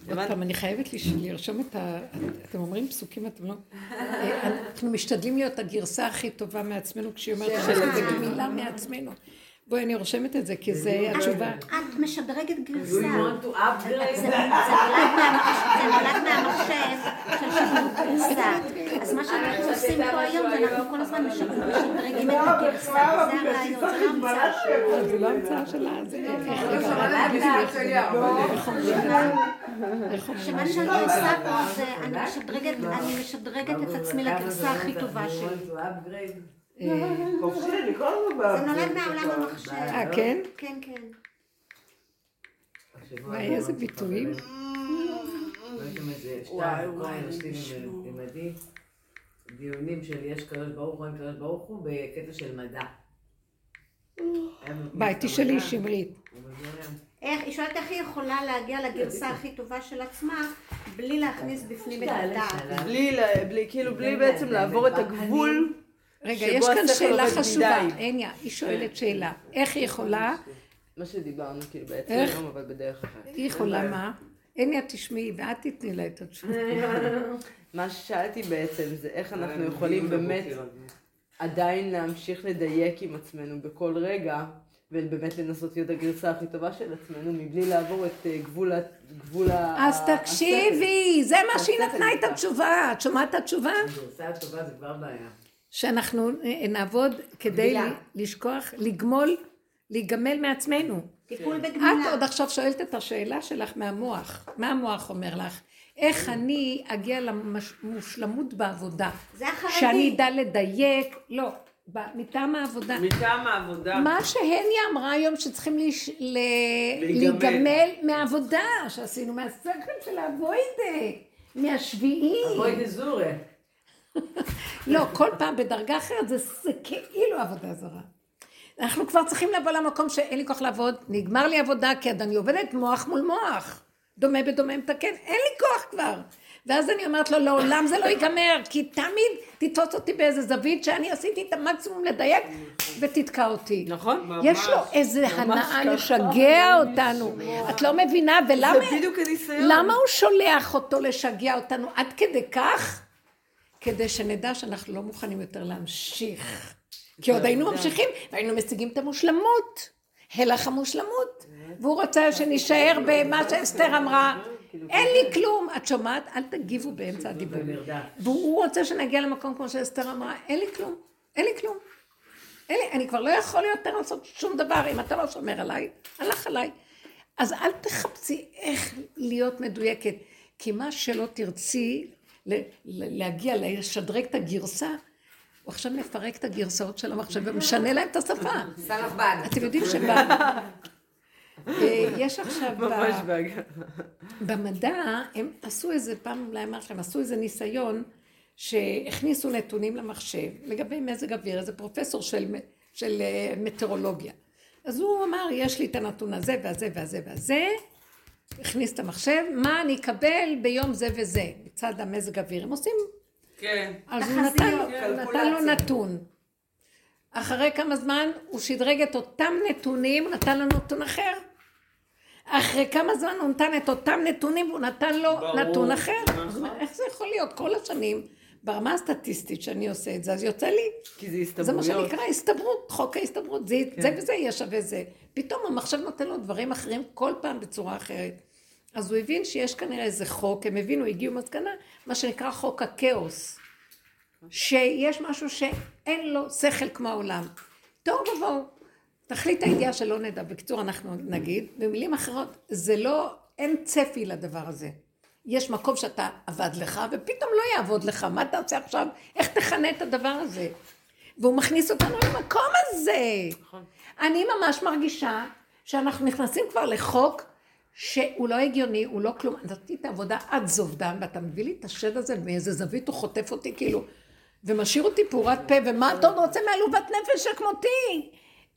עוד פעם, אני חייבת לרשום את ה... אתם אומרים פסוקים, אתם לא... אה, אנחנו משתדלים להיות הגרסה הכי טובה מעצמנו, כשהיא אומרת שאנחנו בגמילה מעצמנו. בואי, אני רושמת את זה, כי זה התשובה. את משדרגת גרסה. you want to upgrade? זה נולד מהמחשב- של שדרוג גרסה. אז מה שאנחנו עושים פה היום זה אנחנו כל הזמן מש- משדרגים את הגרסה, זה הרעיון, זה לא המצאה שלנו. זה לא המצאה שלה, זה איך לא אני משדרגת את עצמי לגרסה הכי טובה שלי. אה, חופשי, אני כל הזמן זה נולד. מעולם המחשב. אה, כן? כן, כן. וואי, איזה ביטויים. עדי, דיונים של יש קדוש ברוך הוא, אין קדוש ברוך הוא, בקטע של מדע. ביי, תשאלי שמרית. איך, היא שואלת איך היא יכולה להגיע לגרסה הכי טובה של עצמה בלי להכניס בפנים את הדעת. בלי, כאילו, בלי בעצם לעבור את הגבול. רגע, יש כאן שאלה חשובה. הניה, היא שואלת שאלה. איך היא יכולה, מה שדיברנו, כאילו, בעצם? היום, אבל בדרך אחרת. היא יכולה מה? הניה, תשמעי, ואת תתני לה את התשובה. מה ששאלתי בעצם זה איך אנחנו יכולים באמת עדיין להמשיך לדייק עם עצמנו בכל רגע, ובאמת לנסות להיות הגרסה הכי טובה של עצמנו, מבלי לעבור את אה, גבול ה... גבול ה... אז. תקשיבי, זה מה שהיא נתנה את. התשובה. את שומעת את התשובה? הגרסה הטובה זה כבר בעיה. שאנחנו אה, נעבוד כדי לשכוח, לגמול, להיגמל מעצמנו. טיפול את בגמילה. עוד עכשיו שואלת את השאלה שלך מהמוח. מה המוח אומר לך? איך אני אגיע למושלמות בעבודה? זה החרדי. שאני אדע לדייק, לא, מטעם העבודה. מטעם העבודה. מה שהניה אמרה היום שצריכים להיש... ל... להיגמל. מהעבודה שעשינו, מהשכל של האבוידה, מהשביעי. בואי דזורי. לא, כל פעם בדרגה אחרת זה, זה כאילו עבודה זרה. אנחנו כבר צריכים לבוא למקום שאין לי כוח לעבוד, נגמר לי עבודה, כי אני עובדת מוח מול מוח. דומה בדומה מתקן, אין לי כוח כבר. ואז אני אומרת לו, לעולם זה לא ייגמר, כי תמיד תתפוס אותי באיזה זווית שאני עשיתי את המקסימום לדייק ותתקע אותי. נכון? יש לו איזה הנאה לשגע אותנו. את לא מבינה, ולמה... זה בדיוק הניסיון. למה הוא שולח אותו לשגע אותנו עד כדי כך? כדי שנדע שאנחנו לא מוכנים יותר להמשיך. כי עוד היינו ממשיכים, והיינו משיגים את המושלמות. הלך המושלמות. והוא רוצה שנישאר במה שאסתר אמרה. אין לי כלום. את שומעת? אל תגיבו באמצע הדיבור. והוא רוצה שנגיע למקום כמו שאסתר אמרה, אין לי כלום. אין לי כלום. אין לי, אני כבר לא יכול יותר לעשות שום דבר, אם אתה לא שומר עליי, הלך עליי. אז אל תחפשי איך להיות מדויקת, כי מה שלא תרצי להגיע, לשדרג את הגרסה, הוא עכשיו מפרק את הגרסאות של המחשב ומשנה להם את השפה. סלאח בד. אתם יודעים שיש עכשיו, ב- ממש בהגעה. במדע, הם עשו איזה, פעם אולי אמרתי לכם, עשו איזה ניסיון שהכניסו נתונים למחשב לגבי מזג אוויר, איזה פרופסור של, של אה, מטאורולוגיה. אז הוא אמר, יש לי את הנתון הזה והזה והזה והזה, הכניס את המחשב, מה אני אקבל ביום זה וזה, מצד המזג אוויר. הם עושים, כן. אז הוא נתן לו, כן, נתן לו. נתון. אחרי כמה זמן הוא שדרג את אותם נתונים, נתן לו נתון אחר. אחרי כמה זמן הוא נתן את אותם נתונים והוא נתן לו ברור, נתון אחר. נכון. הוא אומר, איך זה יכול להיות? כל השנים, ברמה הסטטיסטית שאני עושה את זה, אז יוצא לי, כי זה זה מה הסתברויות. שנקרא הסתברות, חוק ההסתברות, זה, זה וזה יהיה שווה זה. פתאום המחשב נותן לו דברים אחרים כל פעם בצורה אחרת. אז הוא הבין שיש כנראה איזה חוק, הם הבינו, הגיעו מסקנה, מה שנקרא חוק הכאוס. שיש משהו שאין לו שכל כמו העולם. תוהו ובוהו. תכלית הידיעה שלא נדע, בקיצור אנחנו נגיד, במילים אחרות, זה לא, אין צפי לדבר הזה. יש מקום שאתה עבד לך, ופתאום לא יעבוד לך, מה תעשה עכשיו? איך תכנה את הדבר הזה? והוא מכניס אותנו למקום הזה. אני ממש מרגישה שאנחנו נכנסים כבר לחוק שהוא לא הגיוני, הוא לא כלום. נתתי את העבודה עד זובדן, ואתה מביא לי את השד הזה מאיזה זווית, הוא חוטף אותי כאילו, ומשאיר אותי פעורת פה, ומה אתה עוד רוצה מעלובת נפש שכמותי?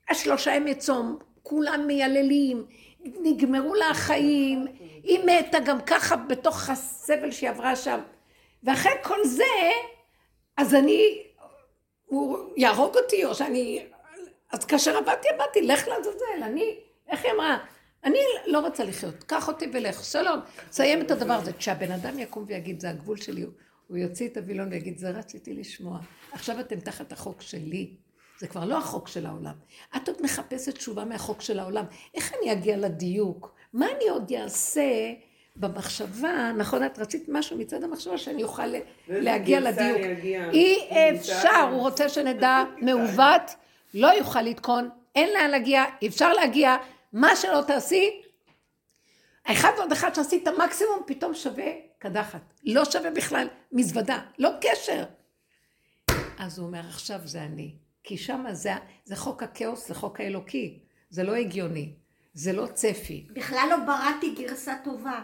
השלושה ימי צום, כולם מייללים, נגמרו לה החיים, היא מתה גם ככה בתוך הסבל שהיא עברה שם. ואחרי כל זה, אז אני, הוא יהרוג אותי, או שאני... אז כאשר עבדתי, עבדתי, לך לעזאזל, אני, איך היא אמרה? אני לא רוצה לחיות, קח אותי ולך, שלום, סיים את הדבר הזה. כשהבן אדם יקום ויגיד, זה הגבול שלי, הוא- יוציא את הווילון ויגיד, זה רציתי לשמוע. עכשיו אתם תחת החוק שלי. זה כבר לא החוק של העולם. את עוד מחפשת תשובה מהחוק של העולם. איך אני אגיע לדיוק? מה אני עוד אעשה במחשבה? נכון, את רצית משהו מצד המחשבה שאני אוכל ל- להגיע לדיוק. אי? אפשר, הוא רוצה שנדע מעוות, לא יוכל לתקון, אין לאן להגיע, אפשר להגיע, מה שלא תעשי, האחד ועוד אחד שעשית מקסימום, פתאום שווה קדחת. לא שווה בכלל מזוודה, לא קשר. אז הוא אומר, עכשיו זה אני. כי שם זה, זה חוק הכאוס, זה חוק האלוקי. זה לא הגיוני. זה לא צפי. בכלל לא בראתי גרסה טובה.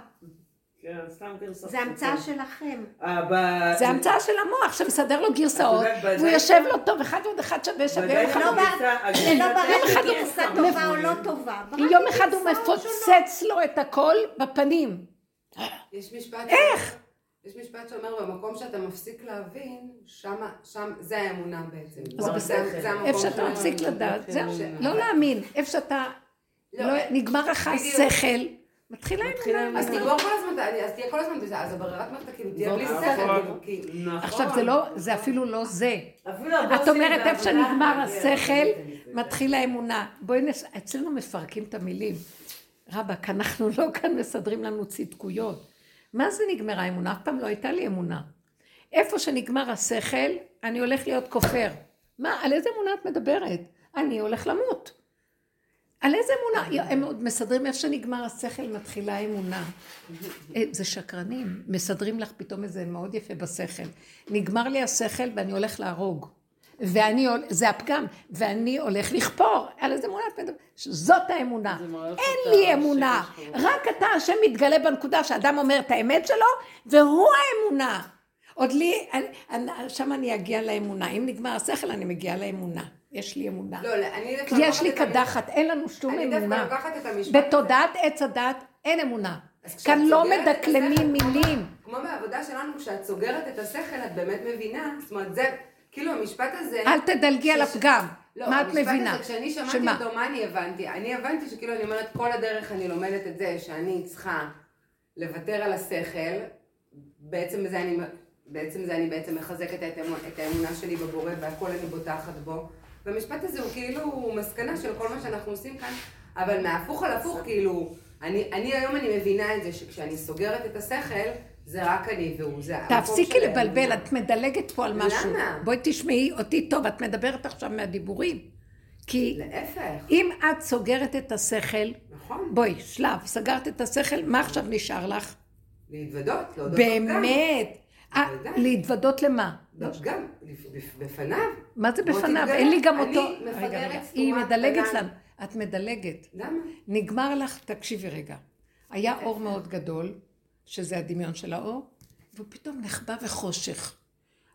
כן, סתם גרסה. זה המצאה שלכם. אה, זה המצאה של המוח שמסדר לו גרסאות, והוא יושב לו טוב, אחד ועוד אחד שווה שווה, אחד לא לא יום בראתי גרסה טובה או לא טובה. יום אחד הוא. מפוצץ לו את הכל בפנים. יש משפט... איך? יש משפט שאומר, במקום שאתה מפסיק להבין, שמה, שם, זה האמונה בעצם. אז זה בסדר. זה איפה שאתה של מפסיק. לדעת, זהו, ש- לא להאמין. איפה שאתה, לא, לא- נגמר לך. השכל, מתחילה האמונה. אז תגמור כל הזמן, אז תהיה כל הזמן אז הברירת מחלקה כאילו תהיה בלי נכון. שכל, כאילו, כי... נכון. עכשיו זה לא, זה אפילו לא זה. אפילו הבוסים את אומרת איפה שנגמר השכל, מתחילה האמונה. בואי נס... אצלנו מפרקים את המילים. רבאק, אנחנו לא כאן מסדרים לנו צדקויות. מה זה נגמרה האמונה? אף פעם לא הייתה לי אמונה. איפה שנגמר השכל, אני הולך להיות כופר. מה, על איזה אמונה את מדברת? אני הולך למות. על איזה אמונה? הם עוד מסדרים איפה שנגמר השכל, מתחילה האמונה. אה, זה שקרנים, מסדרים לך פתאום איזה מאוד יפה בשכל. נגמר לי השכל ואני הולך להרוג. ואני, זה הפגם, ואני הולך לכפור. על איזה אמונה את מדברת? זאת האמונה. אין לי אמונה. רק אתה, השם מתגלה בנקודה שאדם אומר את האמת שלו, והוא האמונה. עוד לי, שם אני אגיע לאמונה. אם נגמר השכל, אני מגיעה לאמונה. יש לי אמונה. לא, לא, אני דווקא יש לי קדחת, אין לנו שום אני דווקא אמונה. לוקחת את המשפט הזה. בתודעת עץ הדת אין אמונה. כאן לא מדקלמים מילים. כמו בעבודה שלנו, כשאת סוגרת את השכל, את באמת מבינה, זאת אומרת, זה, כאילו המשפט הזה... אל תדלגי על הפגם. לא, מה את המשפט מבינה? הזה, כשאני שמעתי שמה? אותו, מה אני הבנתי? אני הבנתי שכאילו, אני אומרת, כל הדרך אני לומדת את זה, שאני צריכה לוותר על השכל, בעצם זה אני, בעצם זה אני בעצם מחזקת את, האמונה, את האמונה שלי בבורא, והכל אני בוטחת בו. והמשפט הזה הוא כאילו מסקנה של כל מה שאנחנו עושים כאן, אבל מהפוך על הפוך, כאילו, אני, אני היום אני מבינה את זה, שכשאני סוגרת את השכל, זה רק אני והוא, זה תפסיקי לבלבל. את מדלגת פה על משהו. למה? בואי תשמעי אותי טוב, את מדברת עכשיו מהדיבורים. כי להפך, אם את סוגרת את השכל, נכון, בואי, שלב, סגרת את השכל, מה עכשיו נשאר לך? להתוודות, להודות באמת. אה. להתוודות למה? לא, גם, בפניו. מה זה בפניו? אין לי גם אני אותו. מפגרת רגע. סתומה היא מדלגת. לנו. את מדלגת. למה? נגמר לך, תקשיבי רגע. היה אור מאוד גדול, שזה הדמיון של האור, ופתאום נחבא וחושך.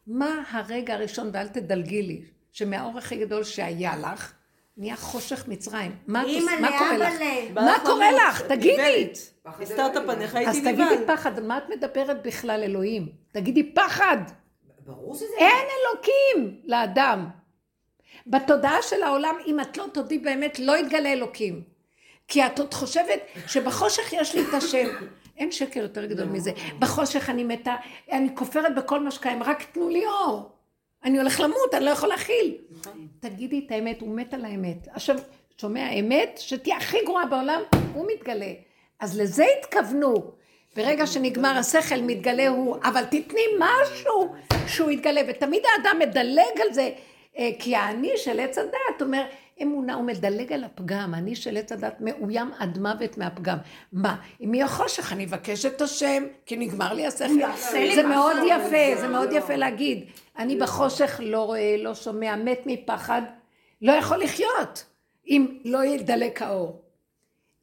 מה הרגע הראשון, ואל תדלגי לי, שמהאור הכי גדול שהיה לך, נהיה חושך מצרים. מה קורה לך? מה קורה לך? תגידי. פחד הסתרת. פניך, אז הייתי תגידי נבהל. פחד, על מה את מדברת בכלל אלוהים? תגידי פחד. ברור שזה... אין אלוקים לאדם. בתודעה של העולם, אם את לא תודי באמת, לא יתגלה אלוקים. כי את עוד חושבת שבחושך יש לי את השם. אין שקר יותר גדול מזה. בחושך אני מתה, אני כופרת בכל מה שקיים, רק תנו לי אור. אני הולך למות, אני לא יכול להכיל. תגידי את האמת, הוא מת על האמת. עכשיו, שומע אמת, שתהיה הכי גרועה בעולם, הוא מתגלה. אז לזה התכוונו. ברגע שנגמר השכל, מתגלה הוא, אבל תתני משהו שהוא יתגלה, ותמיד האדם מדלג על זה, אה, כי האני של עץ הדת אומר, אמונה, הוא מדלג על הפגם, האני של עץ הדת מאוים עד מוות מהפגם. מה, אם יהיה חושך, אני אבקש את השם, כי נגמר לי השכל. לי זה. מאוד יפה, זה מאוד יפה להגיד. אני בחושך לא רואה, לא שומע, מת מפחד, לא יכול לחיות אם לא ידלק האור.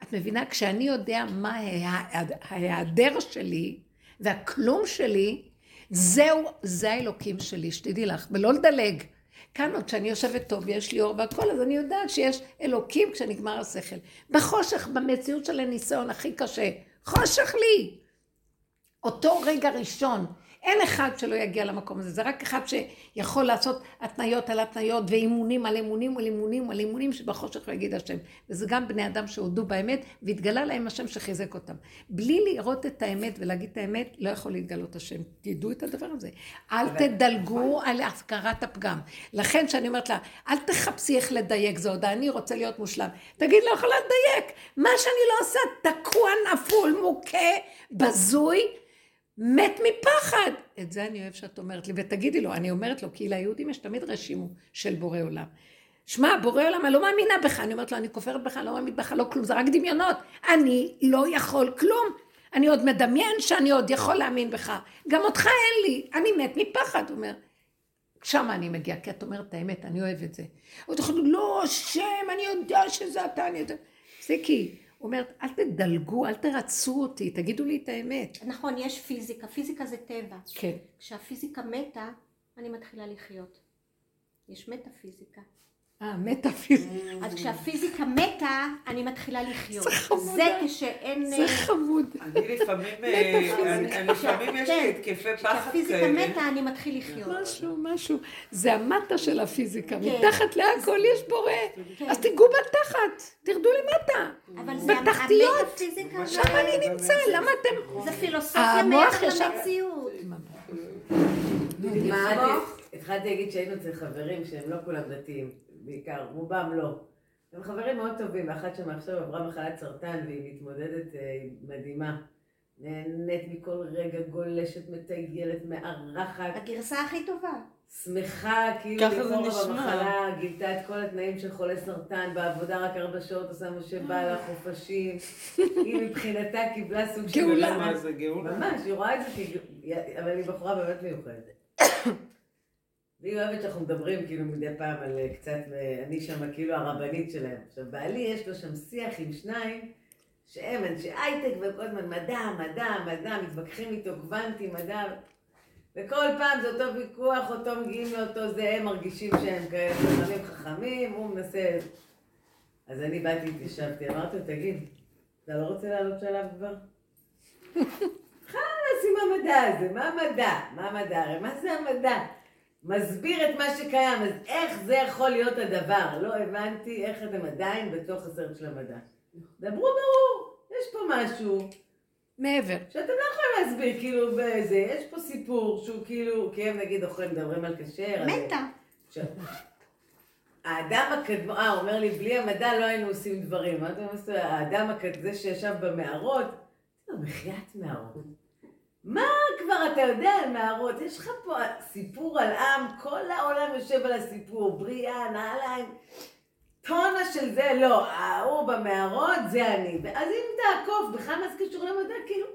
את מבינה? כשאני יודע מה ההיע- ההיעדר שלי והכלום שלי, זהו, זה האלוקים שלי, שתדעי לך, ולא לדלג. כאן עוד כשאני יושבת טוב ויש לי אור והכל, אז אני יודעת שיש אלוקים כשנגמר השכל. בחושך, במציאות של הניסיון הכי קשה, חושך לי. אותו רגע ראשון, אין אחד שלא יגיע למקום הזה, זה רק אחד שיכול לעשות התניות על התניות ואימונים על אימונים על אימונים על אימונים שבחושך לא יגיד השם. וזה גם בני אדם שהודו באמת והתגלה להם השם שחיזק אותם. בלי לראות את האמת ולהגיד את האמת, לא יכול להתגלות השם. תדעו את הדבר הזה. אל תדלגו על הזכרת הפגם. לכן שאני אומרת לה, אל תחפשי איך לדייק, זה עוד אני רוצה להיות מושלם. תגיד, לא יכולה לדייק. מה שאני לא עושה, תקוע, נפול, מוכה, בזוי. מת מפחד. את זה אני אוהב שאת אומרת לי, ותגידי לו, אני אומרת לו, כי ליהודים יש תמיד רשימו של בורא עולם. שמע, בורא עולם, אני לא מאמינה בך. אני אומרת לו, אני כופרת בך, אני לא מאמין בך, לא כלום, זה רק דמיונות. אני לא יכול כלום. אני עוד מדמיין שאני עוד יכול להאמין בך. גם אותך אין לי, אני מת מפחד. הוא אומר, שם אני מגיעה, כי את אומרת את האמת, אני אוהב את זה. הוא אומר, לא, השם, אני יודע שזה אתה, אני יודע. כי, הוא אומר, אל תדלגו, אל תרצו אותי, תגידו לי את האמת. נכון, יש פיזיקה, פיזיקה זה טבע. כן. כשהפיזיקה מתה, אני מתחילה לחיות. יש מטאפיזיקה. אה, מטאפיזיקה. אז כשהפיזיקה מתה, אני מתחילה לחיות. זה חמודה. זה כשאין... זה חמוד. אני לפעמים, אה, אני- אני- לפעמים יש לי כן. התקפי פחד כשהפיזיקה כאלה. מתה, אני מתחיל לחיות. משהו, משהו. זה המטה של הפיזיקה. כן. מתחת להכל יש בורא. כן. אז תיגעו בתחת, תרדו למטה. אבל זה בתחתיות. המטאפיזיקה שם אני נמצא, למה אתם... זה פילוסופיה המוח מעבר למציאות. התחלתי להגיד שהיינו אצל חברים שהם לא כולם דתיים, בעיקר, רובם לא. הם חברים מאוד טובים, ואחת שם עכשיו עברה מחלת סרטן והיא מתמודדת אה, מדהימה. נהנית מכל רגע, גולשת, מטיילת, מארחת, הגרסה הכי טובה. שמחה, כאילו ככה זה נשמע. במחלה, גילתה את כל התנאים של חולה סרטן, בעבודה רק ארבע שעות, עושה מה שבא לה, חופשים. היא מבחינתה קיבלה סוג של... גאולה. מה זה גאולה? ממש, היא רואה את זה, אבל היא בחורה באמת מיוחדת. והיא אוהבת שאנחנו מדברים כאילו מדי פעם על אה, קצת, אה, אני שם כאילו הרבנית שלהם. עכשיו, בעלי יש לו שם שיח עם שניים, שהם אנשי הייטק וכל הזמן מדע, מדע, מדע, מתווכחים איתו, קוונטי, מדע. וכל פעם זה אותו ויכוח, אותו מגיעים לאותו זה, הם מרגישים שהם כאלה חכמים חכמים, הוא מנסה... אז אני באתי, התיישבתי, אמרתי לו, תגיד, אתה לא רוצה לעלות שלב כבר? חלאס עם המדע הזה, מה המדע? מה המדע? הרי מה זה המדע? מסביר את מה שקיים, אז איך זה יכול להיות הדבר? לא הבנתי איך אתם עדיין בתוך הסרט של המדע. דברו ברור, יש פה משהו מעבר. שאתם לא יכולים להסביר, כאילו, בזה, יש פה סיפור שהוא כאילו, כי הם נגיד אוכלים, מדברים על כשר. מתה. האדם הקדמון, אה, אומר לי, בלי המדע לא היינו עושים דברים. מה אתה אומר? האדם הקדמון, זה שישב במערות, לא, בחייאת מערות. מה כבר אתה יודע על מערות? יש לך פה סיפור על עם, כל העולם יושב על הסיפור, בריאה, נעליים, טונה של זה, לא, ההוא במערות זה אני. ואז אם תעקוף, בכלל מה זה קשור למדע? כאילו,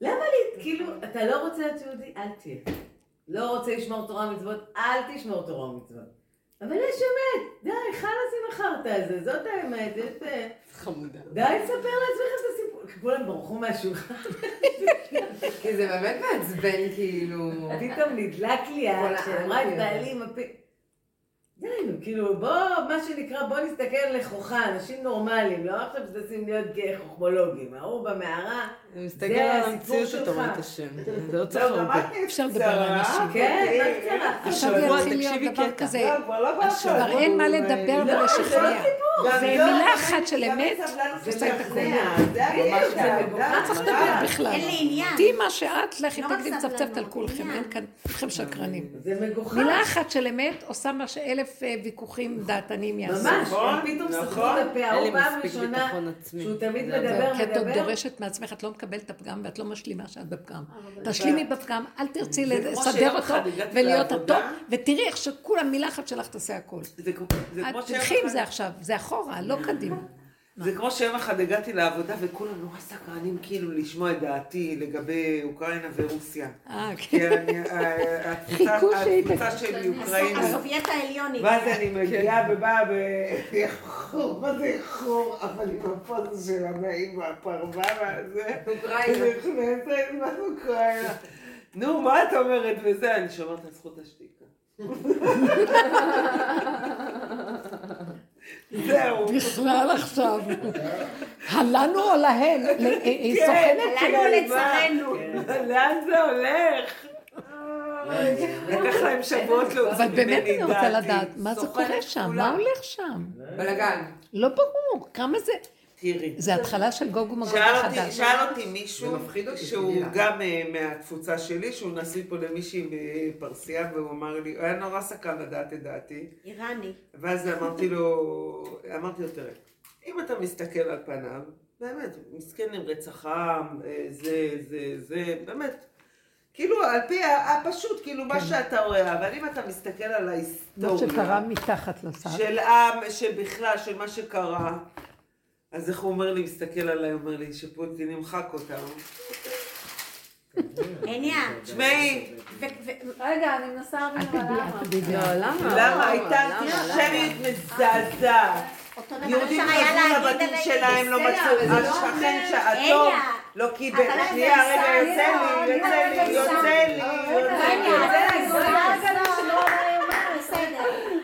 למה לי, כאילו, אתה לא רוצה להיות יהודי? אל תהיה. לא רוצה לשמור תורה ומצוות? אל תשמור תורה ומצוות. אבל יש אמת, די, חלאס עם החרטא הזה, זאת האמת, יש... אה, חמודה. די, ספר לעצמך את הסיפור. כולם ברחו מהשולחן. כי זה באמת מעצבן, כאילו... פתאום נדלק לי, כל כשאמרה את האנטי בעלי עם הפה. די, נו, כאילו, בוא, מה שנקרא, בוא נסתכל נכוחה, אנשים נורמליים, לא עכשיו שתשים להיות חוכמולוגים. ההוא במערה, אני מסתכל זה על הסיפור המציאות, אתה רואה שלך. את השם. זה לא צריך לא, הרבה. אפשר לדבר על קצרה. אנשים. כן, מה קרה? עכשיו השבוע, תקשיבי קטע. לא, כבר לא כבר עכשיו. אין מה לדבר לא, ולשכנע. ומילה לא, אחת של אמת, עושה את הכל. לשכנע, זה ממש, מגוחך. לא צריך לדבר. בכלל. אין לי עניין. תהיי מה שאת, לכי לא תגידי מצפצפת על כולכם. אין כאן, כולכם שקרנים. זה מגוחך. מילה אחת של אמת עושה מה שאלף אה, ויכוחים דעתניים יעשו. ממש, נכון, פתאום נכון. את הפה, אין ההוא לי פעם מספיק ראשונה, ביטחון עצמי. שהוא תמיד זה מדבר, כי את עוד מדבר. דורשת מעצמך, את לא מקבלת את הפגם ואת לא משלימה שאת בפגם. אבל- תשלימי בפגם, אל תרצי לסדר אותו ולהיות. הטוב, ותראי איך שכולם מילה אחת שלך תעשה הכל. את תלכי עם אחד- זה עכשיו, זה אחורה, לא קדימה. זה כמו שיום אחד הגעתי לעבודה וכולם נורא סקרנים כאילו לשמוע את דעתי לגבי אוקראינה ורוסיה. אה, כי כן. אני- ה- התפוצה חיכו שהיא התפוצה שלי אוקראינית. הסובייט העליון ואז. אני מגיעה ובאה באיחור, מה זה איחור? אבל עם הפוזה של הנעים והפרווה והזה. אוקראינה. נכנסת, מה זה אוקראינה? נו, מה את אומרת וזה? אני שומרת על זכות השתיקה. זהו. בכלל עכשיו. הלנו או להן? ל- אה, אה, כן, סוכנת לנו כן, לצרינו. מה? לאן זה הולך? לקח להם שבועות להוציא אבל באמת ממני אני רוצה דעתי. לדעת, מה זה קורה שם? מה הולך שם? בלאגן. לא ברור, כמה זה... תראי. זה התחלה של גוג ומגוג שאל אותי, מחדש. שאל אותי מישהו, שהוא. גם אה, מהתפוצה שלי, שהוא נשוי פה למישהי בפרסיה, והוא אמר לי, הוא היה נורא סקרן לדעת את דעתי, איראני. ואז אמרתי לו, אמרתי לו, תראה, אם אתה מסתכל על פניו, באמת, מסכן עם רצח עם, אה, זה, זה, זה, באמת, כאילו, על פי הפשוט, כאילו, מה שאתה רואה, אבל אם אתה מסתכל על מה ההיסטוריה שקרה מתחת לסל. של עם, שבכלל, של מה שקרה, אז איך הוא אומר לי, מסתכל עליי, אומר לי, שפוטין ימחק אותם. עניין. תשמעי, ו- ו- רגע, אני מנסה להבין תדעי, למה. לא, למה? למה? הייתה? אנטישמיות מזעזעת. יהודים חזרו לבתים שלהם, לא מצאו, לא השכן אליה. לא קיבל, שנייה, רגע, יוצא לי, יוצא לי, יוצא לי, יוצא לי.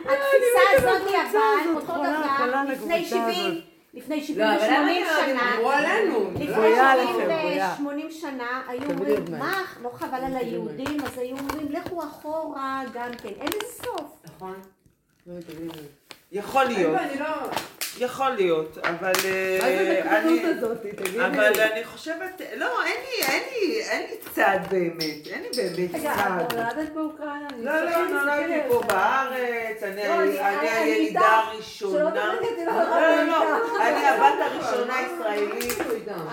התפיסה הזאת אבל, אותו דבר, לפני 70, לפני 70 לא, אבל למה ו-80 הם שנה, דיברו עלינו? לפני בויה 70 לכם, בויה. ו-80 שנה, היו אומרים. מה, לא חבל על היהודים, אז היו אומרים, לכו אחורה גם כן, אין לזה סוף. נכון. יכול להיות, לא... יכול להיות, אבל אה, מה זה אני, הנקודות הזאת? תגידי אבל. אני חושבת, לא, אין לי, אין לי, אין לי צד באמת, אין לי באמת רגע, צד. את נולדת באוקראינה? לא, לא, נולדתי. פה בארץ, אני לא, הילידה. הראשונה. לא, לא, לא, לא, לא. אני הבת הראשונה הישראלית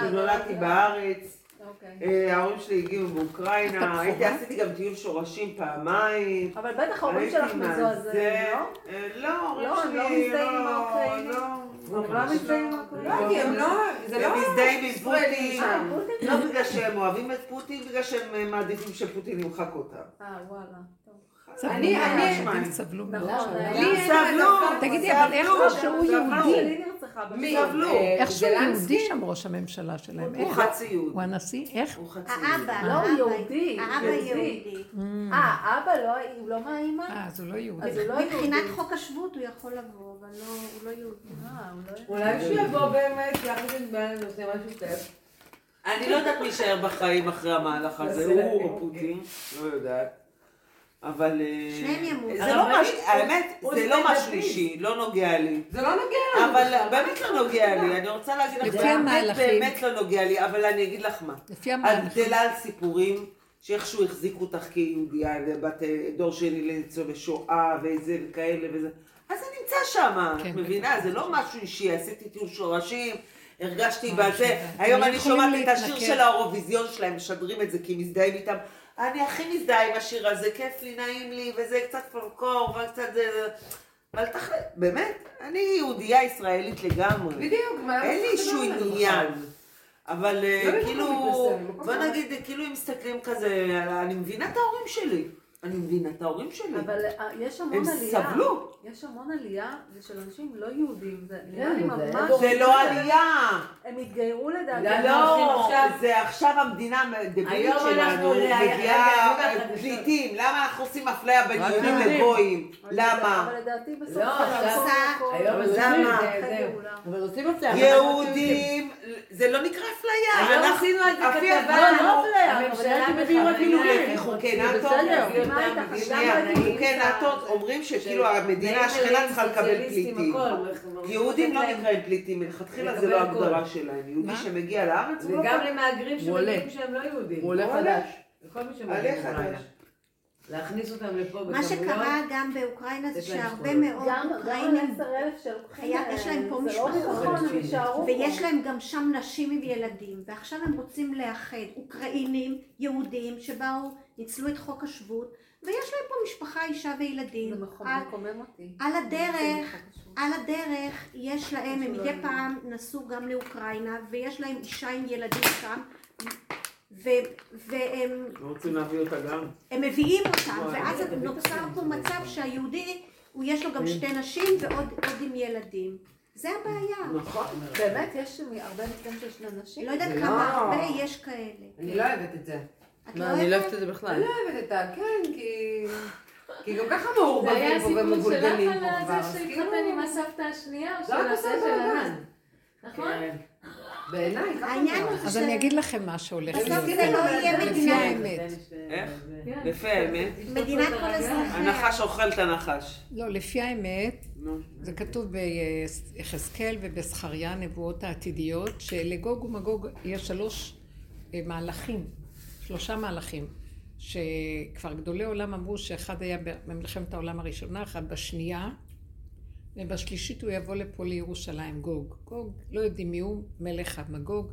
שנולדתי בארץ. אוקיי. אה, ההורים שלי הגיעו מאוקראינה? הייתי עשיתי גם טיול שורשים פעמיים. אבל בטח ההורים שלך מזועזעים, לא? אה, לא, ההורים לא, שלי לא מזדהים עם לא? לא. הם לא מזדהים עם האוקראינים? לא, הם לא... לא... מזדהים עם ישראלים פוטין. לא בגלל שהם אוהבים את פוטין, בגלל שהם אה, מעדיפים שפוטין ימחק אותם. אה, וואלה. טוב. סבלו אני- אני- היהודים סבלו מאוד. נכון, סבלו, העדפה. תגידי, אבל איך שהוא יהודי? בשביל. סבלו. אה, איך שהוא זלנסקי? יהודי שם ראש הממשלה שלהם? הוא? חצי יהודי. הוא הנשיא? איך? הוא חצי יהודי. האבא, לא, הוא יהודי, האבא יהודי. יהודי. אה, אבא לא, הוא לא מהאימא? אה, אז הוא לא יהודי. אז הוא לא יהודי. מבחינת חוק השבות הוא יכול לבוא, אבל לא- הוא לא יהודי. אה, לא. אולי שיבוא באמת, יחד עם בן נושא משהו כיף. אני לא יודעת מי יישאר בחיים אחרי המהלך הזה. הוא או פוטין, לא יודעת. אבל... אה, שניהם ימותו. זה לא הוא- האמת, זה לא משהו דתי. אישי, לא נוגע לי. זה לא נוגע לנו. אבל באמת לא נוגע לי, אני רוצה להגיד לך, באמת. באמת לא נוגע לי, אבל אני אגיד לך מה. לפי את המהלכים. גדלה על סיפורים שאיכשהו החזיקו אותך כיהודייה, ובת אה, דור שני לניצולי שואה, וזה וכאלה וזה. אז זה נמצא שם, כן, את מבינה? זה לא משהו אישי, עשיתי טיול שורשים, הרגשתי ממש בזה. לא. היום אני שומעת את השיר. של האירוויזיון שלהם, משדרים את זה כי מזדהים איתם. אני הכי מזדהה עם השיר הזה, כיף לי, נעים לי, וזה קצת פולקור, וקצת זה... אבל תכל'ס, באמת, אני יהודייה ישראלית לגמרי. בדיוק, מה אין לי איזשהו מדבר עניין. אבל אה, לא כאילו, במקום מתנשא, במקום בוא. נגיד, כאילו אם מסתכלים כזה, אני מבינה את ההורים שלי. אני מבינה את ההורים שלי. אבל אה, יש המון הם עלייה. סבלו. יש המון עלייה של אנשים לא יהודים. זה נראה כן, לי זה ממש... זה לא עלייה. הם התגיירו לדעתי. מה עושים לא, עכשיו? זה עכשיו המדינה הדבילית היום אנחנו- שלנו רגע, פליטים. למה אנחנו עושים אפליה בין יהודים. לגויים? למה? אבל לדעתי בסוף לא, זה למה? את זה. אבל עושים אפליה. יהודים, זה לא נקרא אפליה. היום אנחנו- עשינו על זה אפילו כתבה. אנחנו- לא אפליה, אבל הממשלה מביאים רק מילואים. לפי חוקי זה נאט"ו, בסדר. מסכימה איתך, אותם שנייה, בגיל תנאים, חוקי נאט"ו אומרים שכאילו המדינה השכנה צריכה לקבל פליטים. יהודים לא נקראים פליטים, מלכתחילה זה לא הכל. ההגדרה שלהם. יהודי מה? שמגיע לארץ הוא לא וגם. למהגרים. שמגיעים שהם לא יהודים. הוא עולה חדש. עולה שמגיע חדש. להכניס אותם לפה בכמויות. מה שקרה גם באוקראינה זה שהרבה. מאוד אוקראינים, יש להם פה לא משפחות. פה. ויש להם גם שם נשים עם ילדים, ועכשיו הם רוצים לאחד אוקראינים, יהודים, שבאו, ניצלו את חוק השבות, ויש להם פה משפחה, אישה וילדים. זה מקומם אותי. על הדרך, על הדרך יש להם, הם לא מדי. פעם נסעו גם לאוקראינה, ויש להם אישה עם ילדים שם, והם לא רוצים להביא אותה גם. הם מביאים אותם, וואי, ואז זה נוצר פה מצב שהיהודי, הוא יש לו גם שתי נשים ועוד עוד עם ילדים. זה הבעיה. נכון. באמת, יש הרבה מקרים של שני נשים? לא יודעת זה כמה לא- הרבה יש כאלה. אני לא אוהבת את זה. לא מה, אני לא אוהבת? את זה בכלל. אני לא אוהבת את ה... כן, כי... כי גם ככה זה היה מעורבבים פה שלך ומגולגלים פה על כבר. זה אז כאילו... שהתחתן עם הסבתא השנייה, או זה של הזה של. הנס. נכון? כן. בעיניי, ככה. הוא אז אני אגיד לכם מה שהולך בסוף להיות. זה לא יהיה לפי מדינה, האמת. איך? כן. לפי האמת. מדינת כל אזרחיה. הנחש אוכל את הנחש. לא, לפי האמת. זה כתוב ביחזקאל ובזכריה, הנבואות העתידיות, שלגוג ומגוג יש שלוש אה, מהלכים, שלושה מהלכים, שכבר גדולי עולם אמרו שאחד היה במלחמת העולם הראשונה, אחד בשנייה, ובשלישית הוא יבוא לפה לירושלים, גוג. גוג, לא יודעים מי הוא, מלך המגוג.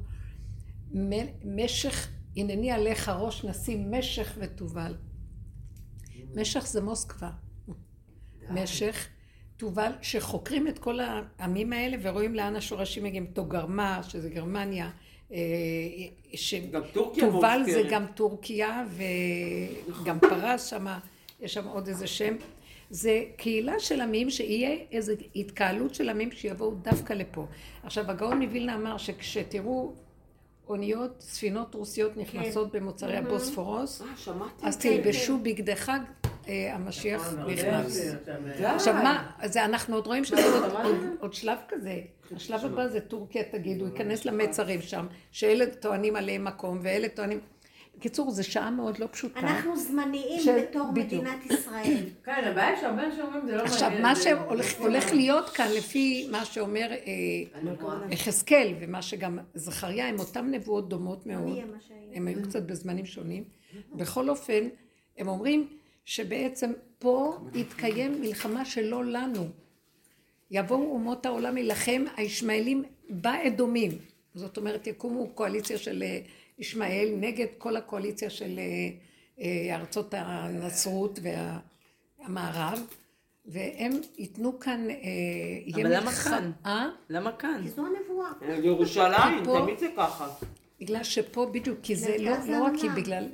מ- משך הנני עליך ראש נשים משך ותובל. משך זה מוסקבה. משך, תובל, שחוקרים את כל העמים האלה ורואים לאן השורשים מגיעים. תוגרמה, שזה גרמניה, אה, גם טורקיה תובל זה. גם טורקיה וגם פרס שמה, יש שם עוד איזה שם. זה קהילה של עמים שיהיה איזו התקהלות של עמים שיבואו דווקא לפה. עכשיו הגאון מווילנה אמר שכשתראו אוניות, ספינות רוסיות נכנסות במוצרי הבוספורוס, אה. אז תלבשו בגדי חג, אה, המשיח נכנס. עכשיו מה, זה אנחנו עוד רואים שזה עוד, שלב כזה. השלב הבא זה טורקיה תגיד, הוא ייכנס למצרים שם, שאלה טוענים עליהם מקום ואלה טוענים... בקיצור, זו שעה מאוד לא פשוטה. אנחנו זמניים של- בתור בדיוק. מדינת ישראל. כן, הבעיה שהרבה שאומרים זה לא מעניין. עכשיו, מה שהולך הולך להיות כאן, לפי מה שאומר אה, יחזקאל, ומה שגם זכריה, הם אותן נבואות דומות מאוד. הם היו קצת בזמנים שונים. בכל אופן, הם אומרים שבעצם פה יתקיים מלחמה שלא לנו. יבואו אומות העולם להילחם, הישמעאלים באדומים. זאת אומרת, יקומו קואליציה של אה, ישמעאל נגד כל הקואליציה של אה, אה, ארצות הנצרות והמערב, והם ייתנו כאן, אה, אבל למה כאן? אה? למה כאן? כי זו הנבואה. ירושלים, תמיד זה ככה. בגלל שפה בדיוק, כי זה לא, לא רק כי. בגלל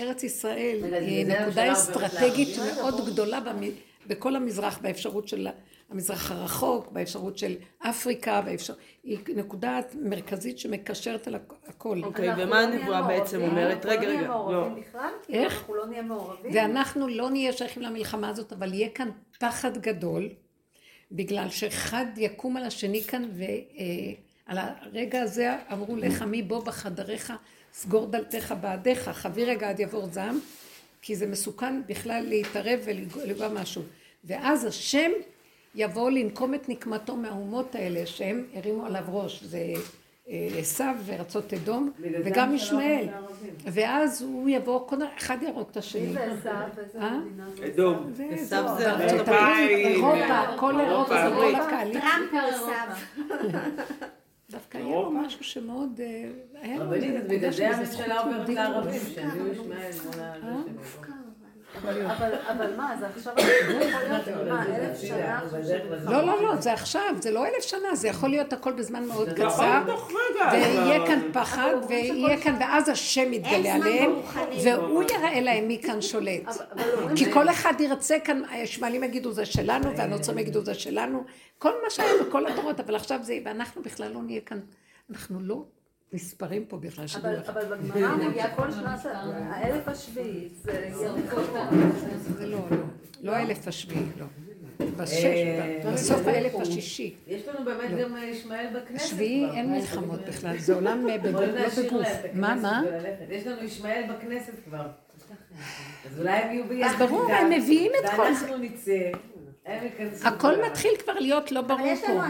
ארץ ישראל היא נקודה אסטרטגית? מאוד גדולה במ- בכל המזרח, באפשרות של המזרח הרחוק, באפשרות של אפריקה, באפשר... היא נקודה מרכזית שמקשרת על הכ- הכל. אוקיי, אנחנו ומה לא הנבואה בעצם מעורבים, אומרת? אנחנו רגע, לא נהיה רגע, מעורבים לא. בכלל? כי איך? אנחנו לא נהיה מעורבים? ואנחנו לא נהיה שייכים למלחמה הזאת, אבל יהיה כאן פחד גדול, בגלל שאחד יקום על השני כאן, ועל הרגע הזה אמרו לך מי בוא בחדריך, סגור דלתך בעדיך, חבי רגע עד יעבור זעם, כי זה מסוכן בכלל להתערב ולגוע משהו. ואז השם יבוא לנקום את נקמתו מהאומות האלה, שהם הרימו עליו ראש. זה אה, עשיו וארצות אדום, זה וגם ישמעאל. ואז הוא יבוא, קודם אחד יהרוג את מי השני. זה עשיו? איזה אה? מדינה זה אדום. זה- זהו, זה אירופה, הברית, אירופה, אירופה, כל אירופה, אירופה, כל. הקהלים. טראמפ עושה. דווקא היה לו משהו שמאוד... אה, היה לו רבנית, נקודה בגלל זה הממשלה עוברת. לערבים, שהביאו ישמעאל ה... אבל- מה, זה עכשיו? לא, לא, לא, זה עכשיו, זה לא אלף שנה, זה יכול להיות הכל בזמן מאוד קצר. תוך רגע. ויהיה כאן פחד, ויהיה כאן, ואז השם יתגלה עליהם. והוא יראה להם מי כאן שולט. כי כל אחד ירצה כאן, הישמעאלים יגידו זה שלנו, והנוצרים יגידו זה שלנו, כל מה שהיה בכל הדורות, אבל עכשיו זה, ואנחנו בכלל לא נהיה כאן, אנחנו לא נספרים פה בכלל, אבל, לכם. אבל בגמרא מגיע כל שנת האלף השביעי, זה לא, לא, לא האלף השביעי, לא. אה, בסוף האלף השישי. יש לנו באמת גם אה, ישמעאל בכנסת השביעי כבר. אין מלחמות בכלל, זה עולם אה, לא בגוף. מה, מה? יש לנו ישמעאל בכנסת כבר. אז אולי הם יהיו ביחד. ברור, גם. הם מביאים את כל זה. ואנחנו נצא. הכל. מתחיל כבר להיות לא ברור פה.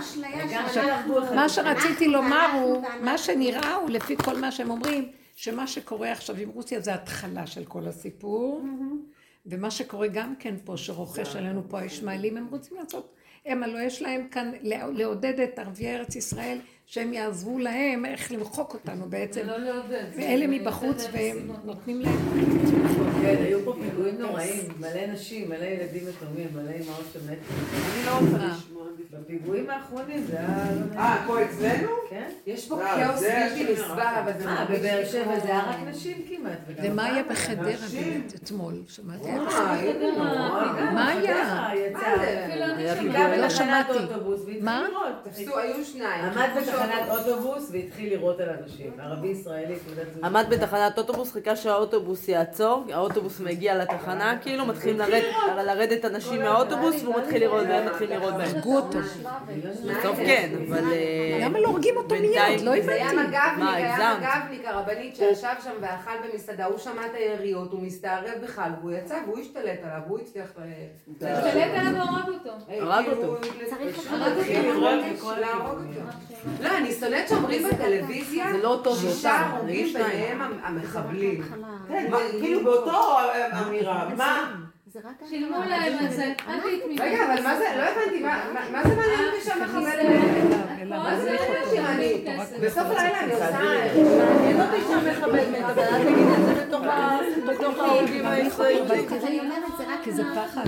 מה שרציתי לומר הוא. מה שנראה הוא לפי כל מה שהם אומרים, שמה שקורה עכשיו עם רוסיה זה התחלה של כל הסיפור, ומה שקורה גם כן פה, שרוכש עלינו פה הישמעאלים, הם רוצים לעשות, הם הלוא יש להם כאן לעודד את ערביי ארץ ישראל, שהם יעזרו להם איך למחוק אותנו בעצם. ואלה מבחוץ, והם נותנים להם, כן, היו פה פיגועים נוראים, מלא נשים, מלא ילדים יתומים, מלא אמהות שמתו. אני לא אה. לשמוע. בפיגועים האחרונים זה היה... אה, פה אצלנו? כן? יש פה אה, כאוס בלתי נסבל, אבל זה אה, מרגיש בבאר שבע זה היה רק נשים כמעט. ומה היה בחדרה. באמת אתמול, שמעתי? מה בחדרה היה? יצא. מה היה לא שמעתי. מה? לירות. תפסו, היו שניים. עמד בתחנת אוטובוס והתחיל לירות על אנשים. ערבי ישראלי. עמד בתחנת אוטובוס, חיכה שהאוטובוס יעצור, האוטובוס מגיע לתחנה, כאילו מתחילים לרד- לרדת אנשים מהאוטובוס והוא מתחיל לראות והם מתחילים לראות בהם. אותו. בסוף כן, אבל... למה לא הורגים אותו מיד? לא זה היה הבנתי. מג"בניק, היה? מג"בניק, הרבנית שישב שם ואכל במסעדה, הוא שמע את היריות, הוא מסתערב בכלל, והוא יצא והוא השתלט עליו, והוא הצליח... השתלט עליו והרג אותו. הרג כאילו, אותו. צריך אותו להרוג אותו. לא, אני שונאת שאומרים בטלוויזיה, זה לא טוב שישה הרוגים. ביניהם המחבלים. כן, מה, כאילו באותו אמירה. מה? זה רק שילמו ההתחלה. להם על זה, אל תתמידי. רגע, אבל מה זה, לא הבנתי, מה- זה מעניין אותי שהמחבל... מה זה מעניין אותי? אני- בסוף הלילה אני עושה... מעניין אותי שהמחבל מת, אבל אל תגיד את זה בתוך ה- בתוך ההרוגים הישראלים. אז אני אומרת, זה רק כי זה פחד.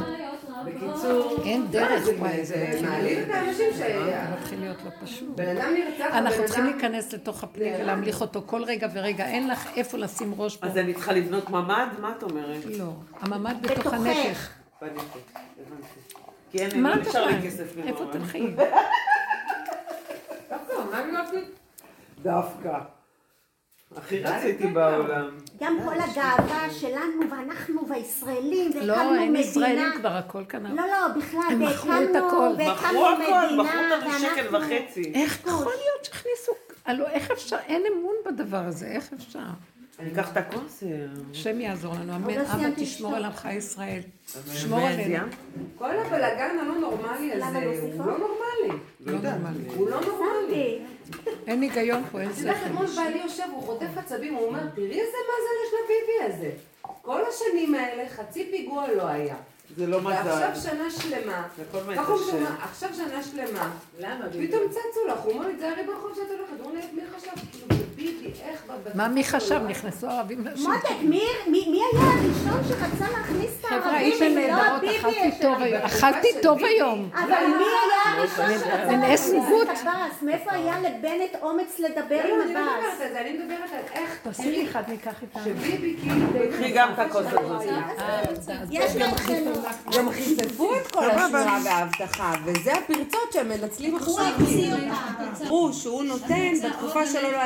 בקיצור, אין דרך, וואי, זה מעליב את האנשים ש... זה מתחיל להיות לא פשוט. בן אדם נרצח, אנחנו צריכים להיכנס לתוך הפנים ולהמליך אותו כל רגע ורגע. אין לך איפה לשים ראש פה. אז אני צריכה לבנות ממ"ד? מה את אומרת? לא. הממ"ד בתוך לי, מה את נשאר לי יכולה? כסף איפה ממ"ד. תלכי? דווקא, מה אני אוהבת? דווקא. הכי רציתי בעולם. גם כל הגאווה שלנו, ואנחנו והישראלים, והקמנו לא, אין מדינה. ישראלים כבר, הכל כאן. לא, לא, בכלל, הם מכרו את והקמנו, הכל. מכרו והקמנו הכל, מדינה, מכרו אותנו שקל. וחצי. איך יכול להיות שהכניסו... הלו, איך אפשר? אין אמון בדבר הזה, איך אפשר? אני אקח את הקונסר. השם יעזור לנו, אמן. לא אבא, סיימתי תשמור. על עמך ישראל. תשמור אמן, עלינו. כל הבלאגן הלא נורמלי הזה, להוסיף הוא? לא נורמלי. לא נורמלי. הוא לא נורמלי. אין היגיון פה, אין שכל. אתמול בעלי יושב, הוא חוטף עצבים, הוא אומר, תראי איזה מזל יש לביבי הזה. כל השנים האלה, חצי פיגוע לא היה. זה לא מזל. ועכשיו שנה שלמה, זה ככה הוא. אומר, עכשיו שנה שלמה, למה? פתאום צצו לך, הוא אומר לי, תזהרי ברחוב שאת הולכת, הוא אומר לי, מי חשב? כאילו, איך... מה מי חשב? נכנסו ערבים לשם. מותק, מי היה הראשון שרצה להכניס את חבר'ה, הערבים? הייתם אם לא נהדרות, ביבי אכלתי? טוב היום. אכלתי טוב היום. אבל מי היה הראשון שרצה להכניס. את עבאס? מאיפה היה לבנט אומץ לדבר לא, עם אני לא מדברת עבאס? על זה, אני מדברת על איך, תעשי לי אחד, ניקח איתנו. שביבי כאילו... קחי גם את הכוס הזאת. יש להם חנות. גם חיפפו את כל השנאה וההבטחה, וזה הפרצות שהם מנצלים עכשיו. הוא שהוא נותן, בתקופה שלו לא